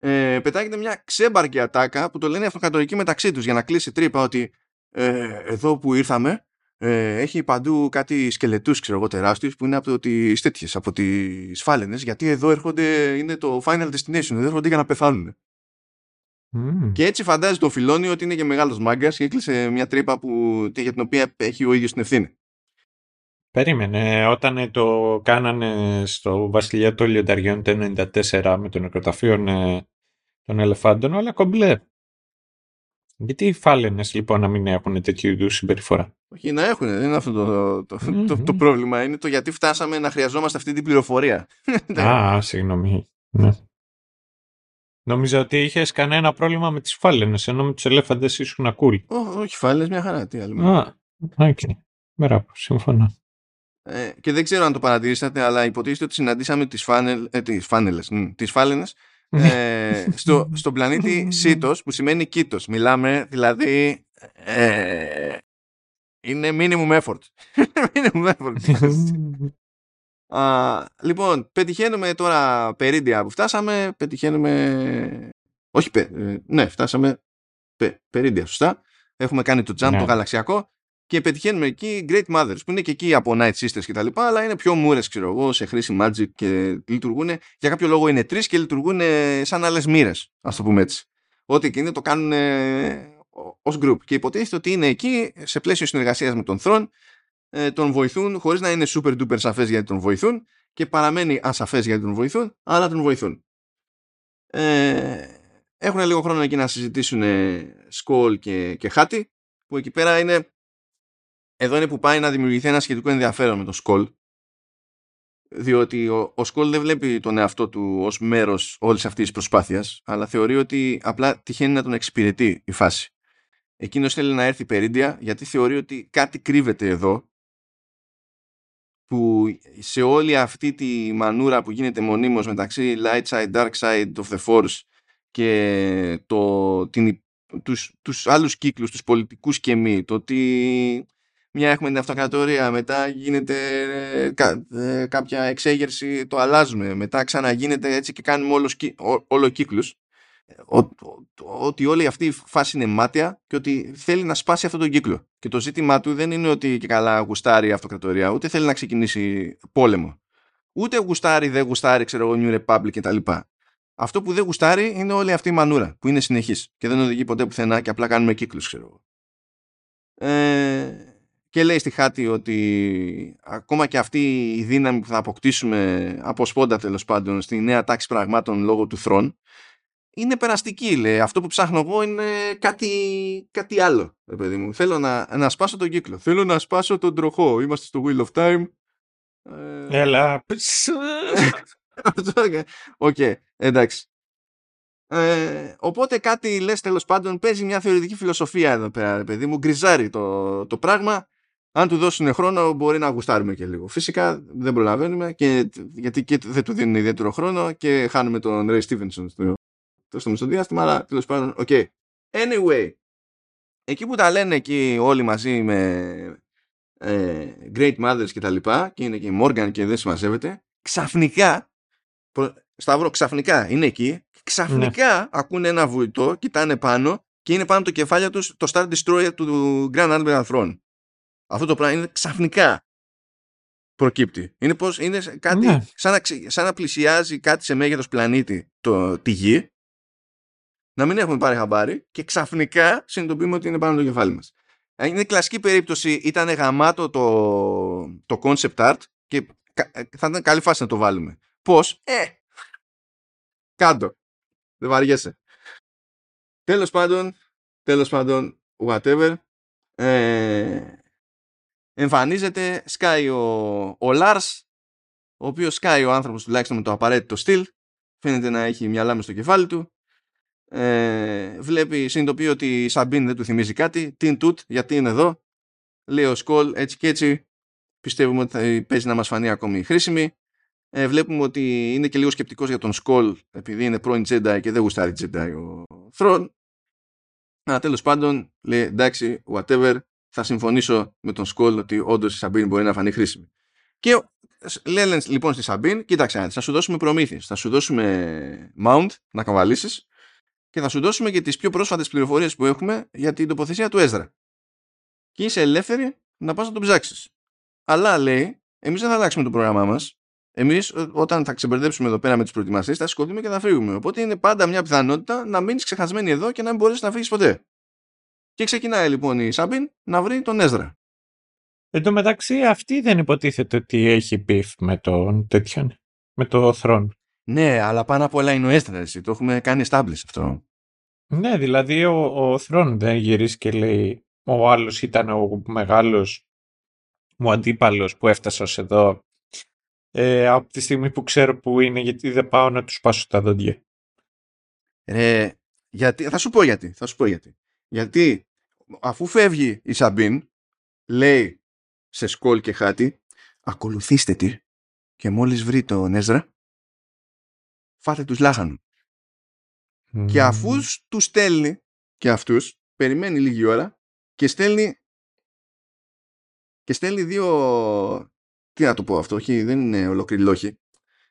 Ε, πετάγεται μια ξέμπαρκη ατάκα που το λένε αυτοκατορική μεταξύ τους για να κλείσει η τρύπα ότι ε, εδώ που ήρθαμε ε, έχει παντού κάτι σκελετούς ξέρω εγώ τεράστιους που είναι από τις τέτοιες, από τις φάλαινες γιατί εδώ έρχονται, είναι το final destination, εδώ έρχονται για να πεθάνουν. Mm. Και έτσι φαντάζει το φιλόνι ότι είναι και μεγάλος μάγκας και έκλεισε μια τρύπα που, για την οποία έχει ο ίδιος την ευθύνη. Περίμενε, όταν το κάνανε στο Βασιλιά των Λιονταριών το 94 με τον νεκροταφείο των ελεφάντων, όλα κομπλέ. Γιατί οι φάλαινες λοιπόν να μην έχουν τέτοιου είδους συμπεριφορά; Όχι, να έχουν, δεν είναι αυτό το, το, mm-hmm. το, το, πρόβλημα. Είναι το γιατί φτάσαμε να χρειαζόμαστε αυτή την πληροφορία. Α, συγγνώμη. Ναι. Νόμιζα ότι είχες κανένα πρόβλημα με τις φάλαινες, ενώ με τους ελέφαντες ήσουν cool. Ό, όχι, φάλαινε μια χαρά. Τι άλλο. Α, OK. Okay. Μπράβο, συμφωνώ. ε, και δεν ξέρω αν το παρατηρήσατε, αλλά υποτίθεται ότι συναντήσαμε τις, φάνελ, ε, τις φάνελες, τις φάλαινες ε, στο, στον πλανήτη Σίτος, που σημαίνει Κήτος. Μιλάμε, δηλαδή, ε, είναι minimum effort. minimum effort. Α, λοιπόν, πετυχαίνουμε τώρα περίντια που φτάσαμε, πετυχαίνουμε... Όχι, πε, ε, ναι, φτάσαμε πε, περίντια, σωστά. Έχουμε κάνει το jump, ναι. το γαλαξιακό και πετυχαίνουμε εκεί Great Mothers που είναι και εκεί από Night Sisters και τα λοιπά αλλά είναι πιο μούρες ξέρω εγώ σε χρήση Magic και λειτουργούν για κάποιο λόγο είναι τρεις και λειτουργούν σαν άλλες μοίρες ας το πούμε έτσι ό,τι εκείνοι το κάνουν ως group και υποτίθεται ότι είναι εκεί σε πλαίσιο συνεργασίας με τον Θρόν ε, τον βοηθούν χωρίς να είναι super duper σαφές γιατί τον βοηθούν και παραμένει ασαφές γιατί τον βοηθούν αλλά τον βοηθούν ε, έχουν λίγο χρόνο εκεί να συζητήσουν Σκόλ και, και Χάτι που εκεί πέρα είναι εδώ είναι που πάει να δημιουργηθεί ένα σχετικό ενδιαφέρον με τον Σκόλ διότι ο, ο Σκόλ δεν βλέπει τον εαυτό του ως μέρος όλης αυτής της προσπάθειας αλλά θεωρεί ότι απλά τυχαίνει να τον εξυπηρετεί η φάση. Εκείνος θέλει να έρθει περίντια γιατί θεωρεί ότι κάτι κρύβεται εδώ που σε όλη αυτή τη μανούρα που γίνεται μονίμως μεταξύ light side, dark side of the force και το, την, τους, τους άλλους κύκλους, τους πολιτικούς και μη, το ότι μια έχουμε την αυτοκρατορία, μετά γίνεται ε, κα, ε, κάποια εξέγερση, το αλλάζουμε, μετά ξαναγίνεται έτσι και κάνουμε όλος, όλο κύκλους. Ότι όλη αυτή η φάση είναι μάτια και ότι θέλει να σπάσει αυτόν τον κύκλο. Και το ζήτημά του δεν είναι ότι και καλά γουστάρει η αυτοκρατορία, ούτε θέλει να ξεκινήσει πόλεμο. Ούτε γουστάρει, δεν γουστάρει, ξέρω εγώ, New Republic κτλ. Αυτό που δεν γουστάρει είναι όλη αυτή η μανούρα που είναι συνεχής και δεν οδηγεί ποτέ πουθενά και απλά κάνουμε κύκλους, ξέρω εγώ. Ε, και λέει στη Χάτη ότι ακόμα και αυτή η δύναμη που θα αποκτήσουμε από σπόντα τέλος πάντων στη νέα τάξη πραγμάτων λόγω του θρόν είναι περαστική λέει. Αυτό που ψάχνω εγώ είναι κάτι, κάτι άλλο. Παιδί μου. Θέλω να, να σπάσω τον κύκλο. Θέλω να σπάσω τον τροχό. Είμαστε στο Wheel of Time. Ε, Έλα. OK, okay, εντάξει. Ε, οπότε κάτι λες τέλος πάντων παίζει μια θεωρητική φιλοσοφία εδώ πέρα παιδί μου γκριζάρει το, το πράγμα αν του δώσουν χρόνο μπορεί να γουστάρουμε και λίγο. Φυσικά δεν προλαβαίνουμε και, γιατί και δεν του δίνουν ιδιαίτερο χρόνο και χάνουμε τον Ray Stevenson στο, στο μεσοδιάστημα, αλλά τέλος πάντων, OK. Okay. Anyway, εκεί που τα λένε εκεί όλοι μαζί με ε, Great Mothers και τα λοιπά και είναι και η Morgan και δεν συμμαζεύεται, ξαφνικά, προ, Σταύρο, ξαφνικά είναι εκεί, ξαφνικά ναι. ακούνε ένα βουητό, κοιτάνε πάνω και είναι πάνω το κεφάλια τους το Star Destroyer του Grand Admiral Thrawn αυτό το πράγμα είναι ξαφνικά προκύπτει. Είναι, πως, είναι κάτι ναι. σαν, να, σαν να πλησιάζει κάτι σε μέγεθος πλανήτη το, τη γη να μην έχουμε πάρει χαμπάρι και ξαφνικά συνειδητοποιούμε ότι είναι πάνω το κεφάλι μας. Ε, είναι κλασική περίπτωση, ήταν γαμάτο το, το concept art και ε, θα ήταν καλή φάση να το βάλουμε. Πώς; Ε, κάτω. Δεν βαριέσαι. Τέλος πάντων, τέλος πάντων, whatever. Ε, εμφανίζεται, σκάει ο, ο Λάρς, ο οποίος σκάει ο άνθρωπος τουλάχιστον με το απαραίτητο στυλ, φαίνεται να έχει μια λάμη στο κεφάλι του, ε, βλέπει, συνειδητοποιεί ότι η Σαμπίν δεν του θυμίζει κάτι, την τούτ, γιατί είναι εδώ, λέει ο Σκόλ έτσι και έτσι, πιστεύουμε ότι θα παίζει να μας φανεί ακόμη χρήσιμη, ε, βλέπουμε ότι είναι και λίγο σκεπτικός για τον Σκόλ, επειδή είναι πρώην Jedi και δεν γουστάρει Jedi ο Θρόν, αλλά τέλος πάντων λέει εντάξει, whatever, θα συμφωνήσω με τον Σκόλ ότι όντως η Σαμπίν μπορεί να φανεί χρήσιμη. Και λένε λοιπόν στη Σαμπίν, κοίταξε, θα σου δώσουμε προμήθειες, θα σου δώσουμε mount να καβαλήσεις και θα σου δώσουμε και τις πιο πρόσφατες πληροφορίες που έχουμε για την τοποθεσία του Έζρα. Και είσαι ελεύθερη να πας να τον ψάξεις. Αλλά λέει, εμείς δεν θα αλλάξουμε το πρόγραμμά μας. Εμείς, όταν θα ξεμπερδέψουμε εδώ πέρα με τι προετοιμασίε, θα σηκωθούμε και θα φύγουμε. Οπότε είναι πάντα μια πιθανότητα να μείνεις ξεχασμένη εδώ και να μην μπορέσεις να φύγεις ποτέ. Και ξεκινάει λοιπόν η Σάμπιν να βρει τον Έζρα. Εν τω μεταξύ αυτή δεν υποτίθεται ότι έχει beef με τον τέτοιον, με το θρόν. Ναι, αλλά πάνω απ' όλα είναι ο Έζρα, εσύ. Το έχουμε κάνει establish αυτό. Ναι, δηλαδή ο, ο θρόν δεν γυρίσει και λέει ο άλλος ήταν ο μεγάλος μου αντίπαλος που έφτασα ως εδώ ε, από τη στιγμή που ξέρω που είναι γιατί δεν πάω να τους πάσω τα δόντια. Ε, γιατί, θα σου πω γιατί, θα σου πω γιατί. Γιατί αφού φεύγει η Σαμπίν, λέει σε σκόλ και χάτι, ακολουθήστε τη και μόλις βρει τον Έζρα φάτε τους λάχανου. Και αφούς τους στέλνει και αυτούς, περιμένει λίγη ώρα και στέλνει και στέλνει δύο τι να το πω αυτό, όχι, δεν είναι ολόκληρη λόγη.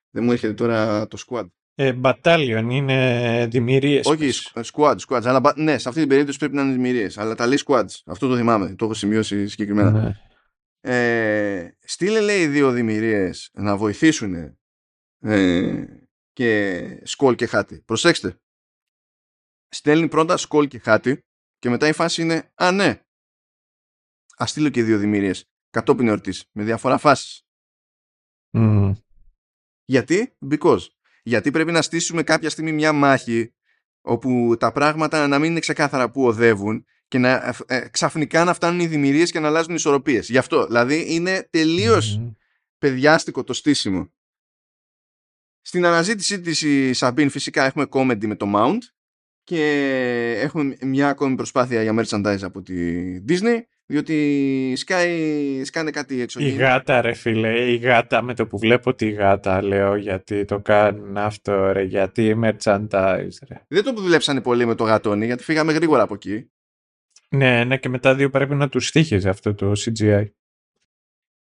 Δεν μου έρχεται τώρα το squad. Ε, battalion είναι δημιουργίες. Όχι, squad, squads. Αλλά, ναι, σε αυτή την περίπτωση πρέπει να είναι δημιουργίες. Αλλά τα λέει squads. Αυτό το θυμάμαι. Το έχω σημειώσει συγκεκριμένα. Ναι. Ε, στείλε λέει δύο δημιουργίες να βοηθήσουν ε, και σκόλ και χάτι. Προσέξτε. Στέλνει πρώτα σκόλ και χάτι και μετά η φάση είναι Α, ναι. Α στείλω και δύο δημιουργίες κατόπιν εορτής με διαφορά φάσει. Γιατί; Because. Γιατί πρέπει να στήσουμε κάποια στιγμή μια μάχη όπου τα πράγματα να μην είναι ξεκάθαρα που οδεύουν και να, ε, ε ξαφνικά να φτάνουν οι δημιουργίες και να αλλάζουν οι ισορροπίες. Γι' αυτό. Δηλαδή είναι τελείως mm. παιδιάστικο το στήσιμο. Στην αναζήτησή της η Σαμπίν φυσικά έχουμε comedy με το Mount και έχουμε μια ακόμη προσπάθεια για merchandise από τη Disney διότι σκάει, σκάνε κάτι έξω. Η γάτα ρε φίλε, η γάτα με το που βλέπω τη γάτα λέω γιατί το κάνουν αυτό ρε, γιατί merchandise ρε. Δεν το που δουλέψανε πολύ με το γατόνι γιατί φύγαμε γρήγορα από εκεί. Ναι, ναι και μετά δύο πρέπει να τους στήχιζε αυτό το CGI.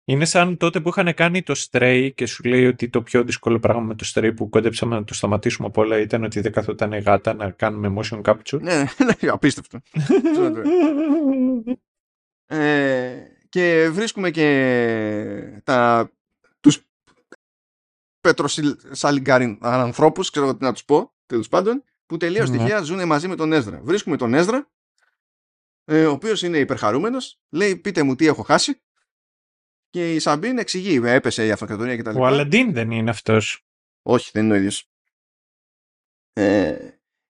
Είναι σαν τότε που είχαν κάνει το Stray και σου λέει ότι το πιο δύσκολο πράγμα με το Stray που κόντεψαμε να το σταματήσουμε από όλα ήταν ότι δεν καθόταν γάτα να κάνουμε motion capture. Ναι, ναι, απίστευτο. ε, και βρίσκουμε και τα, τους πετροσαλιγκάριν ανθρώπους, ξέρω τι να τους πω, τέλος πάντων, που τελείως ναι. τυχαία ζουν μαζί με τον Έζρα. Βρίσκουμε τον Έζρα, ε, ο οποίος είναι υπερχαρούμενος, λέει πείτε μου τι έχω χάσει και η Σαμπίν εξηγεί, έπεσε η αυτοκρατορία κτλ. Ο Αλαντίν δεν είναι αυτός. Όχι, δεν είναι ο ίδιος. Ε,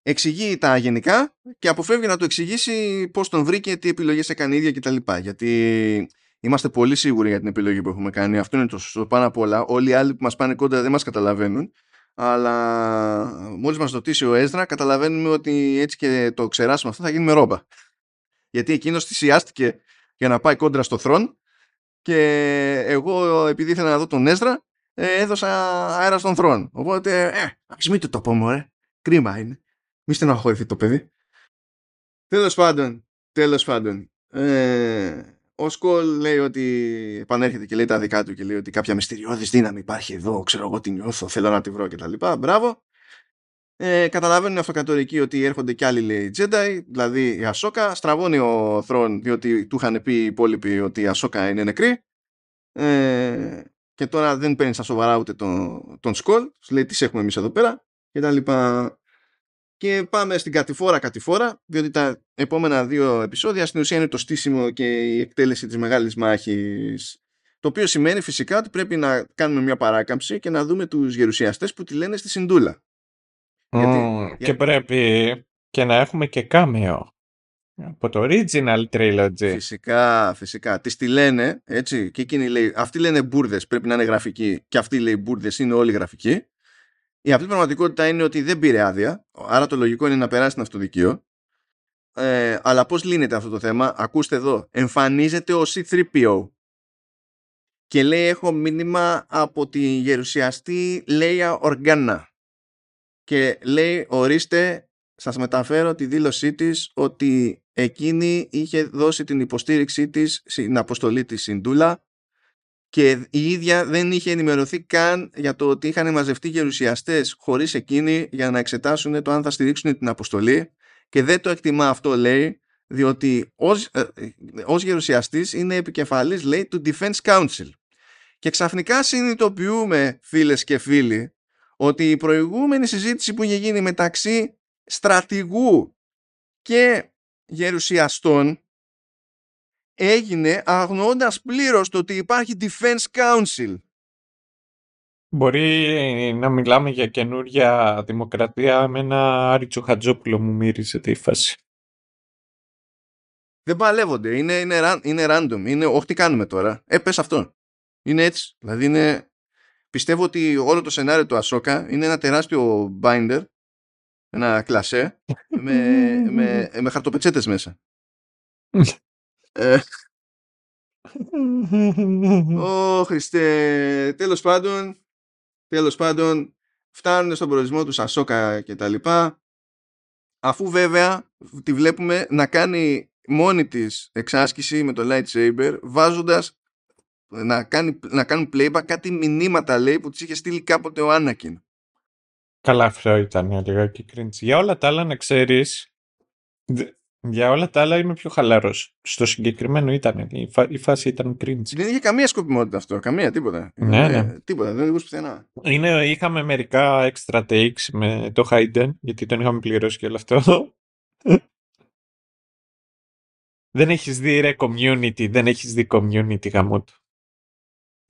εξηγεί τα γενικά και αποφεύγει να του εξηγήσει πώς τον βρήκε, τι επιλογές έκανε ίδια κτλ. Γιατί είμαστε πολύ σίγουροι για την επιλογή που έχουμε κάνει. Αυτό είναι το σωστό πάνω απ' όλα. Όλοι οι άλλοι που μας πάνε κόντρα δεν μας καταλαβαίνουν. Αλλά μόλις μας ρωτήσει ο Έζρα καταλαβαίνουμε ότι έτσι και το ξεράσουμε αυτό θα γίνει με ρόμπα. Γιατί εκείνος θυσιάστηκε για να πάει κόντρα στο θρόν και εγώ επειδή ήθελα να δω τον Έζρα ε, έδωσα αέρα στον θρόν. Οπότε, ε, ας μην το πω μωρέ. Κρίμα είναι. Μη στεναχωρηθεί το παιδί. Τέλος πάντων, τέλος πάντων. Ε, ο Σκόλ λέει ότι επανέρχεται και λέει τα δικά του και λέει ότι κάποια μυστηριώδης δύναμη υπάρχει εδώ, ξέρω εγώ τι νιώθω, θέλω να τη βρω κτλ. Μπράβο. Ε, καταλαβαίνουν οι αυτοκατορικοί ότι έρχονται κι άλλοι λέει Jedi, δηλαδή η Ασόκα. Στραβώνει ο Θρόν διότι του είχαν πει οι υπόλοιποι ότι η Ασόκα είναι νεκρή. Ε, και τώρα δεν παίρνει στα σοβαρά ούτε τον, τον Σκόλ. Σου λέει τις έχουμε εμείς εδώ πέρα και τα λοιπά. Και πάμε στην κατηφόρα κατηφόρα, διότι τα επόμενα δύο επεισόδια στην ουσία είναι το στήσιμο και η εκτέλεση της μεγάλης μάχης. Το οποίο σημαίνει φυσικά ότι πρέπει να κάνουμε μια παράκαμψη και να δούμε τους γερουσιαστές που τη λένε στη Συντούλα. Γιατί, Και πρέπει και να έχουμε και κάμεο. Από το original trilogy. Φυσικά, φυσικά. Τη τη λένε, έτσι, και εκείνη λέει, αυτοί λένε μπουρδες, πρέπει να είναι γραφικοί, και αυτοί λέει μπουρδες, είναι όλοι γραφικοί. Η απλή πραγματικότητα είναι ότι δεν πήρε άδεια, άρα το λογικό είναι να περάσει στην αυτοδικείο. Ε, αλλά πώς λύνεται αυτό το θέμα, ακούστε εδώ, εμφανίζεται ο C3PO και λέει έχω μήνυμα από τη γερουσιαστή Λέια Οργάνα και λέει ορίστε σας μεταφέρω τη δήλωσή της ότι εκείνη είχε δώσει την υποστήριξή της στην αποστολή της Σιντούλα και η ίδια δεν είχε ενημερωθεί καν για το ότι είχαν μαζευτεί γερουσιαστές χωρίς εκείνη για να εξετάσουν το αν θα στηρίξουν την αποστολή και δεν το εκτιμά αυτό λέει διότι ως, ε, ως γερουσιαστής είναι επικεφαλής λέει του Defense Council. Και ξαφνικά συνειδητοποιούμε φίλες και φίλοι ότι η προηγούμενη συζήτηση που είχε γίνει μεταξύ στρατηγού και γερουσιαστών έγινε αγνοώντας πλήρως το ότι υπάρχει Defense Council. Μπορεί να μιλάμε για καινούρια δημοκρατία με ένα Άριτσο Χατζόπουλο μου μύρισε τη φάση. Δεν παλεύονται. Είναι, είναι, είναι random. Είναι όχι τι κάνουμε τώρα. Ε, πες αυτό. Είναι έτσι. Δηλαδή είναι... Πιστεύω ότι όλο το σενάριο του Ασόκα είναι ένα τεράστιο binder, ένα κλασέ, με, με, με χαρτοπετσέτες μέσα. ε, Ω Χριστέ, τέλος πάντων, τέλος πάντων, φτάνουν στον προορισμό τους Σασόκα και τα λοιπά, αφού βέβαια τη βλέπουμε να κάνει μόνη της εξάσκηση με το lightsaber, βάζοντας να, κάνει, να κάνουν playback κάτι μηνύματα λέει που της είχε στείλει κάποτε ο Άννακιν. Καλά αυτό ήταν και cringe. Για όλα τα άλλα να ξέρεις, για όλα τα άλλα είμαι πιο χαλαρός. Στο συγκεκριμένο ήταν, η, η φάση ήταν cringe. Δεν είχε καμία σκοπιμότητα αυτό, καμία, τίποτα. Ναι, ναι. τίποτα, δεν είχε πουθενά. Είναι, είχαμε μερικά extra takes με το Hayden, γιατί τον είχαμε πληρώσει και όλο αυτό. δεν έχεις δει ρε community, δεν έχεις δει community γαμό του.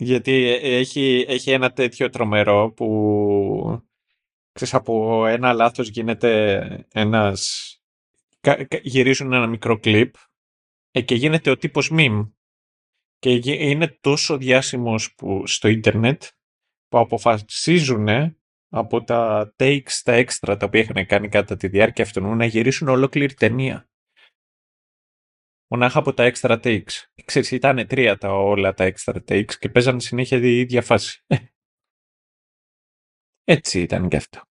Γιατί έχει, έχει ένα τέτοιο τρομερό που ξέρεις, από ένα λάθος γίνεται ένας... γυρίζουν ένα μικρό κλιπ ε, και γίνεται ο τύπος meme. Και είναι τόσο διάσημος που, στο ίντερνετ που αποφασίζουν από τα takes, τα έξτρα τα οποία είχαν κάνει κατά τη διάρκεια αυτού να γυρίσουν ολόκληρη ταινία μονάχα από τα extra takes. Ξέρεις, ήταν τρία τα όλα τα extra takes και παίζανε συνέχεια η ίδια φάση. Έτσι ήταν και αυτό.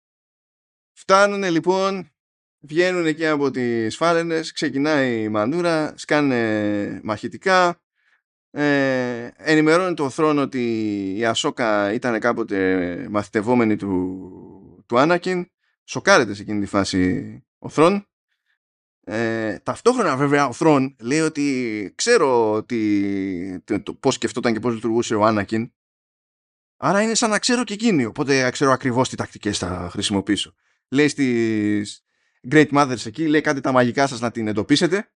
Φτάνουν λοιπόν, βγαίνουν και από τις φάρενες, ξεκινάει η μανούρα, σκάνε μαχητικά, ε, ενημερώνει το θρόνο ότι η Ασόκα ήταν κάποτε μαθητευόμενη του, του Άνακιν, σοκάρεται σε εκείνη τη φάση ο θρόν ε, ταυτόχρονα βέβαια ο Θρόν λέει ότι ξέρω ότι, το, το, πώς σκεφτόταν και πώς λειτουργούσε ο Άνακιν άρα είναι σαν να ξέρω και εκείνη οπότε ξέρω ακριβώς τι τακτικές θα χρησιμοποιήσω. Λέει στις Great Mothers εκεί λέει κάντε τα μαγικά σας να την εντοπίσετε.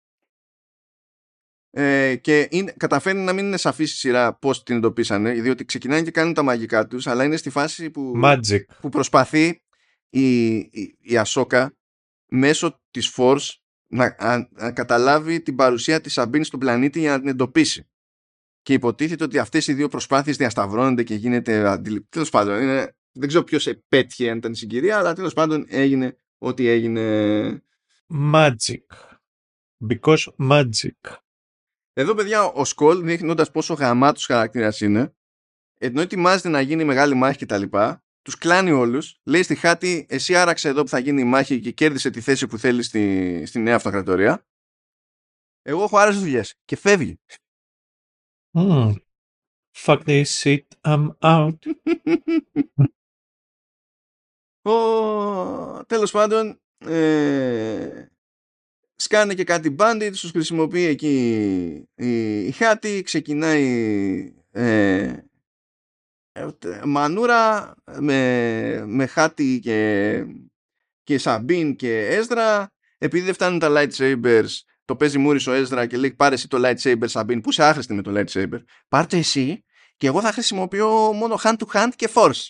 Ε, και είναι, καταφέρνει να μην είναι σαφής η σειρά πώς την εντοπίσανε διότι ξεκινάνε και κάνουν τα μαγικά τους αλλά είναι στη φάση που, που προσπαθεί η, η, η Ασόκα μέσω της Force να, να καταλάβει την παρουσία της Σαμπίν στον πλανήτη για να την εντοπίσει. Και υποτίθεται ότι αυτές οι δύο προσπάθειες διασταυρώνονται και γίνεται αντιληπτή. Τέλος πάντων, είναι, δεν ξέρω ποιος επέτυχε αν ήταν η συγκυρία, αλλά τέλος πάντων έγινε ό,τι έγινε. Magic. Because magic. Εδώ, παιδιά, ο Σκόλ, δείχνοντας πόσο γαμάτος χαρακτήρας είναι, ενώ ετοιμάζεται να γίνει μεγάλη μάχη κτλ., τους κλάνει όλους, λέει στη χάτη, εσύ άραξε εδώ που θα γίνει η μάχη και κέρδισε τη θέση που θέλεις στη, στη νέα αυτοκρατορία. Εγώ έχω άλλες δουλειές. Και φεύγει. Mm. Fuck this shit, I'm out. Ο, τέλος πάντων, ε, σκάνε και κάτι bandit, τους χρησιμοποιεί εκεί η, η χάτη, ξεκινάει ε, Μανούρα με, με Χάτι και, και Σαμπίν και Έζρα. Επειδή δεν φτάνουν τα lightsabers το παίζει μούρις ο Έζρα και λέει πάρε εσύ το lightsaber Σαμπίν που είσαι άχρηστη με το lightsaber; Πάρτε εσύ και εγώ θα χρησιμοποιώ μόνο hand to hand και force.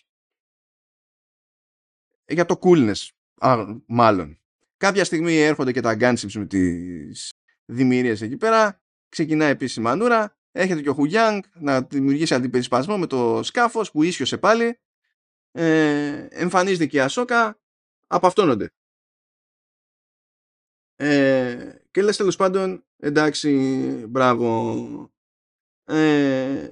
Για το coolness α, μάλλον. Κάποια στιγμή έρχονται και τα gunships με τις δημιουργίες εκεί πέρα. Ξεκινάει επίσης η μανούρα Έρχεται και ο Χουγιάνγκ να δημιουργήσει αντιπερισπασμό με το σκάφος που ίσιοσε πάλι. Ε, εμφανίζεται και η Ασόκα. Απαυτώνονται. Ε, και λες τέλος πάντων εντάξει μπράβο ε,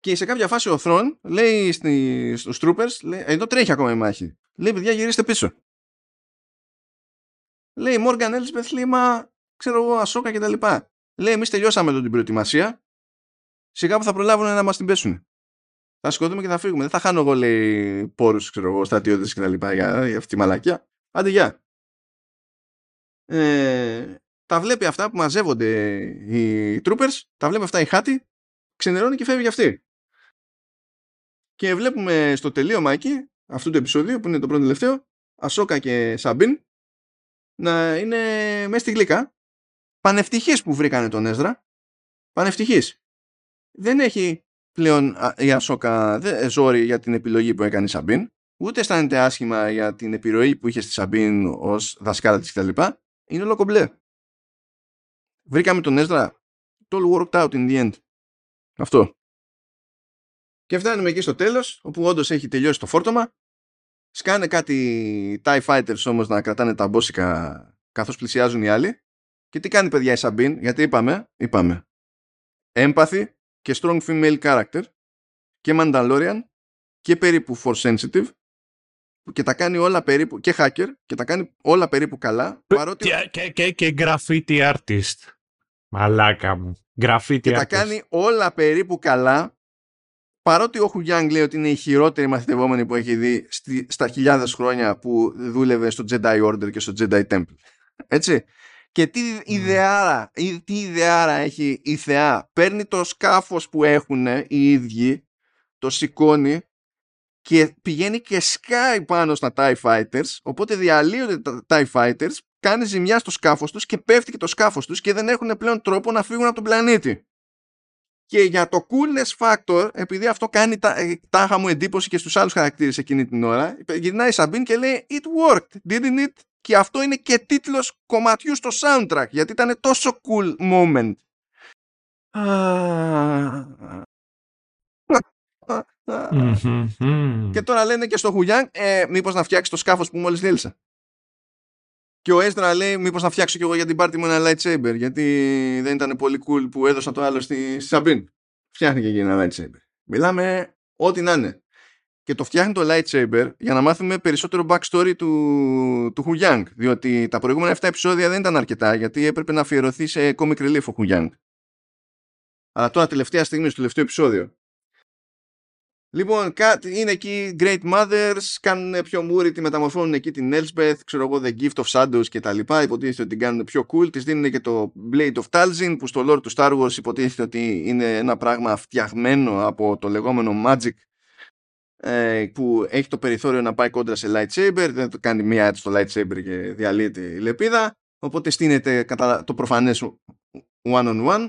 και σε κάποια φάση ο Θρόν λέει στη, στους troopers λέει, εδώ τρέχει ακόμα η μάχη λέει παιδιά γυρίστε πίσω λέει Μόργαν Έλσπεθ λέει μα ξέρω εγώ Ασόκα και τα λοιπά Λέει, εμείς τελειώσαμε εδώ την προετοιμασία. Σιγά που θα προλάβουν να μας την πέσουν. Θα σηκωθούμε και θα φύγουμε. Δεν θα χάνω εγώ, λέει, πόρους, ξέρω εγώ, στρατιώτες και τα λοιπά για, για αυτή τη μαλακιά. Άντε, γεια. Ε, τα βλέπει αυτά που μαζεύονται οι troopers, τα βλέπει αυτά η χάτη, ξενερώνει και φεύγει αυτή. Και βλέπουμε στο τελείωμα εκεί, αυτού του επεισόδιο που είναι το πρώτο τελευταίο, Ασόκα και Σαμπίν να είναι μέσα στη γλύκα πανευτυχής που βρήκανε τον Έζρα. Πανευτυχής. Δεν έχει πλέον η Ασόκα ζόρι για την επιλογή που έκανε η Σαμπίν. Ούτε αισθάνεται άσχημα για την επιρροή που είχε στη Σαμπίν ως δασκάλα της κτλ. Είναι όλο κομπλέ. Βρήκαμε τον Έζρα. Το all worked out in the end. Αυτό. Και φτάνουμε εκεί στο τέλος, όπου όντως έχει τελειώσει το φόρτωμα. Σκάνε κάτι TIE Fighters όμως να κρατάνε τα μπόσικα καθώς πλησιάζουν οι άλλοι. Και τι κάνει παιδιά η Σαμπίν, γιατί είπαμε, είπαμε, empathy και strong female character και Mandalorian και περίπου force sensitive και τα κάνει όλα περίπου και hacker και τα κάνει όλα περίπου καλά παρότι... Και, και, και, και graffiti artist. Μαλάκα μου. Graffiti και artist. τα κάνει όλα περίπου καλά παρότι ο Χουγιάνγκ λέει ότι είναι η χειρότερη μαθητευόμενη που έχει δει στη, στα χιλιάδες χρόνια που δούλευε στο Jedi Order και στο Jedi Temple. Έτσι. Και τι ιδεάρα, ή- τι ιδεάρα έχει η θεά. Παίρνει το σκάφος που έχουν οι ίδιοι, το σηκώνει και πηγαίνει και σκάει πάνω στα TIE Fighters, οπότε διαλύονται τα TIE Fighters, κάνει ζημιά στο σκάφος τους και πέφτει και το σκάφος τους και δεν έχουν πλέον τρόπο να φύγουν από τον πλανήτη. Και για το coolness factor, επειδή αυτό κάνει τα, ε, τάχα μου εντύπωση και στους άλλους χαρακτήρες εκείνη την ώρα, γυρνάει η Σαμπίν και λέει «It worked, didn't it?» Και αυτό είναι και τίτλος κομματιού στο soundtrack, γιατί ήταν τόσο cool moment. Μμμ, μμμ. Και τώρα λένε και στο Χουγιάνγκ, ε, μήπως να φτιάξεις το σκάφος που μόλις διέλυσα. Και ο Έστρα λέει, μήπως να φτιάξω κι εγώ για την πάρτι μου ένα lightsaber, γιατί δεν ήταν πολύ cool που έδωσα το άλλο στη Σαμπίν. Φτιάχνει και εκεί ένα lightsaber. Μιλάμε ό,τι να είναι. Και το φτιάχνει το lightsaber για να μάθουμε περισσότερο backstory του, του Χουγιάνγκ. Διότι τα προηγούμενα 7 επεισόδια δεν ήταν αρκετά, γιατί έπρεπε να αφιερωθεί σε comic relief ο Χουγιάνγκ. Αλλά τώρα τελευταία στιγμή στο τελευταίο επεισόδιο Λοιπόν, κάτι- είναι εκεί Great Mothers, κάνουν πιο μούρι, τη μεταμορφώνουν εκεί την Elsbeth, ξέρω εγώ, The Gift of Shadows και τα λοιπά, υποτίθεται ότι την κάνουν πιο cool, της δίνουν και το Blade of Talzin, που στο lore του Star Wars υποτίθεται ότι είναι ένα πράγμα φτιαγμένο από το λεγόμενο Magic, ε, που έχει το περιθώριο να πάει κόντρα σε lightsaber, δεν το κάνει μία έτσι στο lightsaber και διαλύεται η λεπίδα, οπότε στείνεται κατά το προφανές one on one,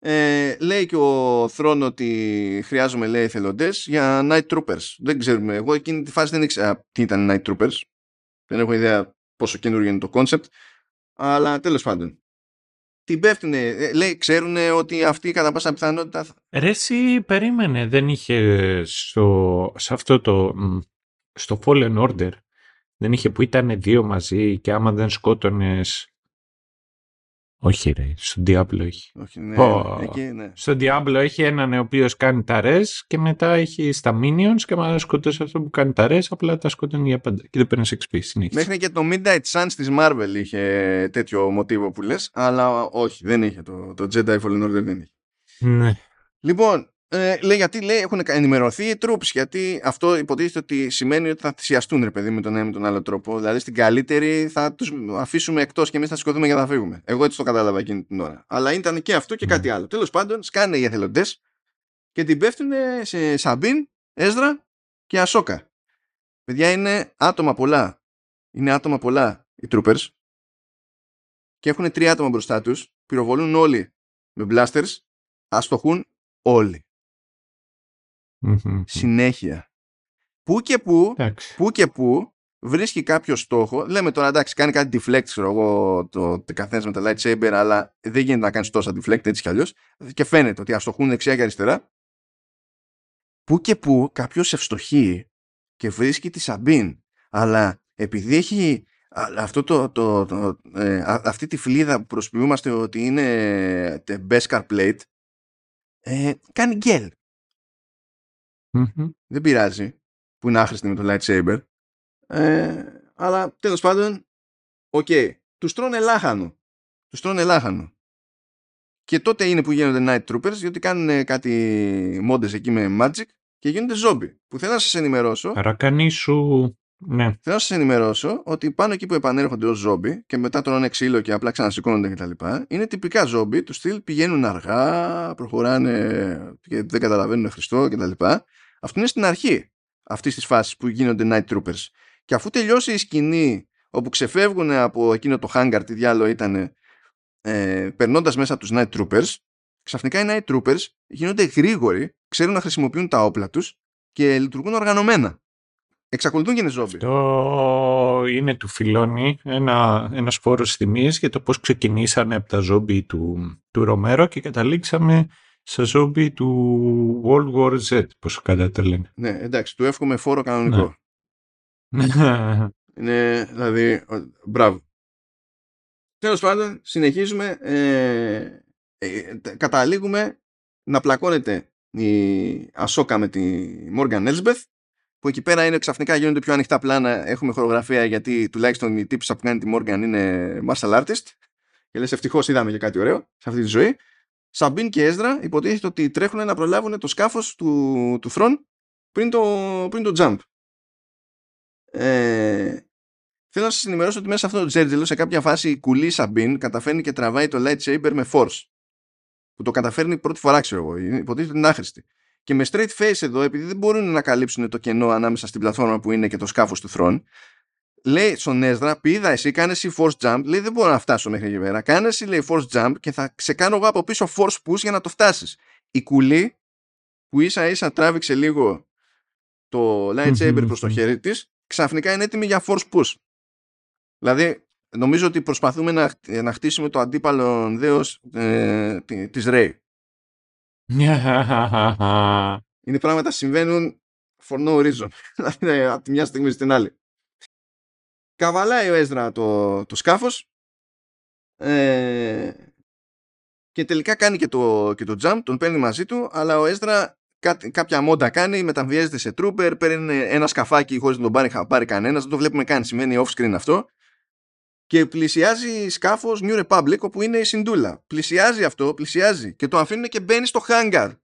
ε, λέει και ο Θρόν ότι χρειάζομαι λέει εθελοντές για Night Troopers. Δεν ξέρουμε. Εγώ εκείνη τη φάση δεν ήξερα τι ήταν Night Troopers. Δεν έχω ιδέα πόσο καινούργιο είναι το concept. Αλλά τέλος πάντων. Την πέφτουνε. ε, λέει, ξέρουν ότι αυτή κατά πάσα πιθανότητα. θα- Ρε εσύ περίμενε, δεν είχε στο, σε αυτό το, μ, στο Fallen Order, δεν είχε που ήταν δύο μαζί και άμα δεν σκότωνες... Όχι ρε, στο Diablo έχει. Όχι, ναι, Πω. εκεί, ναι. Στο Diablo έχει έναν ο οποίος κάνει τα res και μετά έχει στα minions και άμα δεν σκοτώσει αυτό που κάνει τα res απλά τα σκοτώνει για πάντα και δεν παίρνεις XP συνέχιση. Μέχρι και το Midnight Suns της Marvel είχε τέτοιο μοτίβο που λες, αλλά όχι, δεν είχε. Το, το Jedi Fallen Order δεν είχε. Ναι. Λοιπόν, ε, λέει γιατί λέει έχουν ενημερωθεί οι troops, γιατί αυτό υποτίθεται ότι σημαίνει ότι θα θυσιαστούν ρε παιδί με τον ένα ή με τον άλλο τρόπο. Δηλαδή στην καλύτερη θα τους αφήσουμε εκτός και εμείς θα σηκωθούμε για να φύγουμε. Εγώ έτσι το κατάλαβα εκείνη την ώρα. Αλλά ήταν και αυτό και Ναι. κάτι άλλο. Τέλος πάντων, σκάνε οι εθελοντές και την πέφτουν σε Σαμπίν, Έσδρα και Ασόκα. Παιδιά είναι άτομα πολλά. Είναι άτομα πολλά οι troopers και έχουν τρία άτομα μπροστά τους, πυροβολούν όλοι με blasters, αστοχούν όλοι Μμμ. συνέχεια. Πού και πού, Εντάξει. πού και πού βρίσκει κάποιο στόχο. Λέμε τώρα εντάξει, κάνει κάτι deflect, ξέρω εγώ, το, το καθένας με τα lightsaber, αλλά δεν γίνεται να κάνεις τόσα deflect έτσι κι αλλιώς. Και φαίνεται ότι αστοχούν δεξιά και αριστερά. Πού και πού κάποιος ευστοχεί και βρίσκει τη Σαμπίν. Αλλά επειδή έχει α, αυτό το, το, το, ε, α- αυτή τη φλούδα που προσποιούμαστε ότι είναι ε, Beskar plate, ε, κάνει γκέλ Μμμ. δεν πειράζει που είναι άχρηστη με το lightsaber. Ε, αλλά τέλος πάντων οκ, τους τρώνε λάχανο. Τους τρώνε λάχανο. Και τότε είναι που γίνονται night troopers διότι κάνουν κάτι mods εκεί με magic και γίνονται zombie. Που θέλω να σας ενημερώσω. Παρακανή σου... Ναι. Θέλω να σας ενημερώσω ότι πάνω εκεί που επανέρχονται ως ζόμπι και μετά τρώνε ξύλο και απλά ξανασηκώνονται κτλ. Είναι τυπικά ζόμπι, του στυλ πηγαίνουν αργά, προχωράνε και δεν καταλαβαίνουν Χριστό κτλ. Αυτό είναι στην αρχή αυτής της φάσης που γίνονται Night Troopers. Και αφού τελειώσει η σκηνή όπου ξεφεύγουν από εκείνο το hangar, τι διάλογο ήταν, ε, περνώντας μέσα τους Night Troopers, ξαφνικά οι Night Troopers γίνονται γρήγοροι, ξέρουν να χρησιμοποιούν τα όπλα τους και λειτουργούν οργανωμένα. Εξακολουθούν και είναι ζόμπι. Αυτό είναι του Φιλόνι, ένα, ένας φόρος θυμίας για το πώς ξεκινήσανε από τα ζόμπι του, του Ρομέρο και καταλήξαμε σε ζόμπι του World War Z, πώς κατά το λένε. Ναι, εντάξει, του εύχομαι φόρο κανονικό. Ναι. Είναι, δηλαδή, ο- μπράβο. Τέλος πάντων, συνεχίζουμε. Ε, ε, καταλήγουμε να πλακώνεται η Ασόκα με τη Morgan Elsbeth που εκεί πέρα είναι ξαφνικά γίνονται πιο ανοιχτά πλάνα έχουμε χορογραφία γιατί τουλάχιστον η τύψα που κάνει τη Morgan είναι martial artist και λες ευτυχώς είδαμε και κάτι ωραίο σε αυτή τη ζωή Σαμπίν και Έζρα υποτίθεται ότι τρέχουν να προλάβουν το σκάφος του, του Θρόν πριν το, πριν το jump. Ε, θέλω να σας ενημερώσω ότι μέσα σε αυτό το τζέρτζελο σε κάποια φάση η κουλή Σαμπίν καταφέρνει και τραβάει το lightsaber με force. Που το καταφέρνει πρώτη φορά ξέρω εγώ. Υποτίθεται ότι είναι άχρηστη. Και με straight face εδώ, επειδή δεν μπορούν να καλύψουν το κενό ανάμεσα στην πλατφόρμα που είναι και το σκάφος του Θρόν, λέει στον Έzdra, πήδα εσύ, κάνες εσύ force jump. Λέει, δεν μπορώ να φτάσω μέχρι εκεί πέρα. Κάνες εσύ, λέει, force jump και θα σε κάνω εγώ από πίσω force push για να το φτάσεις. Η κουλή που ίσα ίσα τράβηξε λίγο το lightsaber προς το χέρι της, ξαφνικά είναι έτοιμη για force push. Δηλαδή, νομίζω ότι προσπαθούμε να, να χτίσουμε το αντίπαλο δέος ε, της Ray. είναι πράγματα που συμβαίνουν for no reason. Δηλαδή, από τη μια στιγμή στην άλλη. Καβαλάει ο Έζρα το, το σκάφος ε, και τελικά κάνει και το, και το jump, τον παίρνει μαζί του, αλλά ο Έζρα κάποια μόντα κάνει, μεταβιέζεται σε trooper, παίρνει ένα σκαφάκι χωρίς να τον πάρει, πάρει κανένας, δεν το βλέπουμε καν, σημαίνει off screen αυτό και πλησιάζει σκάφος New Republic όπου είναι η Σιντούλα. Πλησιάζει αυτό, πλησιάζει και το αφήνουν και μπαίνει στο hangar.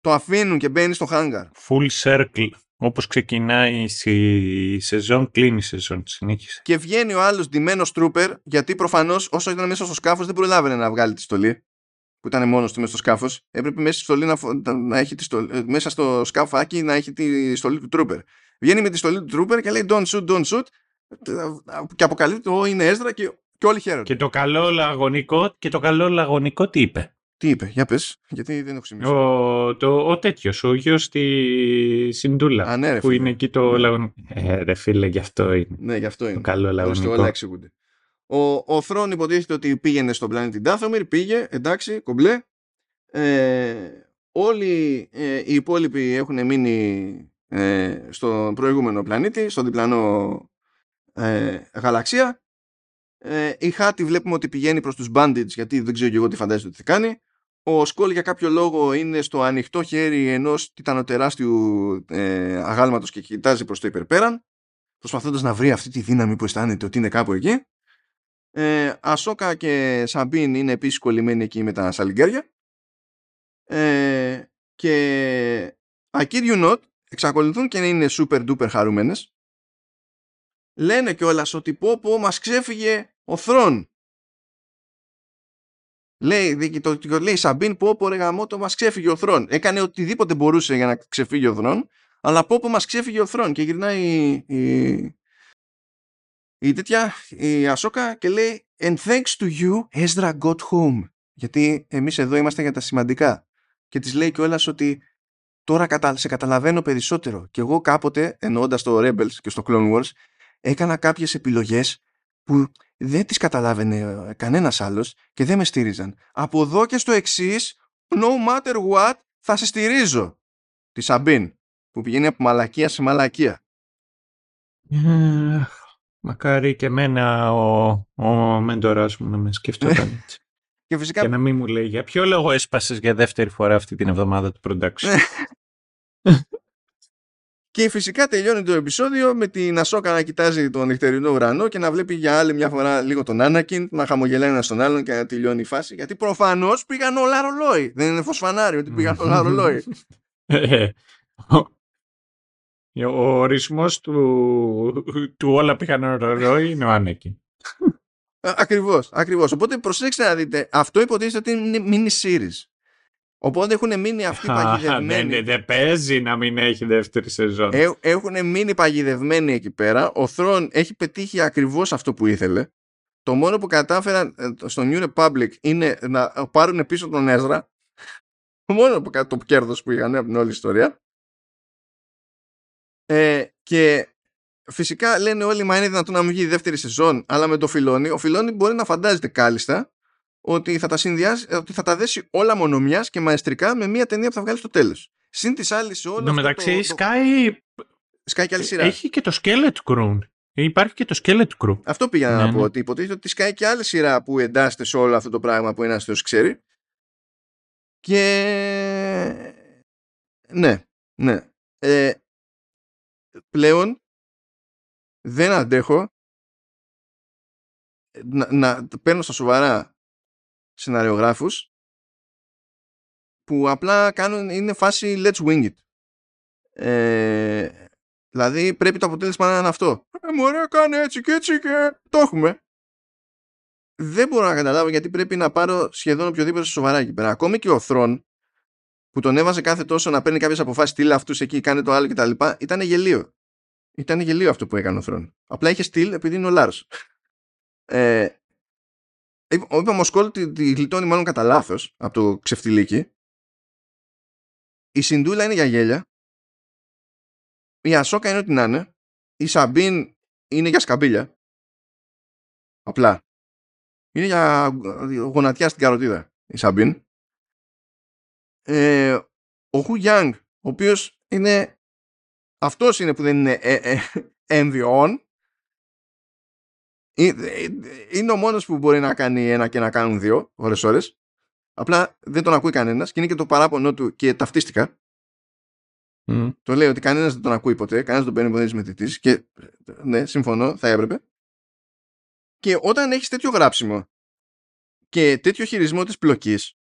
Το αφήνουν και μπαίνει στο hangar. Full circle. Όπως ξεκινάει η σεζόν, κλείνει η σεζόν, συνέχισε. Και βγαίνει ο άλλος ντυμένος τρούπερ, γιατί προφανώς όσο ήταν μέσα στο σκάφος δεν προλάβαινε να βγάλει τη στολή, που ήταν μόνος του μέσα στο σκάφος. Έπρεπε μέσα, στολή να, να έχει τη στολή, ε, μέσα στο σκάφάκι να έχει τη στολή του τρούπερ. Βγαίνει με τη στολή του τρούπερ και λέει don't shoot, don't shoot και αποκαλύπτει ότι είναι έσδρα και, και όλοι χαίρονται. Και το καλό λαγωνικό, και το καλό λαγωνικό τι είπε; Τι είπε, για πες, γιατί δεν έχω σημειώσει. Ο, το, ο τέτοιος, ο γιος στη Συντούλα, Α, ναι, που είναι εκεί το ναι. λαγωνικό. Ε, ρε φίλε, γι' αυτό είναι. Ναι, γι' αυτό είναι. Το καλό λαγωνικό. Όλα εξηγούνται. Ο, ο Θρόν υποτίθεται ότι πήγαινε στον πλανήτη Ντάθομιρ, πήγε, εντάξει, κομπλέ. Ε, όλοι ε, οι υπόλοιποι έχουν μείνει ε, στον προηγούμενο πλανήτη, στον διπλανό ε, γαλαξία. Ε, η Χάτη βλέπουμε ότι πηγαίνει προς τους Bandits γιατί δεν ξέρω και εγώ τι φαντάζεται ότι θα κάνει. Ο Σκόλ για κάποιο λόγο είναι στο ανοιχτό χέρι ενός τιτανοτεράστιου ε, αγάλματος και κοιτάζει προς το υπερπέραν προσπαθώντας να βρει αυτή τη δύναμη που αισθάνεται ότι είναι κάπου εκεί. Ε, Ασόκα και Σαμπίν είναι επίσης κολλημένοι εκεί με τα σαλιγκέρια. Ε, και I kid you not, εξακολουθούν και είναι super duper χαρούμενες. Λένε κιόλας ότι πω πω μας ξέφυγε ο Θρόν. Λέει, το, το, λέει Σαμπίν πω πω ρε γαμώτο μας ξέφυγε ο Θρόν. Έκανε οτιδήποτε μπορούσε για να ξεφύγει ο Θρόν, αλλά πω πω μας ξέφυγε ο Θρόν και γυρνάει η, η, η τέτοια, η Ασόκα και λέει And thanks to you, Ezra got home. Γιατί εμείς εδώ είμαστε για τα σημαντικά. Και της λέει κιόλας ότι τώρα σε καταλαβαίνω περισσότερο. Και εγώ κάποτε, εννοώντας το Rebels και στο Clone Wars, έκανα κάποιες επιλογές που δεν τις καταλάβαινε ε, κανένας άλλος και δεν με στήριζαν. Από εδώ και στο εξής, no matter what, θα σε στηρίζω. Τη Σαμπίν, που πηγαίνει από μαλακία σε μαλακία. Ε, μακάρι και εμένα ο, ο μέντορας μου να με σκεφτόταν έτσι. Και, φυσικά... και να μην μου λέει για ποιο λόγο έσπασες για δεύτερη φορά αυτή την εβδομάδα του production; Και φυσικά τελειώνει το επεισόδιο με την Ασόκα να κοιτάζει τον νυχτερινό ουρανό και να βλέπει για άλλη μια φορά λίγο τον Άνακιν, να χαμογελάει ένας στον άλλον και να τελειώνει η φάση. Γιατί προφανώς πήγαν όλα ρολόι. Δεν είναι φωσφανάρι ότι πήγαν όλα ρολόι. Ε, ο ορισμός του, του όλα πήγαν ρολόι είναι ο Άνακιν. Ακριβώς, ακριβώς. Οπότε προσέξτε να δείτε, αυτό υποτίθεται ότι είναι mini series. Οπότε έχουν μείνει αυτοί παγιδευμένοι. Δεν, δεν παίζει να μην έχει δεύτερη σεζόν. Ε, έχουν μείνει παγιδευμένοι εκεί πέρα. Ο Θρόν έχει πετύχει ακριβώς αυτό που ήθελε. Το μόνο που κατάφεραν ε, στο New Republic είναι να πάρουν πίσω τον Έζρα. Το μόνο που, το κέρδος που είχαν από την όλη ιστορία. Ε, και φυσικά λένε όλοι μα είναι δυνατόν να μην βγει η δεύτερη σεζόν αλλά με το Φιλόνι ο Φιλόνι μπορεί να φαντάζεται κάλλιστα ότι θα τα συνδυάσει, ε, ότι θα τα δέσει όλα μονομιάς και μαεστρικά με μια ταινία που θα βγάλει στο τέλος. Συν της άλλης σε όλο αυτό μεταξύ, το... Sky... Sky και άλλη σειρά. Έχει και το Skeleton Crown. Υπάρχει και το Skeleton Crew. Αυτό πήγα να Ναι, πω. ναι. Ότι υποτίθεται ότι σκάει και άλλη σειρά που εντάσσεται σε όλο αυτό το πράγμα που ένας θεός ξέρει. Και ναι, ναι. Ε, πλέον δεν αντέχω να, να παίρνω στα σοβαρά σεναριογράφους που απλά κάνουν, είναι φάση let's wing it. Ε, δηλαδή πρέπει το αποτέλεσμα να είναι αυτό. Ε, μωρέ, κάνε έτσι και έτσι και το έχουμε. Δεν μπορώ να καταλάβω γιατί πρέπει να πάρω σχεδόν οποιοδήποτε σοβαρά εκεί πέρα. Ακόμη και ο Θρόν που τον έβαζε κάθε τόσο να παίρνει κάποιες αποφάσεις, στείλε αυτούς εκεί, κάνε το άλλο κτλ. Ήταν γελίο. Ήταν γελίο αυτό που έκανε ο Θρόν. Απλά είχε στυλ επειδή είναι ο Λάρο. Ε, ο είπαμε ο Σκόλ τη, τη γλιτώνει μάλλον κατά λάθος από το ξεφτιλίκι. Η Σιντούλα είναι για γέλια. Η Ασόκα είναι ό,τι να είναι. Η Σαμπίν είναι για σκαμπίλια. Απλά. Είναι για γονατιά στην καροτίδα η Σαμπίν. Ε, ο Χου Γιάνγκ, ο οποίος είναι αυτός είναι που δεν είναι ε, ε, έμβιο είναι ο μόνος που μπορεί να κάνει ένα και να κάνουν δύο ώρες ώρες απλά δεν τον ακούει κανένας και είναι και το παράπονο του και ταυτίστηκα Mm. το λέει ότι κανένας δεν τον ακούει ποτέ κανένας δεν τον παίρνει ποτέ της μετρητής και ναι συμφωνώ θα έπρεπε και όταν έχεις τέτοιο γράψιμο και τέτοιο χειρισμό της πλοκής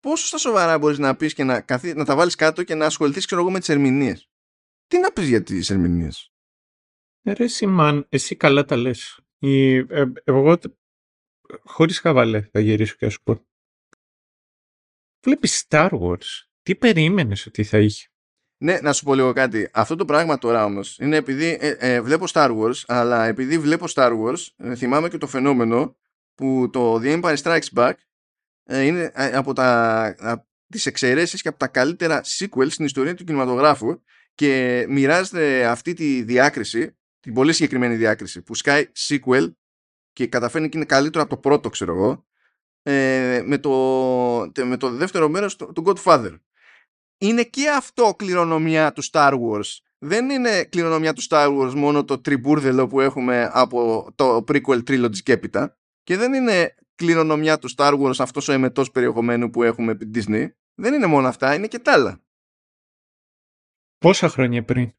πόσο στα σοβαρά μπορείς να πεις και να, καθί, να τα βάλεις κάτω και να ασχοληθείς ξέρω εγώ με τις ερμηνείες; Τι να πεις για τις ερμηνείες; Ρε Σιμάν, εσύ καλά τα λες. Η, ε, εγώ τε- χωρίς χαβαλέ θα γυρίσω και θα σου πω. Βλέπεις Star Wars. Τι περίμενες ότι θα είχε; Ναι, να σου πω λίγο κάτι. Αυτό το πράγμα τώρα όμως είναι επειδή ε, ε, βλέπω Star Wars, αλλά επειδή βλέπω Star Wars, ε, θυμάμαι και το φαινόμενο που το The Empire Strikes Back ε, είναι ε, από τα, από τις εξαιρέσεις και από τα καλύτερα sequels στην ιστορία του κινηματογράφου και μοιράζεται αυτή τη διάκριση, την πολύ συγκεκριμένη διάκριση που σκάει sequel και καταφέρνει και είναι καλύτερο από το πρώτο ξέρω εγώ ε, με, το, με το δεύτερο μέρος του του Godfather είναι και αυτό κληρονομιά του Star Wars. Δεν είναι κληρονομιά του Star Wars μόνο το τριμπούρδελο που έχουμε από το prequel trilogy και έπειτα και δεν είναι κληρονομιά του Star Wars αυτός ο εμετός περιεχομένου που έχουμε επί Disney. Δεν είναι μόνο αυτά, είναι και τα άλλα. Πόσα χρόνια πριν.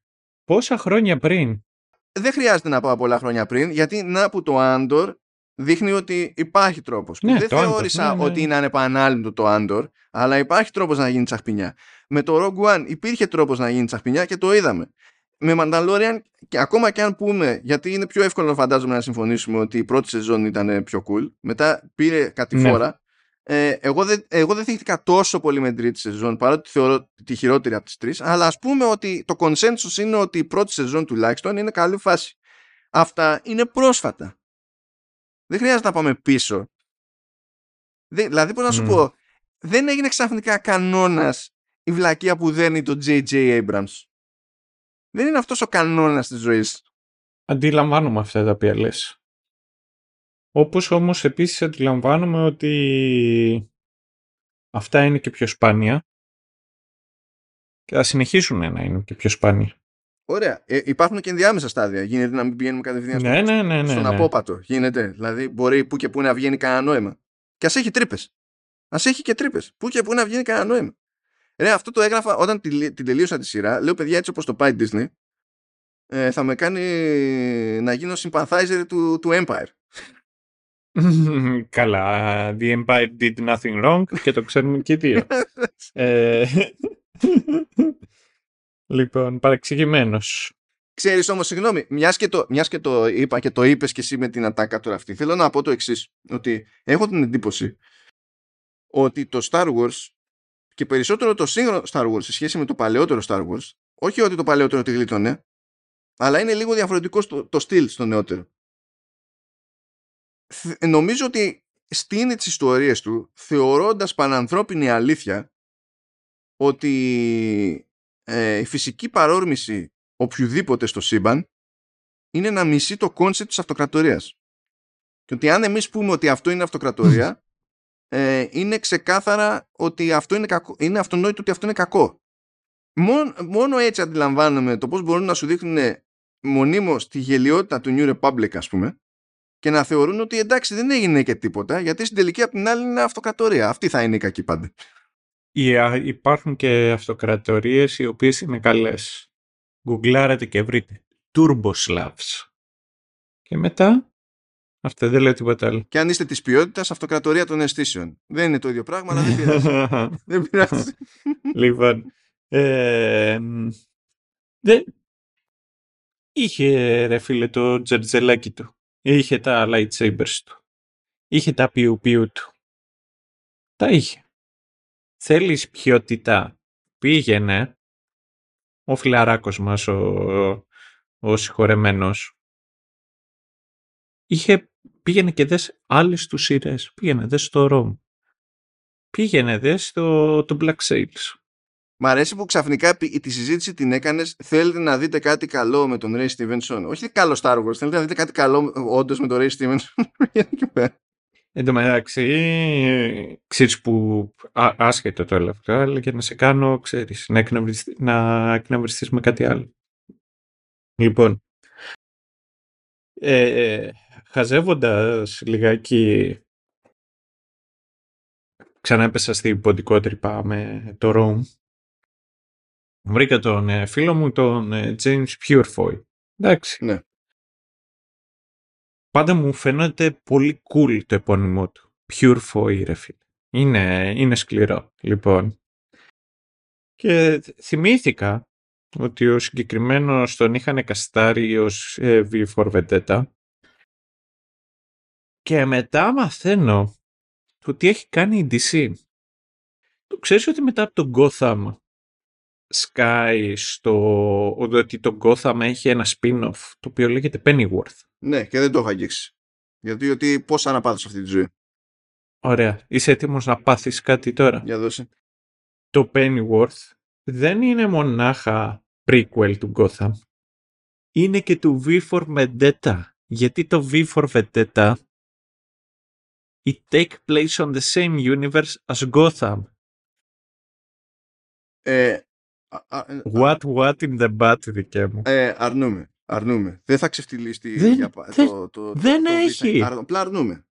Πόσα χρόνια πριν. Δεν χρειάζεται να πάω πολλά χρόνια πριν γιατί να που το Andor δείχνει ότι υπάρχει τρόπος. Ναι, δεν το Andor, θεώρησα ναι, ναι. ότι είναι ανεπανάληπτο το Andor αλλά υπάρχει τρόπος να γίνει τσαχπινιά. Με το Rogue One υπήρχε τρόπος να γίνει τσαχπινιά και το είδαμε. Με Mandalorian, και ακόμα και αν πούμε, γιατί είναι πιο εύκολο φαντάζομαι να συμφωνήσουμε ότι η πρώτη σεζόν ήταν πιο cool, μετά πήρε κατηφόρα. Ε, εγώ, δεν, εγώ δεν θύχτηκα τόσο πολύ με την τρίτη σεζόν, παρότι θεωρώ τη χειρότερη από τις τρεις, αλλά ας πούμε ότι το consensus είναι ότι η πρώτη σεζόν τουλάχιστον είναι καλή φάση. Αυτά είναι πρόσφατα. Δεν χρειάζεται να πάμε πίσω. Δεν, δηλαδή, πώς να σου Μμ. πω, δεν έγινε ξαφνικά κανόνας η βλακεία που δένει το J.J. Abrams. Δεν είναι αυτός ο κανόνας της ζωής. Αντιλαμβάνομαι αυτά τα οποία λες. Όπως όμως επίσης αντιλαμβάνομαι ότι αυτά είναι και πιο σπάνια και θα συνεχίσουν να είναι και πιο σπάνια. Ωραία. Ε, υπάρχουν και ενδιάμεσα στάδια. Γίνεται να μην πηγαίνουμε κατευθείαν Ναι, ναι, ναι, ναι. στον ναι. απόπατο. Γίνεται. Δηλαδή, μπορεί που και που να βγαίνει κανένα νόημα. Και ας έχει τρύπες. Α έχει και τρύπες. Που και που να βγαίνει κανένα νόημα. Ρε, αυτό το έγραφα όταν τη- την τελείωσα τη σειρά. Λέω, παιδιά, έτσι όπως το πάει η Disney, ε, θα με κάνει να γίνω sympathizer του, του Empire. Καλά. The Empire did nothing wrong και το ξέρουμε και οι δύο. ε, λοιπόν, παρεξηγημένος. Ξέρεις όμως, συγγνώμη, μιας και, το, μιας και το είπα και το είπες και εσύ με την ατάκα τώρα αυτή, θέλω να πω το εξής ότι έχω την εντύπωση ότι το Star Wars και περισσότερο το σύγχρονο Star Wars σε σχέση με το παλαιότερο Star Wars, όχι ότι το παλαιότερο τη γλίτωνε, αλλά είναι λίγο διαφορετικό στο, το στυλ στο νεότερο. Θ- Νομίζω ότι στείνει τις ιστορίες του θεωρώντας πανανθρώπινη αλήθεια ότι ε, η φυσική παρόρμηση οποιοδήποτε στο σύμπαν είναι να μισεί το concept της αυτοκρατορίας. Και ότι αν εμείς πούμε ότι αυτό είναι αυτοκρατορία, ε, είναι ξεκάθαρα ότι αυτό είναι, κακό, είναι αυτονόητο ότι αυτό είναι κακό. Μόνο, μόνο έτσι αντιλαμβάνομαι το πώς μπορούν να σου δείχνουν μονίμως τη γελιότητα του New Republic ας πούμε και να θεωρούν ότι εντάξει δεν έγινε και τίποτα γιατί στην τελική απ' την άλλη είναι αυτοκρατορία. Αυτή θα είναι η κακή πάντα. Υπάρχουν και αυτοκρατορίες οι οποίες είναι καλές. Γκουγκλάρετε και βρείτε. Turbo Slavs. Και μετά, αυτό δεν λέω τίποτα άλλο. Και αν είστε της ποιότητας, αυτοκρατορία των αισθήσεων. Δεν είναι το ίδιο πράγμα, αλλά δεν πειράζει. δεν πειράζει. λοιπόν, ε, δεν... Είχε ρε φίλε το τζερτζελάκι του. Είχε τα lightsabers του. Είχε τα πιου πιου του. Τα είχε. Θέλεις ποιότητα. Πήγαινε ο φιλαράκος μας, ο, ο συγχωρεμένος. Είχε, πήγαινε και δες άλλες τους σειρές. Πήγαινε δες στο Rom. Πήγαινε δες στο το Black Sails. Μ' αρέσει που ξαφνικά τη συζήτηση την έκανες. Θέλετε να δείτε κάτι καλό με τον Ray Stevenson. Όχι καλό Star Wars. Θέλετε να δείτε κάτι καλό όντως με τον Ray Stevenson. Εν τω μεταξύ, ξέρεις που άσχετο το έλεγα αυτό, αλλά και να σε κάνω, ξέρεις, να, εκνευριστείς, να με κάτι άλλο. Λοιπόν, ε, χαζεύοντας λιγάκι, ξανά έπεσα στην ποντικότρυπα με το Rome, βρήκα τον ε, φίλο μου, τον ε, James Purefoy. Εντάξει. Ναι πάντα μου φαίνεται πολύ cool το επώνυμό του. Pure Foy, ρε φίλε. Είναι, είναι σκληρό, λοιπόν. Και θυμήθηκα ότι ο συγκεκριμένος τον είχαν καστάρει ως ε, V4 Vendetta και μετά μαθαίνω το τι έχει κάνει η DC. Το ξέρεις ότι μετά από τον Gotham σκάει στο ότι το Gotham έχει ένα spin-off το οποίο λέγεται Pennyworth. Ναι, και δεν το έχω αγγίξει. Γιατί, ότι πώς αναπάθω αυτή τη ζωή. Ωραία. Είσαι έτοιμος να πάθεις κάτι τώρα; Για δώσε. Το Pennyworth δεν είναι μονάχα prequel του Gotham. Είναι και του V for Vendetta. Γιατί το V for Vendetta it take place on the same universe as Gotham. Ε, what, what in the butt, δικέ μου. Ε, αρνούμε. Αρνούμε. Δεν θα ξεφτυλίσει δεν, για, δεν, το, το, δεν το, έχει. Απλά αρνούμε.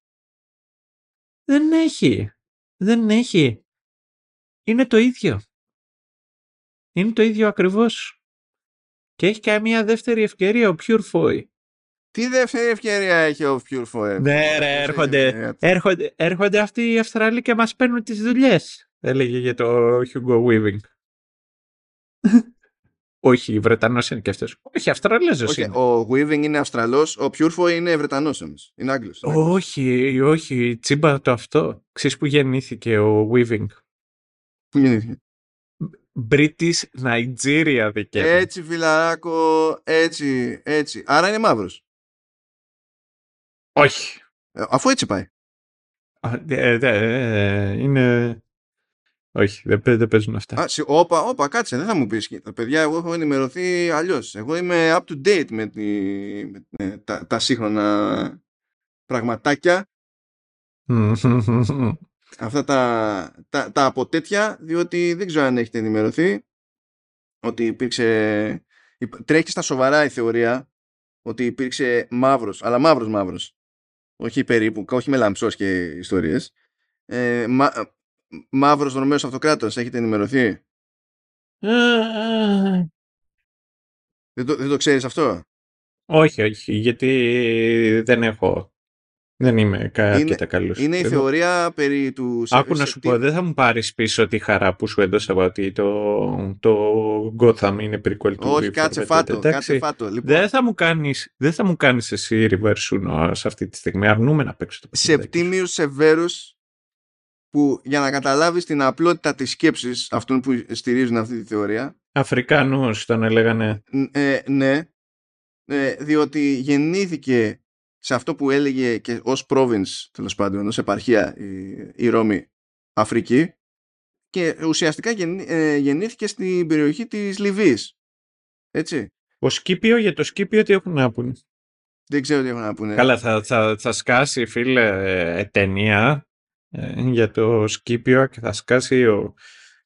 Δεν έχει. Δεν έχει. Είναι το ίδιο. Είναι το ίδιο ακριβώς. Και έχει και μια δεύτερη ευκαιρία ο Purefoy. Τι δεύτερη ευκαιρία έχει ο Purefoy. Ναι ρε, έρχονται, έρχονται, έρχονται αυτοί οι Αυστραλοί και μας παίρνουν τις δουλειές. Έλεγε για το Hugo Weaving. Όχι, Βρετανός είναι και αυτός. Όχι, Αυστραλέζος okay, είναι. Ο Weaving είναι Αυστραλός, ο Purefoy είναι Βρετανός όμως. Είναι Άγγλος. Όχι, όχι, τσίμπα το αυτό. Ξέρεις που γεννήθηκε ο Weaving. Πού γεννήθηκε; British Nigeria δικαίωμα. Έτσι, φιλαράκο, έτσι, έτσι. Άρα είναι μαύρος. Όχι. Ε, αφού έτσι πάει. Α, ε, ε, είναι όχι, δεν, δεν παίζουν αυτά. Α, σι, όπα, όπα, κάτσε, δεν θα μου πεις. Τα παιδιά, εγώ έχω ενημερωθεί αλλιώς. Εγώ είμαι up to date με, τη, με ναι, τα, τα σύγχρονα πραγματάκια. αυτά τα, τα, τα από τέτοια, διότι δεν ξέρω αν έχετε ενημερωθεί ότι υπήρξε... Τρέχει στα σοβαρά η θεωρία ότι υπήρξε μαύρος, αλλά μαύρος μαύρος. Όχι περίπου, όχι με λαμψός και ιστορίες. Ε, μαύρος Ρωμαίος Αυτοκράτορας. Έχετε ενημερωθεί; Ε, ε. δεν, το, δεν το ξέρεις αυτό; Όχι, όχι, γιατί δεν έχω. Δεν είμαι αρκετά καλός. Είναι η θεωρία περί του. Άκου να σου πω, δεν θα μου πάρεις πίσω τη χαρά που σου έδωσα ότι το, το Gotham είναι prequel του Όχι, κάτσε φάτο. Κάτσε φάτο. Λοιπόν. Δεν θα μου κάνεις δεν θα μου κάνεις εσύ reverse σε αυτή τη στιγμή. Αρνούμε να παίξω το παιχνίδι. Σεπτίμιου Σεβέρους που για να καταλάβεις την απλότητα της σκέψης αυτών που στηρίζουν αυτή τη θεωρία. Αφρικανούς τον έλεγανε. Ε, ναι. Ε, διότι γεννήθηκε σε αυτό που έλεγε και ως province τέλος πάντων ως επαρχία η, η Ρώμη Αφρική και ουσιαστικά ε, γεννήθηκε στην περιοχή της Λιβύης. Έτσι. Ο Σκύπιο για το Σκύπιο τι έχουν να πούνε; Δεν ξέρω τι έχουν να πούνε. Καλά, θα, θα, θα σκάσει φίλε ταινία. ε, για το Σκύπιο και θα σκάσει ο,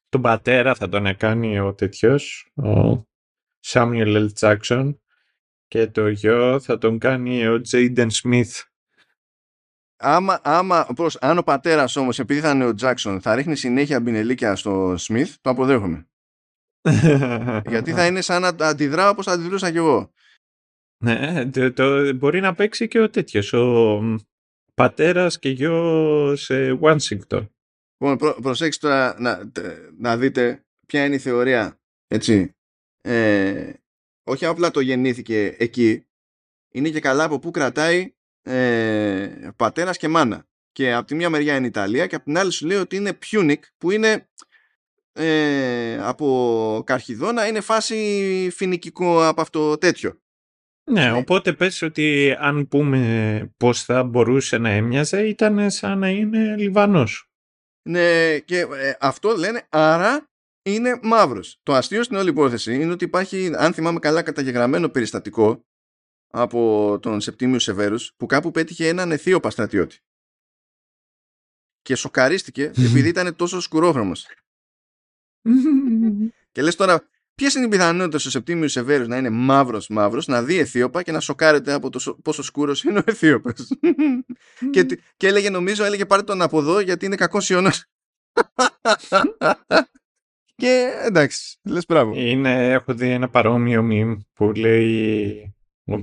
τον πατέρα θα τον κάνει ο τέτοιος, ο Samuel L. Jackson Και το γιο θα τον κάνει ο Τζέιντεν Σμιθ. Άμα, άμα, πώς, αν ο πατέρας όμως, επειδή θα είναι ο Τζάξον, θα ρίχνει συνέχεια μπινελίκια στο Σμιθ, το αποδέχομαι. Γιατί θα είναι σαν να αντιδράω όπως αντιδρούσα κι εγώ. Ναι, το, το, μπορεί να παίξει και ο τέτοιος. Ο πατέρας και γιος σε Washington. Λοιπόν, προ, προσέξτε τώρα να, να δείτε ποια είναι η θεωρία. Έτσι. Ε, όχι απλά το γεννήθηκε εκεί, είναι και καλά από πού κρατάει ε, πατέρας και μάνα. Και από τη μια μεριά είναι Ιταλία και από την άλλη σου λέει ότι είναι Punic που είναι ε, από Καρχιδόνα είναι φάση φινικικό από αυτό τέτοιο. Ναι, ναι, οπότε πες ότι αν πούμε πώς θα μπορούσε να έμοιαζε ήταν σαν να είναι Λιβανός. Ναι, και ε, αυτό λένε, άρα είναι μαύρος. Το αστείο στην όλη υπόθεση είναι ότι υπάρχει, αν θυμάμαι καλά, καταγεγραμμένο περιστατικό από τον Σεπτίμιο Σεβέρους που κάπου πέτυχε έναν αιθίωπα στρατιώτη. Και σοκαρίστηκε επειδή ήταν τόσο σκουρόχρωμος. και λες τώρα, ποιες είναι οι πιθανότητες ο Σεπτίμιο Σεβέρους να είναι μαύρος μαύρος, να δει Αιθίωπα και να σοκάρεται από το πόσο σκούρος είναι ο Αιθίωπα. και, και έλεγε, νομίζω, έλεγε πάρε τον από εδώ γιατί είναι κακός ιονό. και εντάξει, λες μπράβο. Είναι, έχω δει ένα παρόμοιο μήνυμα που λέει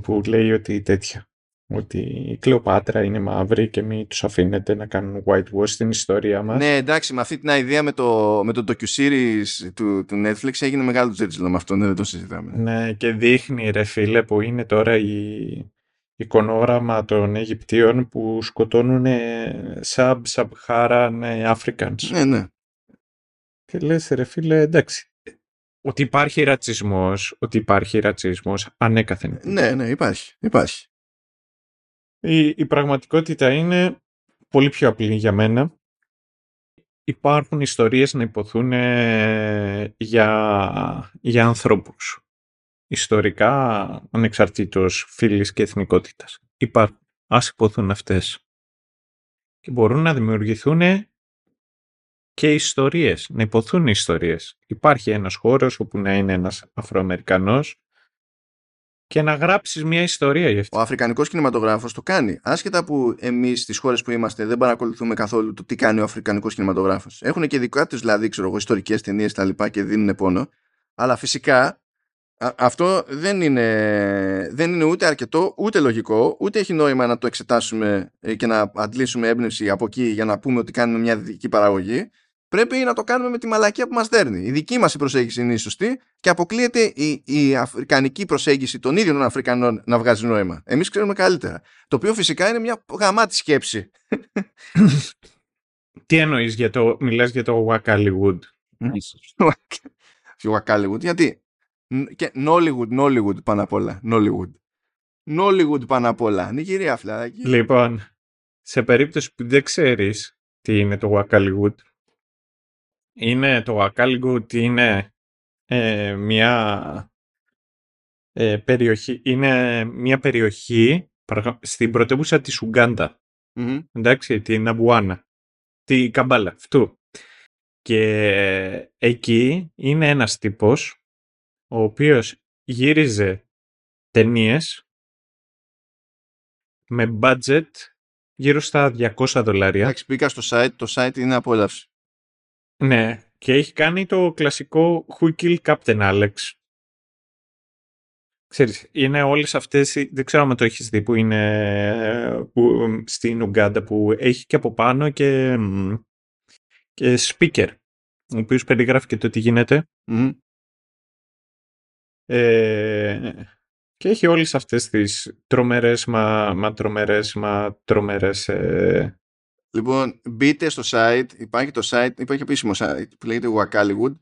που λέει ότι τέτοια. Ότι η Κλεοπάτρα είναι μαύρη και μην τους αφήνετε να κάνουν whitewash στην ιστορία μας. Ναι, εντάξει, με αυτή την ιδέα με το, με το docu-series του, του Netflix έγινε μεγάλο τζέτζιλο με αυτό, ναι, δεν το συζητάμε. Ναι, και δείχνει ρε φίλε που είναι τώρα η εικονόγραμμα των Αιγυπτίων που σκοτώνουν sub-Saharan Africans. Ναι, ναι. Και λες ρε φίλε, εντάξει, ότι υπάρχει ρατσισμός, ότι υπάρχει ρατσισμός ανέκαθεν. Ναι, ναι, υπάρχει, υπάρχει. Η, η πραγματικότητα είναι πολύ πιο απλή για μένα. Υπάρχουν ιστορίες να υποθούν για, για ανθρώπους. Ιστορικά, ανεξαρτήτως φίλης και εθνικότητας. Υπάρχουν. Ας υποθούν αυτές. Και μπορούν να δημιουργηθούν και ιστορίες, να υποθούν ιστορίες. Υπάρχει ένας χώρος όπου να είναι ένας Αφροαμερικανός και να γράψεις μια ιστορία γι' αυτό. Ο Αφρικανικός κινηματογράφος το κάνει. Άσχετα που εμείς στις χώρες που είμαστε δεν παρακολουθούμε καθόλου το τι κάνει ο Αφρικανικός κινηματογράφος. Έχουν και δικά τους δηλαδή, ξέρω εγώ, ιστορικές ταινίες τα λοιπά και δίνουν πόνο. Αλλά φυσικά αυτό δεν είναι, δεν είναι ούτε αρκετό, ούτε λογικό, ούτε έχει νόημα να το εξετάσουμε ε, και να αντλήσουμε έμπνευση από εκεί για να πούμε ότι κάνουμε μια δυτική παραγωγή πρέπει να το κάνουμε με τη μαλακία που μας δέρνει. Η δική μας προσέγγιση είναι η σωστή και αποκλείεται η, η αφρικανική προσέγγιση των ίδιων των Αφρικανών να βγάζει νόημα. Εμείς ξέρουμε καλύτερα. Το οποίο φυσικά είναι μια γαμάτη σκέψη. Τι εννοείς για το, μιλάς για το Wakaliwood; Wakaliwood, γιατί και Nollywood, Nollywood πάνω απ' όλα. Nollywood. Nollywood πάνω απ' όλα. Νιγηρία φλαράκι. Λοιπόν, σε περίπτωση που δεν ξέρεις τι είναι το Wakaliwood, είναι το Ακάλιγκουτ είναι ε, μια ε, περιοχή, είναι μια περιοχή στην πρωτεύουσα της Ουγκάντα. Εντάξει, την Αμπουάνα, τη Καμπάλα, αυτού. Και εκεί είναι ένας τύπος ο οποίος γύριζε ταινίες με budget γύρω στα 200 δολάρια. Εντάξει, πήγα στο site, το site είναι απόλαυση. Ναι, και έχει κάνει το κλασικό Who Killed Captain Alex. Ξέρεις, είναι όλες αυτές, δεν ξέρω αν το έχεις δει, που είναι που, στην Ουγκάντα, που έχει και από πάνω και, και speaker, ο οποίος περιγράφει και το τι γίνεται. Ε, και έχει όλες αυτές τις τρομερές, μα, μα τρομερές, μα τρομερές ε, Λοιπόν, μπείτε στο site, υπάρχει το site, υπάρχει επίσημο site που λέγεται Wakaliwood.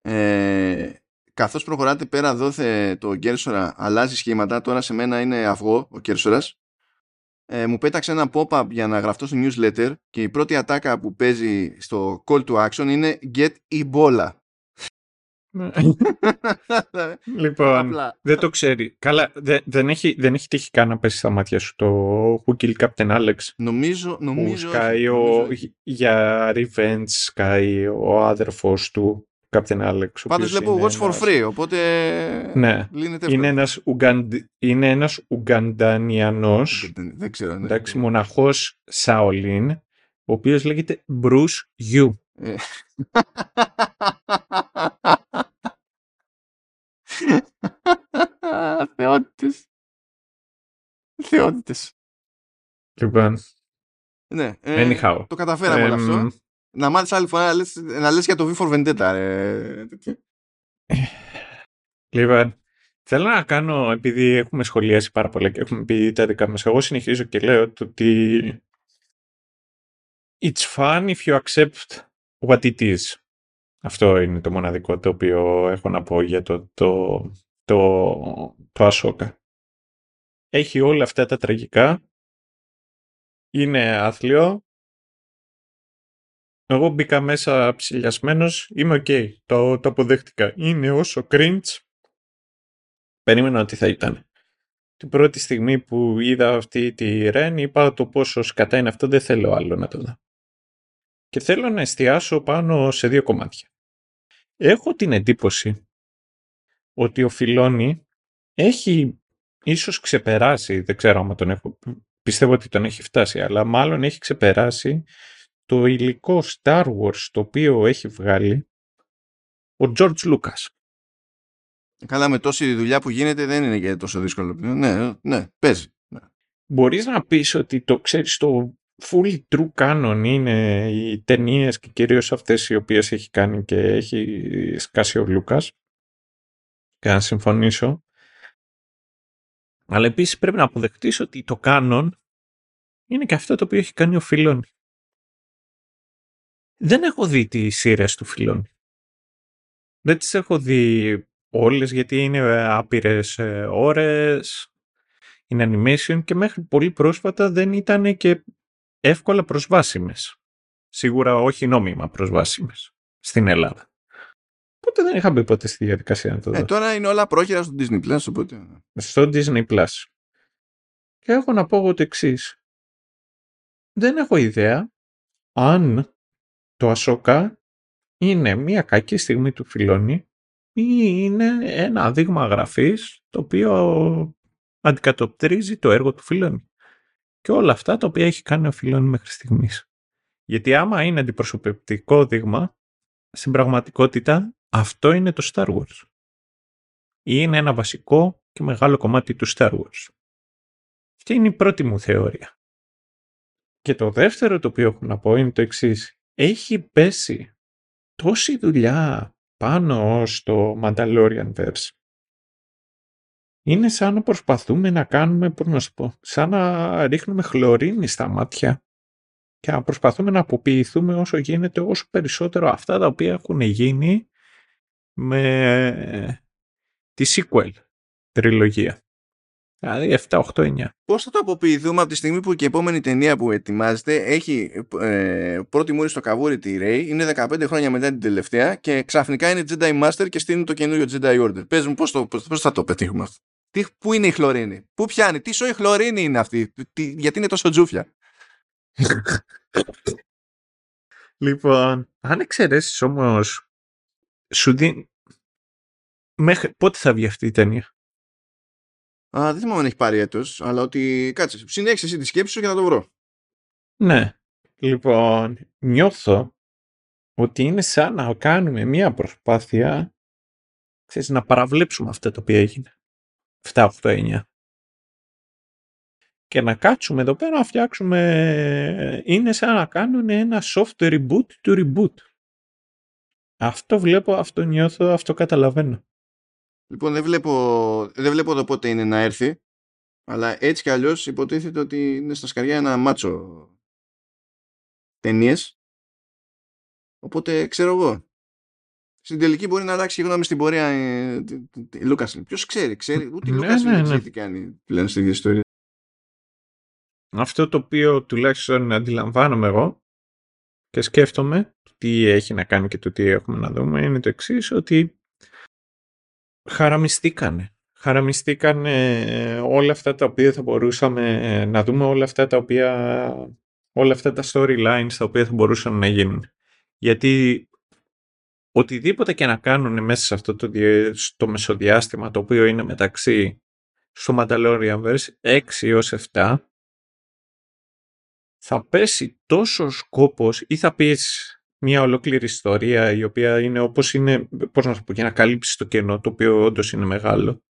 Ε, καθώς προχωράτε πέρα δόθε το Κέρσορα αλλάζει σχήματα, τώρα σε μένα είναι αυγό ο Κέρσορας. Ε, μου πέταξε ένα pop-up για να γραφτώ στο newsletter και η πρώτη ατάκα που παίζει στο call to action είναι Get Ebola. Ναι. λοιπόν, δεν το ξέρει. Καλά, δεν, δεν, έχει, δεν έχει τύχει καν να πέσει στα μάτια σου το Who Killed Captain Alex; Νομίζω, νομίζω. Που σκάει ο, για revenge, σκάει ο άδερφος του Captain Alex. ο Πάντως οποίος βλέπω είναι Watch for ένας- Free, οπότε Ναι. λύνεται εύκολα. Είναι ένας, Ουγκαντ... είναι ένας Ουγκαντανιανός, Δεν ξέρω. ναι. εντάξει, μοναχός Σαολίν, ο οποίος λέγεται Bruce Yu. Θεότητες. Θεότητες. Λοιπόν, Ναι. ε, anyhow. Το καταφέραμε όλο Εμ, αυτό. Να μάθεις άλλη φορά να λες, να λες για το V for Vendetta. Ρε. Λοιπόν, θέλω να κάνω, επειδή έχουμε σχολιάσει πάρα πολλά και έχουμε πει τα δικά μας, εγώ συνεχίζω και λέω το ότι it's fun if you accept what it is. Αυτό είναι το μοναδικό το οποίο έχω να πω για το, το, το, το Ahsoka. Έχει όλα αυτά τα τραγικά. Είναι άθλιο. Εγώ μπήκα μέσα ψυλλιασμένος. Είμαι οκ. Το, το αποδέχτηκα. Είναι όσο cringe. Περίμενα ότι θα ήταν. Την πρώτη στιγμή που είδα αυτή τη Ρεν είπα το πόσο σκατά είναι αυτό δεν θέλω άλλο να το δω. Και θέλω να εστιάσω πάνω σε δύο κομμάτια. Έχω την εντύπωση ότι ο Φιλόνι έχει ίσως ξεπεράσει, δεν ξέρω άμα τον έχω, πιστεύω ότι τον έχει φτάσει, αλλά μάλλον έχει ξεπεράσει το υλικό Star Wars το οποίο έχει βγάλει ο George Lucas. Καλά με τόση δουλειά που γίνεται δεν είναι και τόσο δύσκολο. Ναι, ναι, παίζει. Ναι. Μπορείς να πεις ότι το ξέρεις το full true canon είναι οι ταινίες και κυρίως αυτές οι οποίες έχει κάνει και έχει σκάσει ο Λούκας και να συμφωνήσω αλλά επίσης πρέπει να αποδεχτείς ότι το canon είναι και αυτό το οποίο έχει κάνει ο Φιλόνι. Δεν έχω δει τις σειρές του Φιλόνι. Δεν τις έχω δει όλες γιατί είναι άπειρες ε, ώρες, είναι animation και μέχρι πολύ πρόσφατα δεν ήταν και εύκολα προσβάσιμες. Σίγουρα όχι νόμιμα προσβάσιμες στην Ελλάδα. Οπότε δεν είχα μπει ποτέ στη διαδικασία να το δω. Ε, τώρα είναι όλα πρόχειρα στο Disney Plus, οπότε... στο Disney Plus. Και έχω να πω εγώ το εξής. Δεν έχω ιδέα αν το Ashoka είναι μια κακή στιγμή του Φιλόνι ή είναι ένα δείγμα γραφής το οποίο αντικατοπτρίζει το έργο του Φιλόνι. Και όλα αυτά τα οποία έχει κάνει ο Φιλόνι μέχρι στιγμής. Γιατί άμα είναι αντιπροσωπευτικό δείγμα, στην πραγματικότητα αυτό είναι το Star Wars. Ή είναι ένα βασικό και μεγάλο κομμάτι του Star Wars. Αυτή είναι η πρώτη μου θεωρία. Και το δεύτερο το οποίο έχω να πω είναι το εξής. Έχει πέσει τόση δουλειά πάνω στο Mandalorian Verse. Είναι σαν να προσπαθούμε να κάνουμε, πώς να σου πω, σαν να ρίχνουμε χλωρίνη στα μάτια και να προσπαθούμε να αποποιηθούμε όσο γίνεται όσο περισσότερο αυτά τα οποία έχουν γίνει με τη sequel τριλογία. Δηλαδή 7, 8, 9. Πώς θα το αποποιηθούμε από τη στιγμή που και η επόμενη ταινία που ετοιμάζεται έχει ε, πρώτη μούρη στο καβούρι τη Ray, είναι 15 χρόνια μετά την τελευταία και ξαφνικά είναι Jedi Master και στείλουν το καινούριο Jedi Order. Πες μου πώς, το, πώς, πώς θα το πετύχουμε αυτό; Τι, πού είναι η χλωρίνη, πού πιάνει, τι σοϊ χλωρίνη είναι αυτή, τι, γιατί είναι τόσο τζούφια; Λοιπόν, αν εξαιρέσεις όμως. Σου δίνει. Μέχρι πότε θα βγει αυτή η ταινία; Α, δεν θυμάμαι αν έχει πάρει έτος, αλλά ότι κάτσε, συνέχισε εσύ τη σκέψη σου και θα το βρω. Ναι. Λοιπόν, νιώθω ότι είναι σαν να κάνουμε μία προσπάθεια ξέρεις, να παραβλέψουμε αυτά τα οποία έγινε. 7, 8, 9. Και να κάτσουμε εδώ πέρα να φτιάξουμε... Είναι σαν να κάνουν ένα soft reboot του reboot. Αυτό βλέπω, αυτό νιώθω, αυτό καταλαβαίνω. Λοιπόν, δεν βλέπω, δεν βλέπω εδώ πότε είναι να έρθει, αλλά έτσι κι αλλιώς υποτίθεται ότι είναι στα σκαριά ένα μάτσο ταινίες. Οπότε ξέρω εγώ. Στην τελική μπορεί να αλλάξει γνώμη στην πορεία ε, Λούκας. Ποιος ξέρει, ξέρει. Ούτε η Ναι, Λούκας ναι, δεν ναι. ξέρει τι κάνει πλέον στην ίδια ιστορία. Αυτό το οποίο τουλάχιστον αντιλαμβάνομαι εγώ και σκέφτομαι τι έχει να κάνει και το τι έχουμε να δούμε είναι το εξής ότι χαραμιστήκανε. Χαραμιστήκανε όλα αυτά τα οποία θα μπορούσαμε να δούμε, όλα αυτά τα οποία όλα αυτά τα storylines τα οποία θα μπορούσαν να γίνουν. Γιατί οτιδήποτε και να κάνουν μέσα σε αυτό το, στο μεσοδιάστημα το οποίο είναι μεταξύ στο Mandalorian 6 έως 7 θα πέσει τόσο σκόπος ή θα πεις μια ολόκληρη ιστορία η οποία είναι όπως είναι, πώς να σου πω, για να καλύψεις το κενό το οποίο όντως είναι μεγάλο.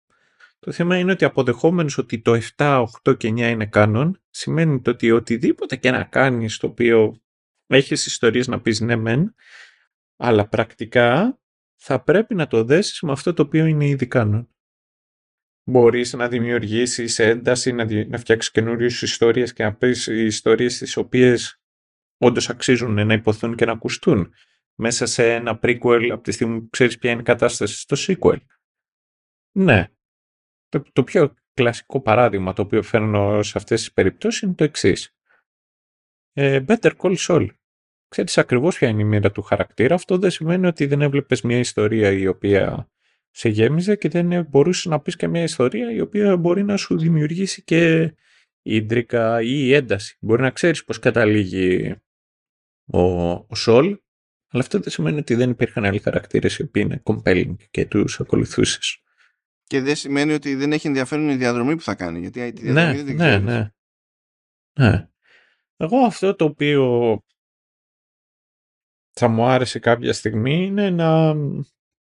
Το θέμα είναι ότι αποδεχόμενος ότι το 7, 8 και 9 είναι κάνον, σημαίνει το ότι οτιδήποτε και να κάνεις το οποίο έχεις ιστορίες να πεις ναι μεν, αλλά πρακτικά θα πρέπει να το δέσεις με αυτό το οποίο είναι ήδη κάνον. Μπορείς να δημιουργήσεις ένταση, να, να φτιάξεις καινούριες ιστορίες και να πεις ιστορίες τις οποίες όντως αξίζουν να υποθούν και να ακουστούν μέσα σε ένα prequel από τη στιγμή που ξέρεις ποια είναι η κατάσταση στο sequel. Ναι. Το, το πιο κλασικό παράδειγμα το οποίο φέρνω σε αυτές τις περιπτώσεις είναι το εξής. Ε, Better Call Saul. Ξέρεις ακριβώς ποια είναι η μοίρα του χαρακτήρα. Αυτό δεν σημαίνει ότι δεν έβλεπες μια ιστορία η οποία σε γέμιζε και δεν μπορούσες να πεις και μια ιστορία η οποία μπορεί να σου δημιουργήσει και ίντρικα ή ένταση. Μπορεί να ξέρεις πώς καταλήγει ο, ο Σολ, αλλά αυτό δεν σημαίνει ότι δεν υπήρχαν άλλοι χαρακτήρες οι οποίοι είναι compelling και τους ακολουθούσες. Και δεν σημαίνει ότι δεν έχει ενδιαφέρον η διαδρομή που θα κάνει, γιατί τη διαδρομή ναι, δεν ναι, ναι, ναι. Εγώ αυτό το οποίο θα μου άρεσε κάποια στιγμή είναι να,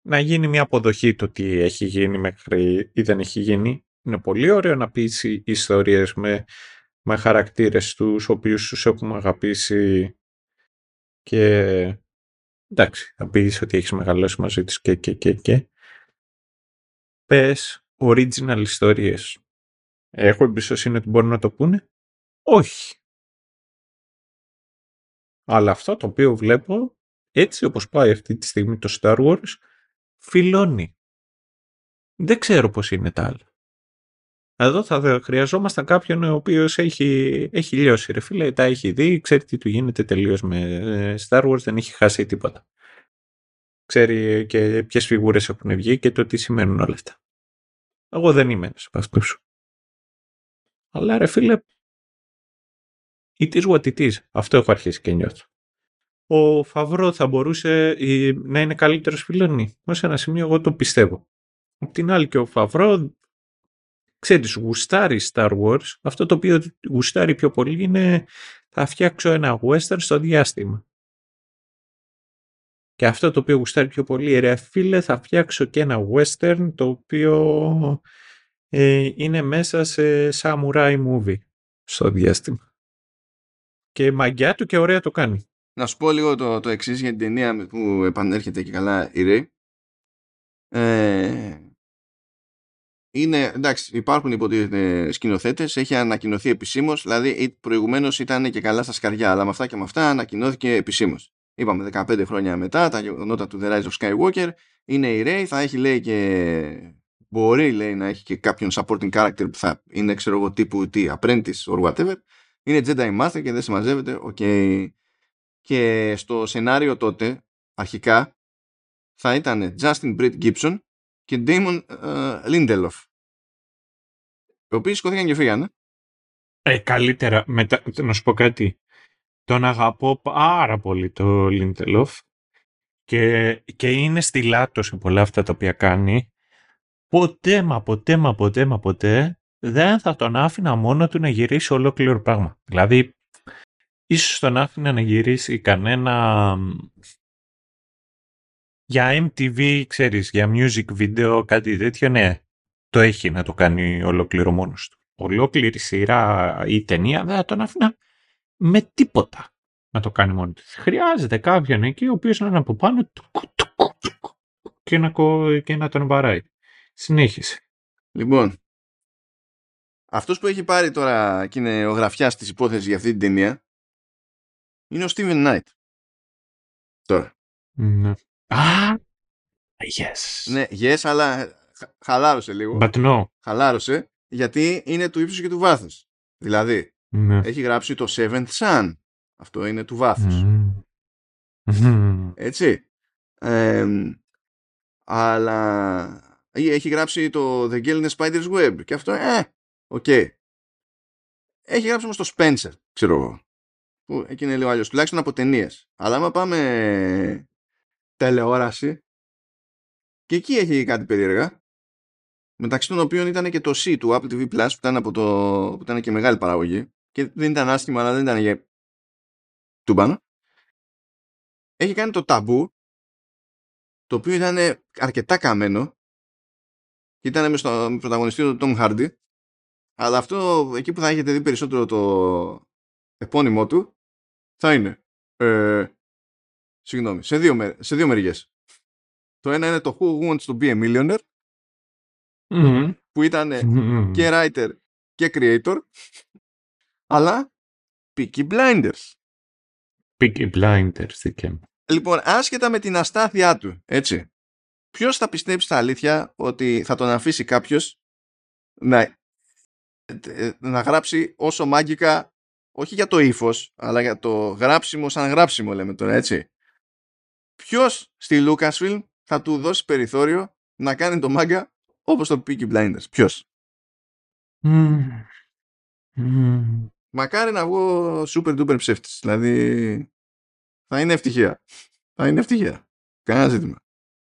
να γίνει μια αποδοχή το τι έχει γίνει μέχρι ή δεν έχει γίνει. Είναι πολύ ωραίο να πεις ιστορίες με, με χαρακτήρες τους οποίους τους έχουμε αγαπήσει και εντάξει, θα πεις ότι έχεις μεγαλώσει μαζί τους και και και και. Πες original ιστορίες. Έχω εμπιστοσύνη ότι μπορούν να το πούνε; Όχι. Αλλά αυτό το οποίο βλέπω, έτσι όπως πάει αυτή τη στιγμή το Star Wars, φιλώνει. Δεν ξέρω πώς είναι τα άλλα. Εδώ θα χρειαζόμασταν κάποιον ο οποίος έχει, έχει λιώσει. Ρε φίλε, τα έχει δει, ξέρει τι του γίνεται τελείως με ε, Star Wars, δεν έχει χάσει τίποτα. Ξέρει και ποιες φιγούρες έχουν βγει και το τι σημαίνουν όλα αυτά. Εγώ δεν είμαι ένας από αυτούς. Αλλά ρε φίλε, it is what it is. Αυτό έχω αρχίσει και νιώθω. Ο Φαβρό θα μπορούσε να είναι καλύτερος φιλόνι. Ως ένα σημείο εγώ το πιστεύω. Απ' την άλλη και ο Φαβρό ξέρεις, γουστάρει Star Wars, αυτό το οποίο γουστάρει πιο πολύ είναι θα φτιάξω ένα western στο διάστημα. Και αυτό το οποίο γουστάρει πιο πολύ, ρε φίλε, θα φτιάξω και ένα western το οποίο ε, είναι μέσα σε samurai movie στο διάστημα. Και μαγκιά του και ωραία το κάνει. Να σου πω λίγο το, το εξής για την ταινία που επανέρχεται και καλά η Ray. Ε, είναι, εντάξει, υπάρχουν υποτίθεται σκηνοθέτες, έχει ανακοινωθεί επισήμως, δηλαδή προηγουμένως ήταν και καλά στα σκαριά, αλλά με αυτά και με αυτά ανακοινώθηκε επισήμως. Είπαμε 15 χρόνια μετά, τα γεγονότα του The Rise of Skywalker, είναι η Rey, θα έχει λέει και. Μπορεί λέει να έχει και κάποιον supporting character που θα είναι ξέρω εγώ τύπου τι, apprentice or whatever. Είναι Jedi Master και δεν συμμαζεύεται, οκ. Και στο σενάριο τότε, αρχικά, θα ήταν Justin Britt Gibson και Damon uh, Lindelof. Οι οποίοι σηκώθηκαν και φύγανε. Ε, καλύτερα, μετα... να σου πω κάτι. Τον αγαπώ πάρα πολύ το Lindelof και, και είναι στυλάτο σε πολλά αυτά τα οποία κάνει. Ποτέ μα ποτέ μα ποτέ μα ποτέ δεν θα τον άφηνα μόνο του να γυρίσει ολόκληρο πράγμα. Δηλαδή, ίσως τον άφηνα να γυρίσει κανένα για MTV, ξέρεις, για music video, κάτι τέτοιο, ναι, το έχει να το κάνει ολόκληρο μόνος του. Ολόκληρη σειρά ή ταινία δεν θα τον άφηνα με τίποτα να το κάνει μόνο του. Χρειάζεται κάποιον εκεί ο οποίος να είναι από πάνω και να, και να τον βαράει. Συνέχισε. Λοιπόν, αυτός που έχει πάρει τώρα και είναι ο γραφιάς της υπόθεσης για αυτή την ταινία είναι ο Steven Knight. Τώρα. Ναι. Α, yes. Ναι, yes, αλλά χαλάρωσε λίγο. But no. Χαλάρωσε, γιατί είναι του ύψους και του βάθους. Δηλαδή, ναι. έχει γράψει το Seventh Son. Αυτό είναι του βάθους. Mm. Έτσι. αλλά έχει γράψει το The Girl in the Spider's Web και αυτό, ε, OK. Okay. Έχει γράψει όμως το Spencer, ξέρω εγώ. Που εκεί είναι λίγο αλλιώς, τουλάχιστον από ταινίες. Αλλά άμα πάμε τηλεόραση και εκεί έχει κάτι περίεργα μεταξύ των οποίων ήταν και το C του Apple TV Plus που ήταν, από το, που ήταν και μεγάλη παραγωγή και δεν ήταν άσχημα αλλά δεν ήταν για τούμπανο έχει κάνει το ταμπού το οποίο ήταν αρκετά καμένο και ήταν με, στο, με πρωταγωνιστή του Tom Hardy αλλά αυτό εκεί που θα έχετε δει περισσότερο το επώνυμό του θα είναι ε, συγγνώμη, σε δύο, σε δύο μεριές. Το ένα είναι το Who Wants to be a Millionaire που ήταν και writer και creator αλλά Peaky Blinders. Peaky Blinders, δίκαιο. Λοιπόν, άσχετα με την αστάθειά του, έτσι, ποιος θα πιστέψει τα αλήθεια ότι θα τον αφήσει κάποιος να, να γράψει όσο μάγικα, όχι για το ύφος, αλλά για το γράψιμο σαν γράψιμο λέμε τώρα, έτσι. Ποιος στη Lucasfilm θα του δώσει περιθώριο να κάνει το μάγκα όπως το Peaky Blinders. Ποιος; Μακάρι να βγω super duper ψεύτης. Δηλαδή θα είναι ευτυχία. Θα είναι ευτυχία. Κανένα ζήτημα.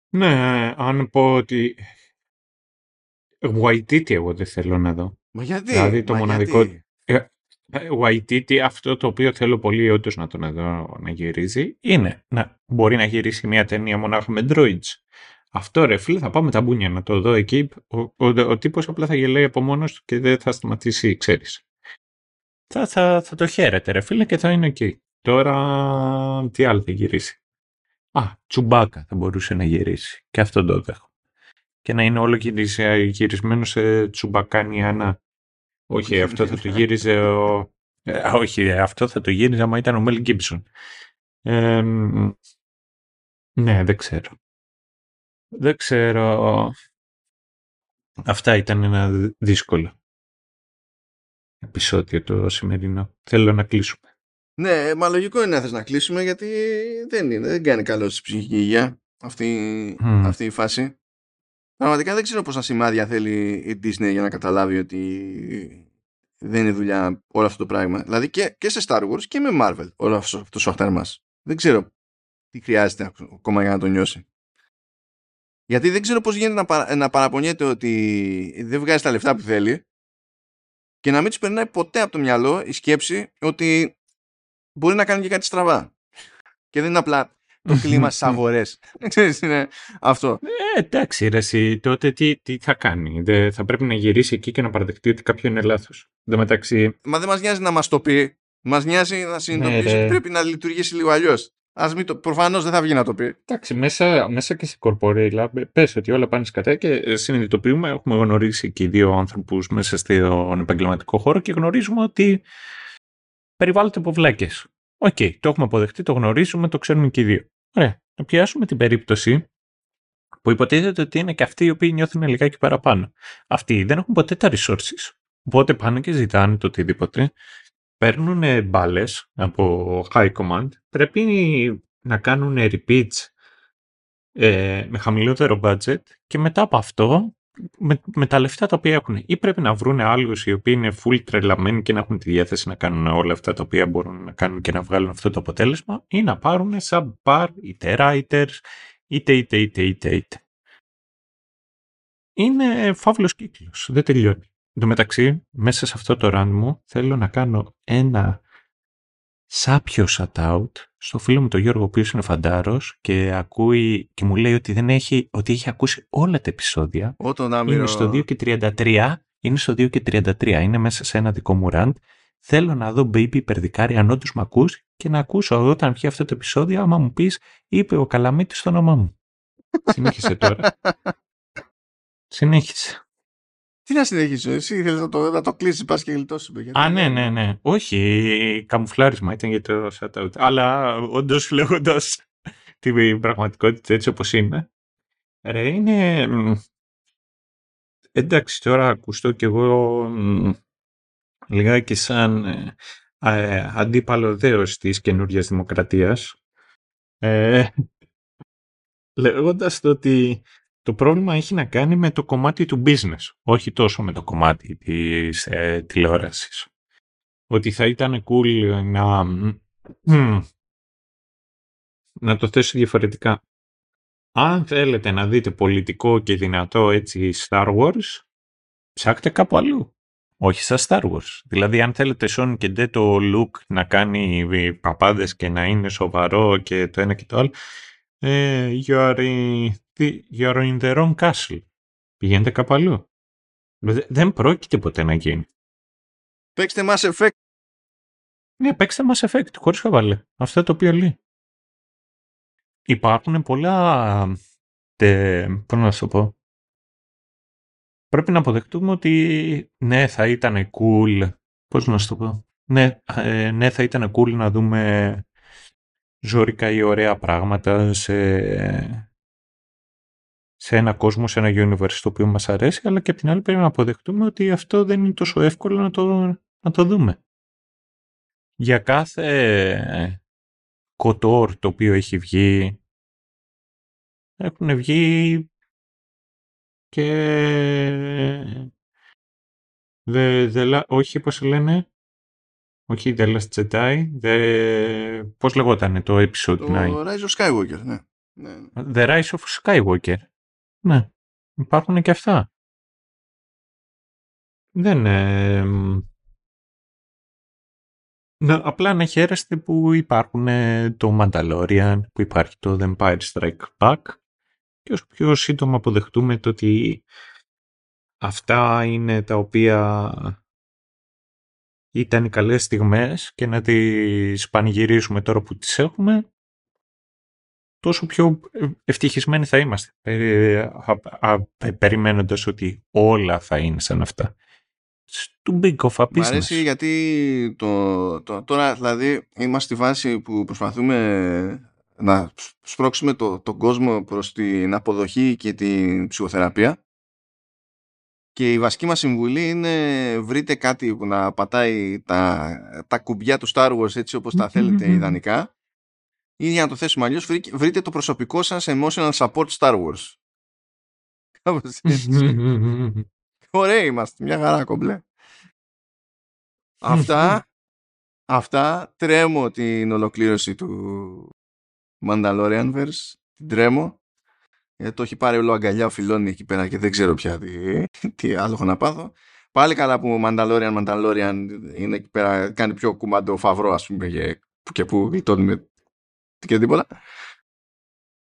Ναι, αν πω ότι Waititi εγώ δεν θέλω να δω. Μα γιατί, δηλαδή το μα μοναδικό... γιατί; Ε, Waititi αυτό το οποίο θέλω πολύ όντως να τον δω να γυρίζει είναι να μπορεί να γυρίσει μια ταινία μονάχα με droids. Αυτό ρε φίλε θα πάμε τα μπούνια να το δω εκεί. Ο, ο, ο, ο τύπος απλά θα γελάει από μόνος του και δεν θα σταματήσει, ξέρεις. Θα, θα, θα το χαίρεται ρε φίλε και θα είναι εκεί. Τώρα τι άλλο θα γυρίσει. Α, τσουμπάκα θα μπορούσε να γυρίσει. Και αυτό το δέχω. Και να είναι όλο γυρισμένο σε τσουμπακάνιανα. Όχι, αυτό θα το γύριζε ο... Ε, όχι, αυτό θα το γύριζε άμα ήταν ο Μέλ Γκίμπσον. Ε, ναι, δεν ξέρω. Δεν ξέρω. Αυτά ήταν ένα δύσκολο επεισόδιο το σημερινό. Θέλω να κλείσουμε. Ναι, μα λογικό είναι να θες να κλείσουμε γιατί δεν, είναι, δεν κάνει καλό στη ψυχική υγεία αυτή, Mm. αυτή η φάση. Πραγματικά δεν ξέρω πόσα σημάδια θέλει η Disney για να καταλάβει ότι δεν είναι δουλειά όλο αυτό το πράγμα. Δηλαδή και, και σε Star Wars και με Marvel όλο αυτό, αυτός ο αχταρμάς. Δεν ξέρω τι χρειάζεται ακόμα για να το νιώσει. Γιατί δεν ξέρω πώς γίνεται να, παρα, να παραπονιέται ότι δεν βγάζει τα λεφτά που θέλει και να μην τους περνάει ποτέ από το μυαλό η σκέψη ότι μπορεί να κάνει και κάτι στραβά. Και δεν είναι απλά το κλίμα στι αγορέ. Ξέρεις, είναι αυτό. Ε, εντάξει, ρε, εσύ, τότε τι, τι θα κάνει; Δεν, θα πρέπει να γυρίσει εκεί και να παραδεχτεί ότι κάποιο είναι λάθος. Εν μεταξύ. Μα δεν μας νοιάζει να μας το πει. Μας νοιάζει να συνειδητοποιήσει Ναι, ρε. ότι πρέπει να λειτουργήσει λίγο αλλιώς. Το... Προφανώς δεν θα βγει να το πει. Εντάξει, μέσα, μέσα και σε corporate lab πες ότι όλα πάνε σκατά και συνειδητοποιούμε, έχουμε γνωρίσει και οι δύο άνθρωπους μέσα στον επαγγελματικό χώρο και γνωρίζουμε ότι περιβάλλονται από βλάκες. Οκ, το έχουμε αποδεχτεί, το γνωρίζουμε, το ξέρουμε και οι δύο. Ωραία, να πιάσουμε την περίπτωση που υποτίθεται ότι είναι και αυτοί οι οποίοι νιώθουν λιγάκι παραπάνω. Αυτοί δεν έχουν ποτέ τα resources. Οπότε πάνε και ζητάνε το οτιδήποτε. Παίρνουν μπάλες από high command. Πρέπει να κάνουν repeats ε, με χαμηλότερο budget και μετά από αυτό με, με τα λεφτά τα οποία έχουν ή πρέπει να βρουν άλλους οι οποίοι είναι full τρελαμένοι και να έχουν τη διάθεση να κάνουν όλα αυτά τα οποία μπορούν να κάνουν και να βγάλουν αυτό το αποτέλεσμα ή να πάρουν subpar είτε writers είτε είτε είτε είτε είτε. Είναι φαύλος κύκλος, δεν τελειώνει. Εν τω μεταξύ, μέσα σε αυτό το run μου θέλω να κάνω ένα σάπιο shout-out στο φίλο μου τον Γιώργο, ο οποίος είναι φαντάρος και ακούει και μου λέει ότι, δεν έχει, ότι έχει ακούσει όλα τα επεισόδια. Όταν άμυρο... Είναι στο 2 και 33. Είναι στο 2 και 33. Είναι μέσα σε ένα δικό μου rant. Θέλω να δω baby υπερδικάρι αν όντως μ' ακούς και να ακούσω όταν βγει αυτό το επεισόδιο άμα μου πεις είπε ο Καλαμίτης το όνομά μου. Συνέχισε τώρα. Συνέχισε. Τι να συνεχίσω, εσύ θέλεις να το, να το κλείσεις, πας και γλιτώσεις. Γιατί... Α, ναι, ναι, ναι. Όχι, καμουφλάρισμα ήταν για το shout-out. Αλλά όντως λέγοντας την πραγματικότητα έτσι όπως είναι. Ρε, είναι... Εντάξει, τώρα ακουστώ κι εγώ μ, λιγάκι σαν ε, ε, αντίπαλο δέος της καινούργιας δημοκρατίας. Ε, λέγοντας το ότι το πρόβλημα έχει να κάνει με το κομμάτι του business, όχι τόσο με το κομμάτι της ε, τηλεόρασης. Ότι θα ήταν cool να, μ, να το θέσω διαφορετικά. αν θέλετε να δείτε πολιτικό και δυνατό έτσι Star Wars, ψάχτε κάπου αλλού. Όχι στα Star Wars. Δηλαδή αν θέλετε Σον και ντε το look να κάνει παπάδες και να είναι σοβαρό και το ένα και το άλλο, ε, you, are in, you are in the wrong castle. Πηγαίνετε κάπου αλλού. Δεν πρόκειται ποτέ να γίνει. Παίξτε Mass Effect. Ναι, παίξτε Mass Effect, χωρίς χαβάλε. Αυτό το οποίο λέει. Υπάρχουν πολλά... Τε, πώς να σου πω. Πρέπει να αποδεχτούμε ότι ναι, θα ήταν cool. Πώς να σου το πω. Ναι, ε, ναι, θα ήταν cool να δούμε ζώρικα ή ωραία πράγματα σε, σε ένα κόσμο, σε ένα universe το οποίο μας αρέσει, αλλά και απ' την άλλη πρέπει να αποδεχτούμε ότι αυτό δεν είναι τόσο εύκολο να το, να το δούμε. Για κάθε κοτόρ το οποίο έχει βγει, έχουν βγει και the, όχι πώς λένε, όχι The Last Jedi, the... πώς λεγόταν το episode το 9. Rise of Skywalker, ναι. ναι. ναι. The Rise of Skywalker. Ναι, υπάρχουν και αυτά. Δεν... Ε, ναι, απλά να χαίρεστε που υπάρχουν το Mandalorian, που υπάρχει το The Empire Strike Back και όσο πιο σύντομα αποδεχτούμε το ότι αυτά είναι τα οποία ήταν οι καλές στιγμές και να τις πανηγυρίσουμε τώρα που τις έχουμε, τόσο πιο ευτυχισμένοι θα είμαστε, περιμένοντας ότι όλα θα είναι σαν αυτά. Του big of a business. Μ' αρέσει γιατί το, το, τώρα δηλαδή είμαστε στη βάση που προσπαθούμε να σπρώξουμε το, τον κόσμο προς την αποδοχή και την ψυχοθεραπεία και η βασική μας συμβουλή είναι βρείτε κάτι που να πατάει τα, τα κουμπιά του Star Wars έτσι όπως τα θέλετε ιδανικά ή για να το θέσουμε αλλιώς βρείτε το προσωπικό σας emotional support Star Wars. Ωραία είμαστε, μια χαρά κομπλέ. αυτά, αυτά τρέμω την ολοκλήρωση του Mandalorianverse, την τρέμω γιατί ε, το έχει πάρει όλο αγκαλιά ο Φιλόνι εκεί πέρα και δεν ξέρω πια τι, τι άλλο έχω να πάθω. Πάλι καλά που ο Mandalorian, Mandalorian είναι εκεί πέρα, κάνει πιο κουμάντο φαβρό ας πούμε και, και που γλιτώνουμε και τίποτα.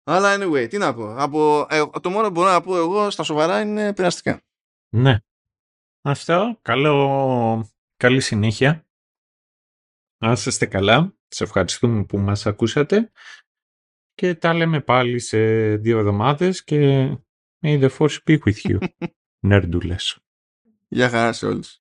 Αλλά anyway, τι να πω. Από, ε, το μόνο που μπορώ να πω εγώ στα σοβαρά είναι περαστικά. Ναι. Αυτό. Καλό, καλή συνέχεια. Να είστε καλά. Σε ευχαριστούμε που μας ακούσατε και τα λέμε πάλι σε δύο εβδομάδες και may the force be with you. Νερντούλες. Γεια χαρά σε όλους.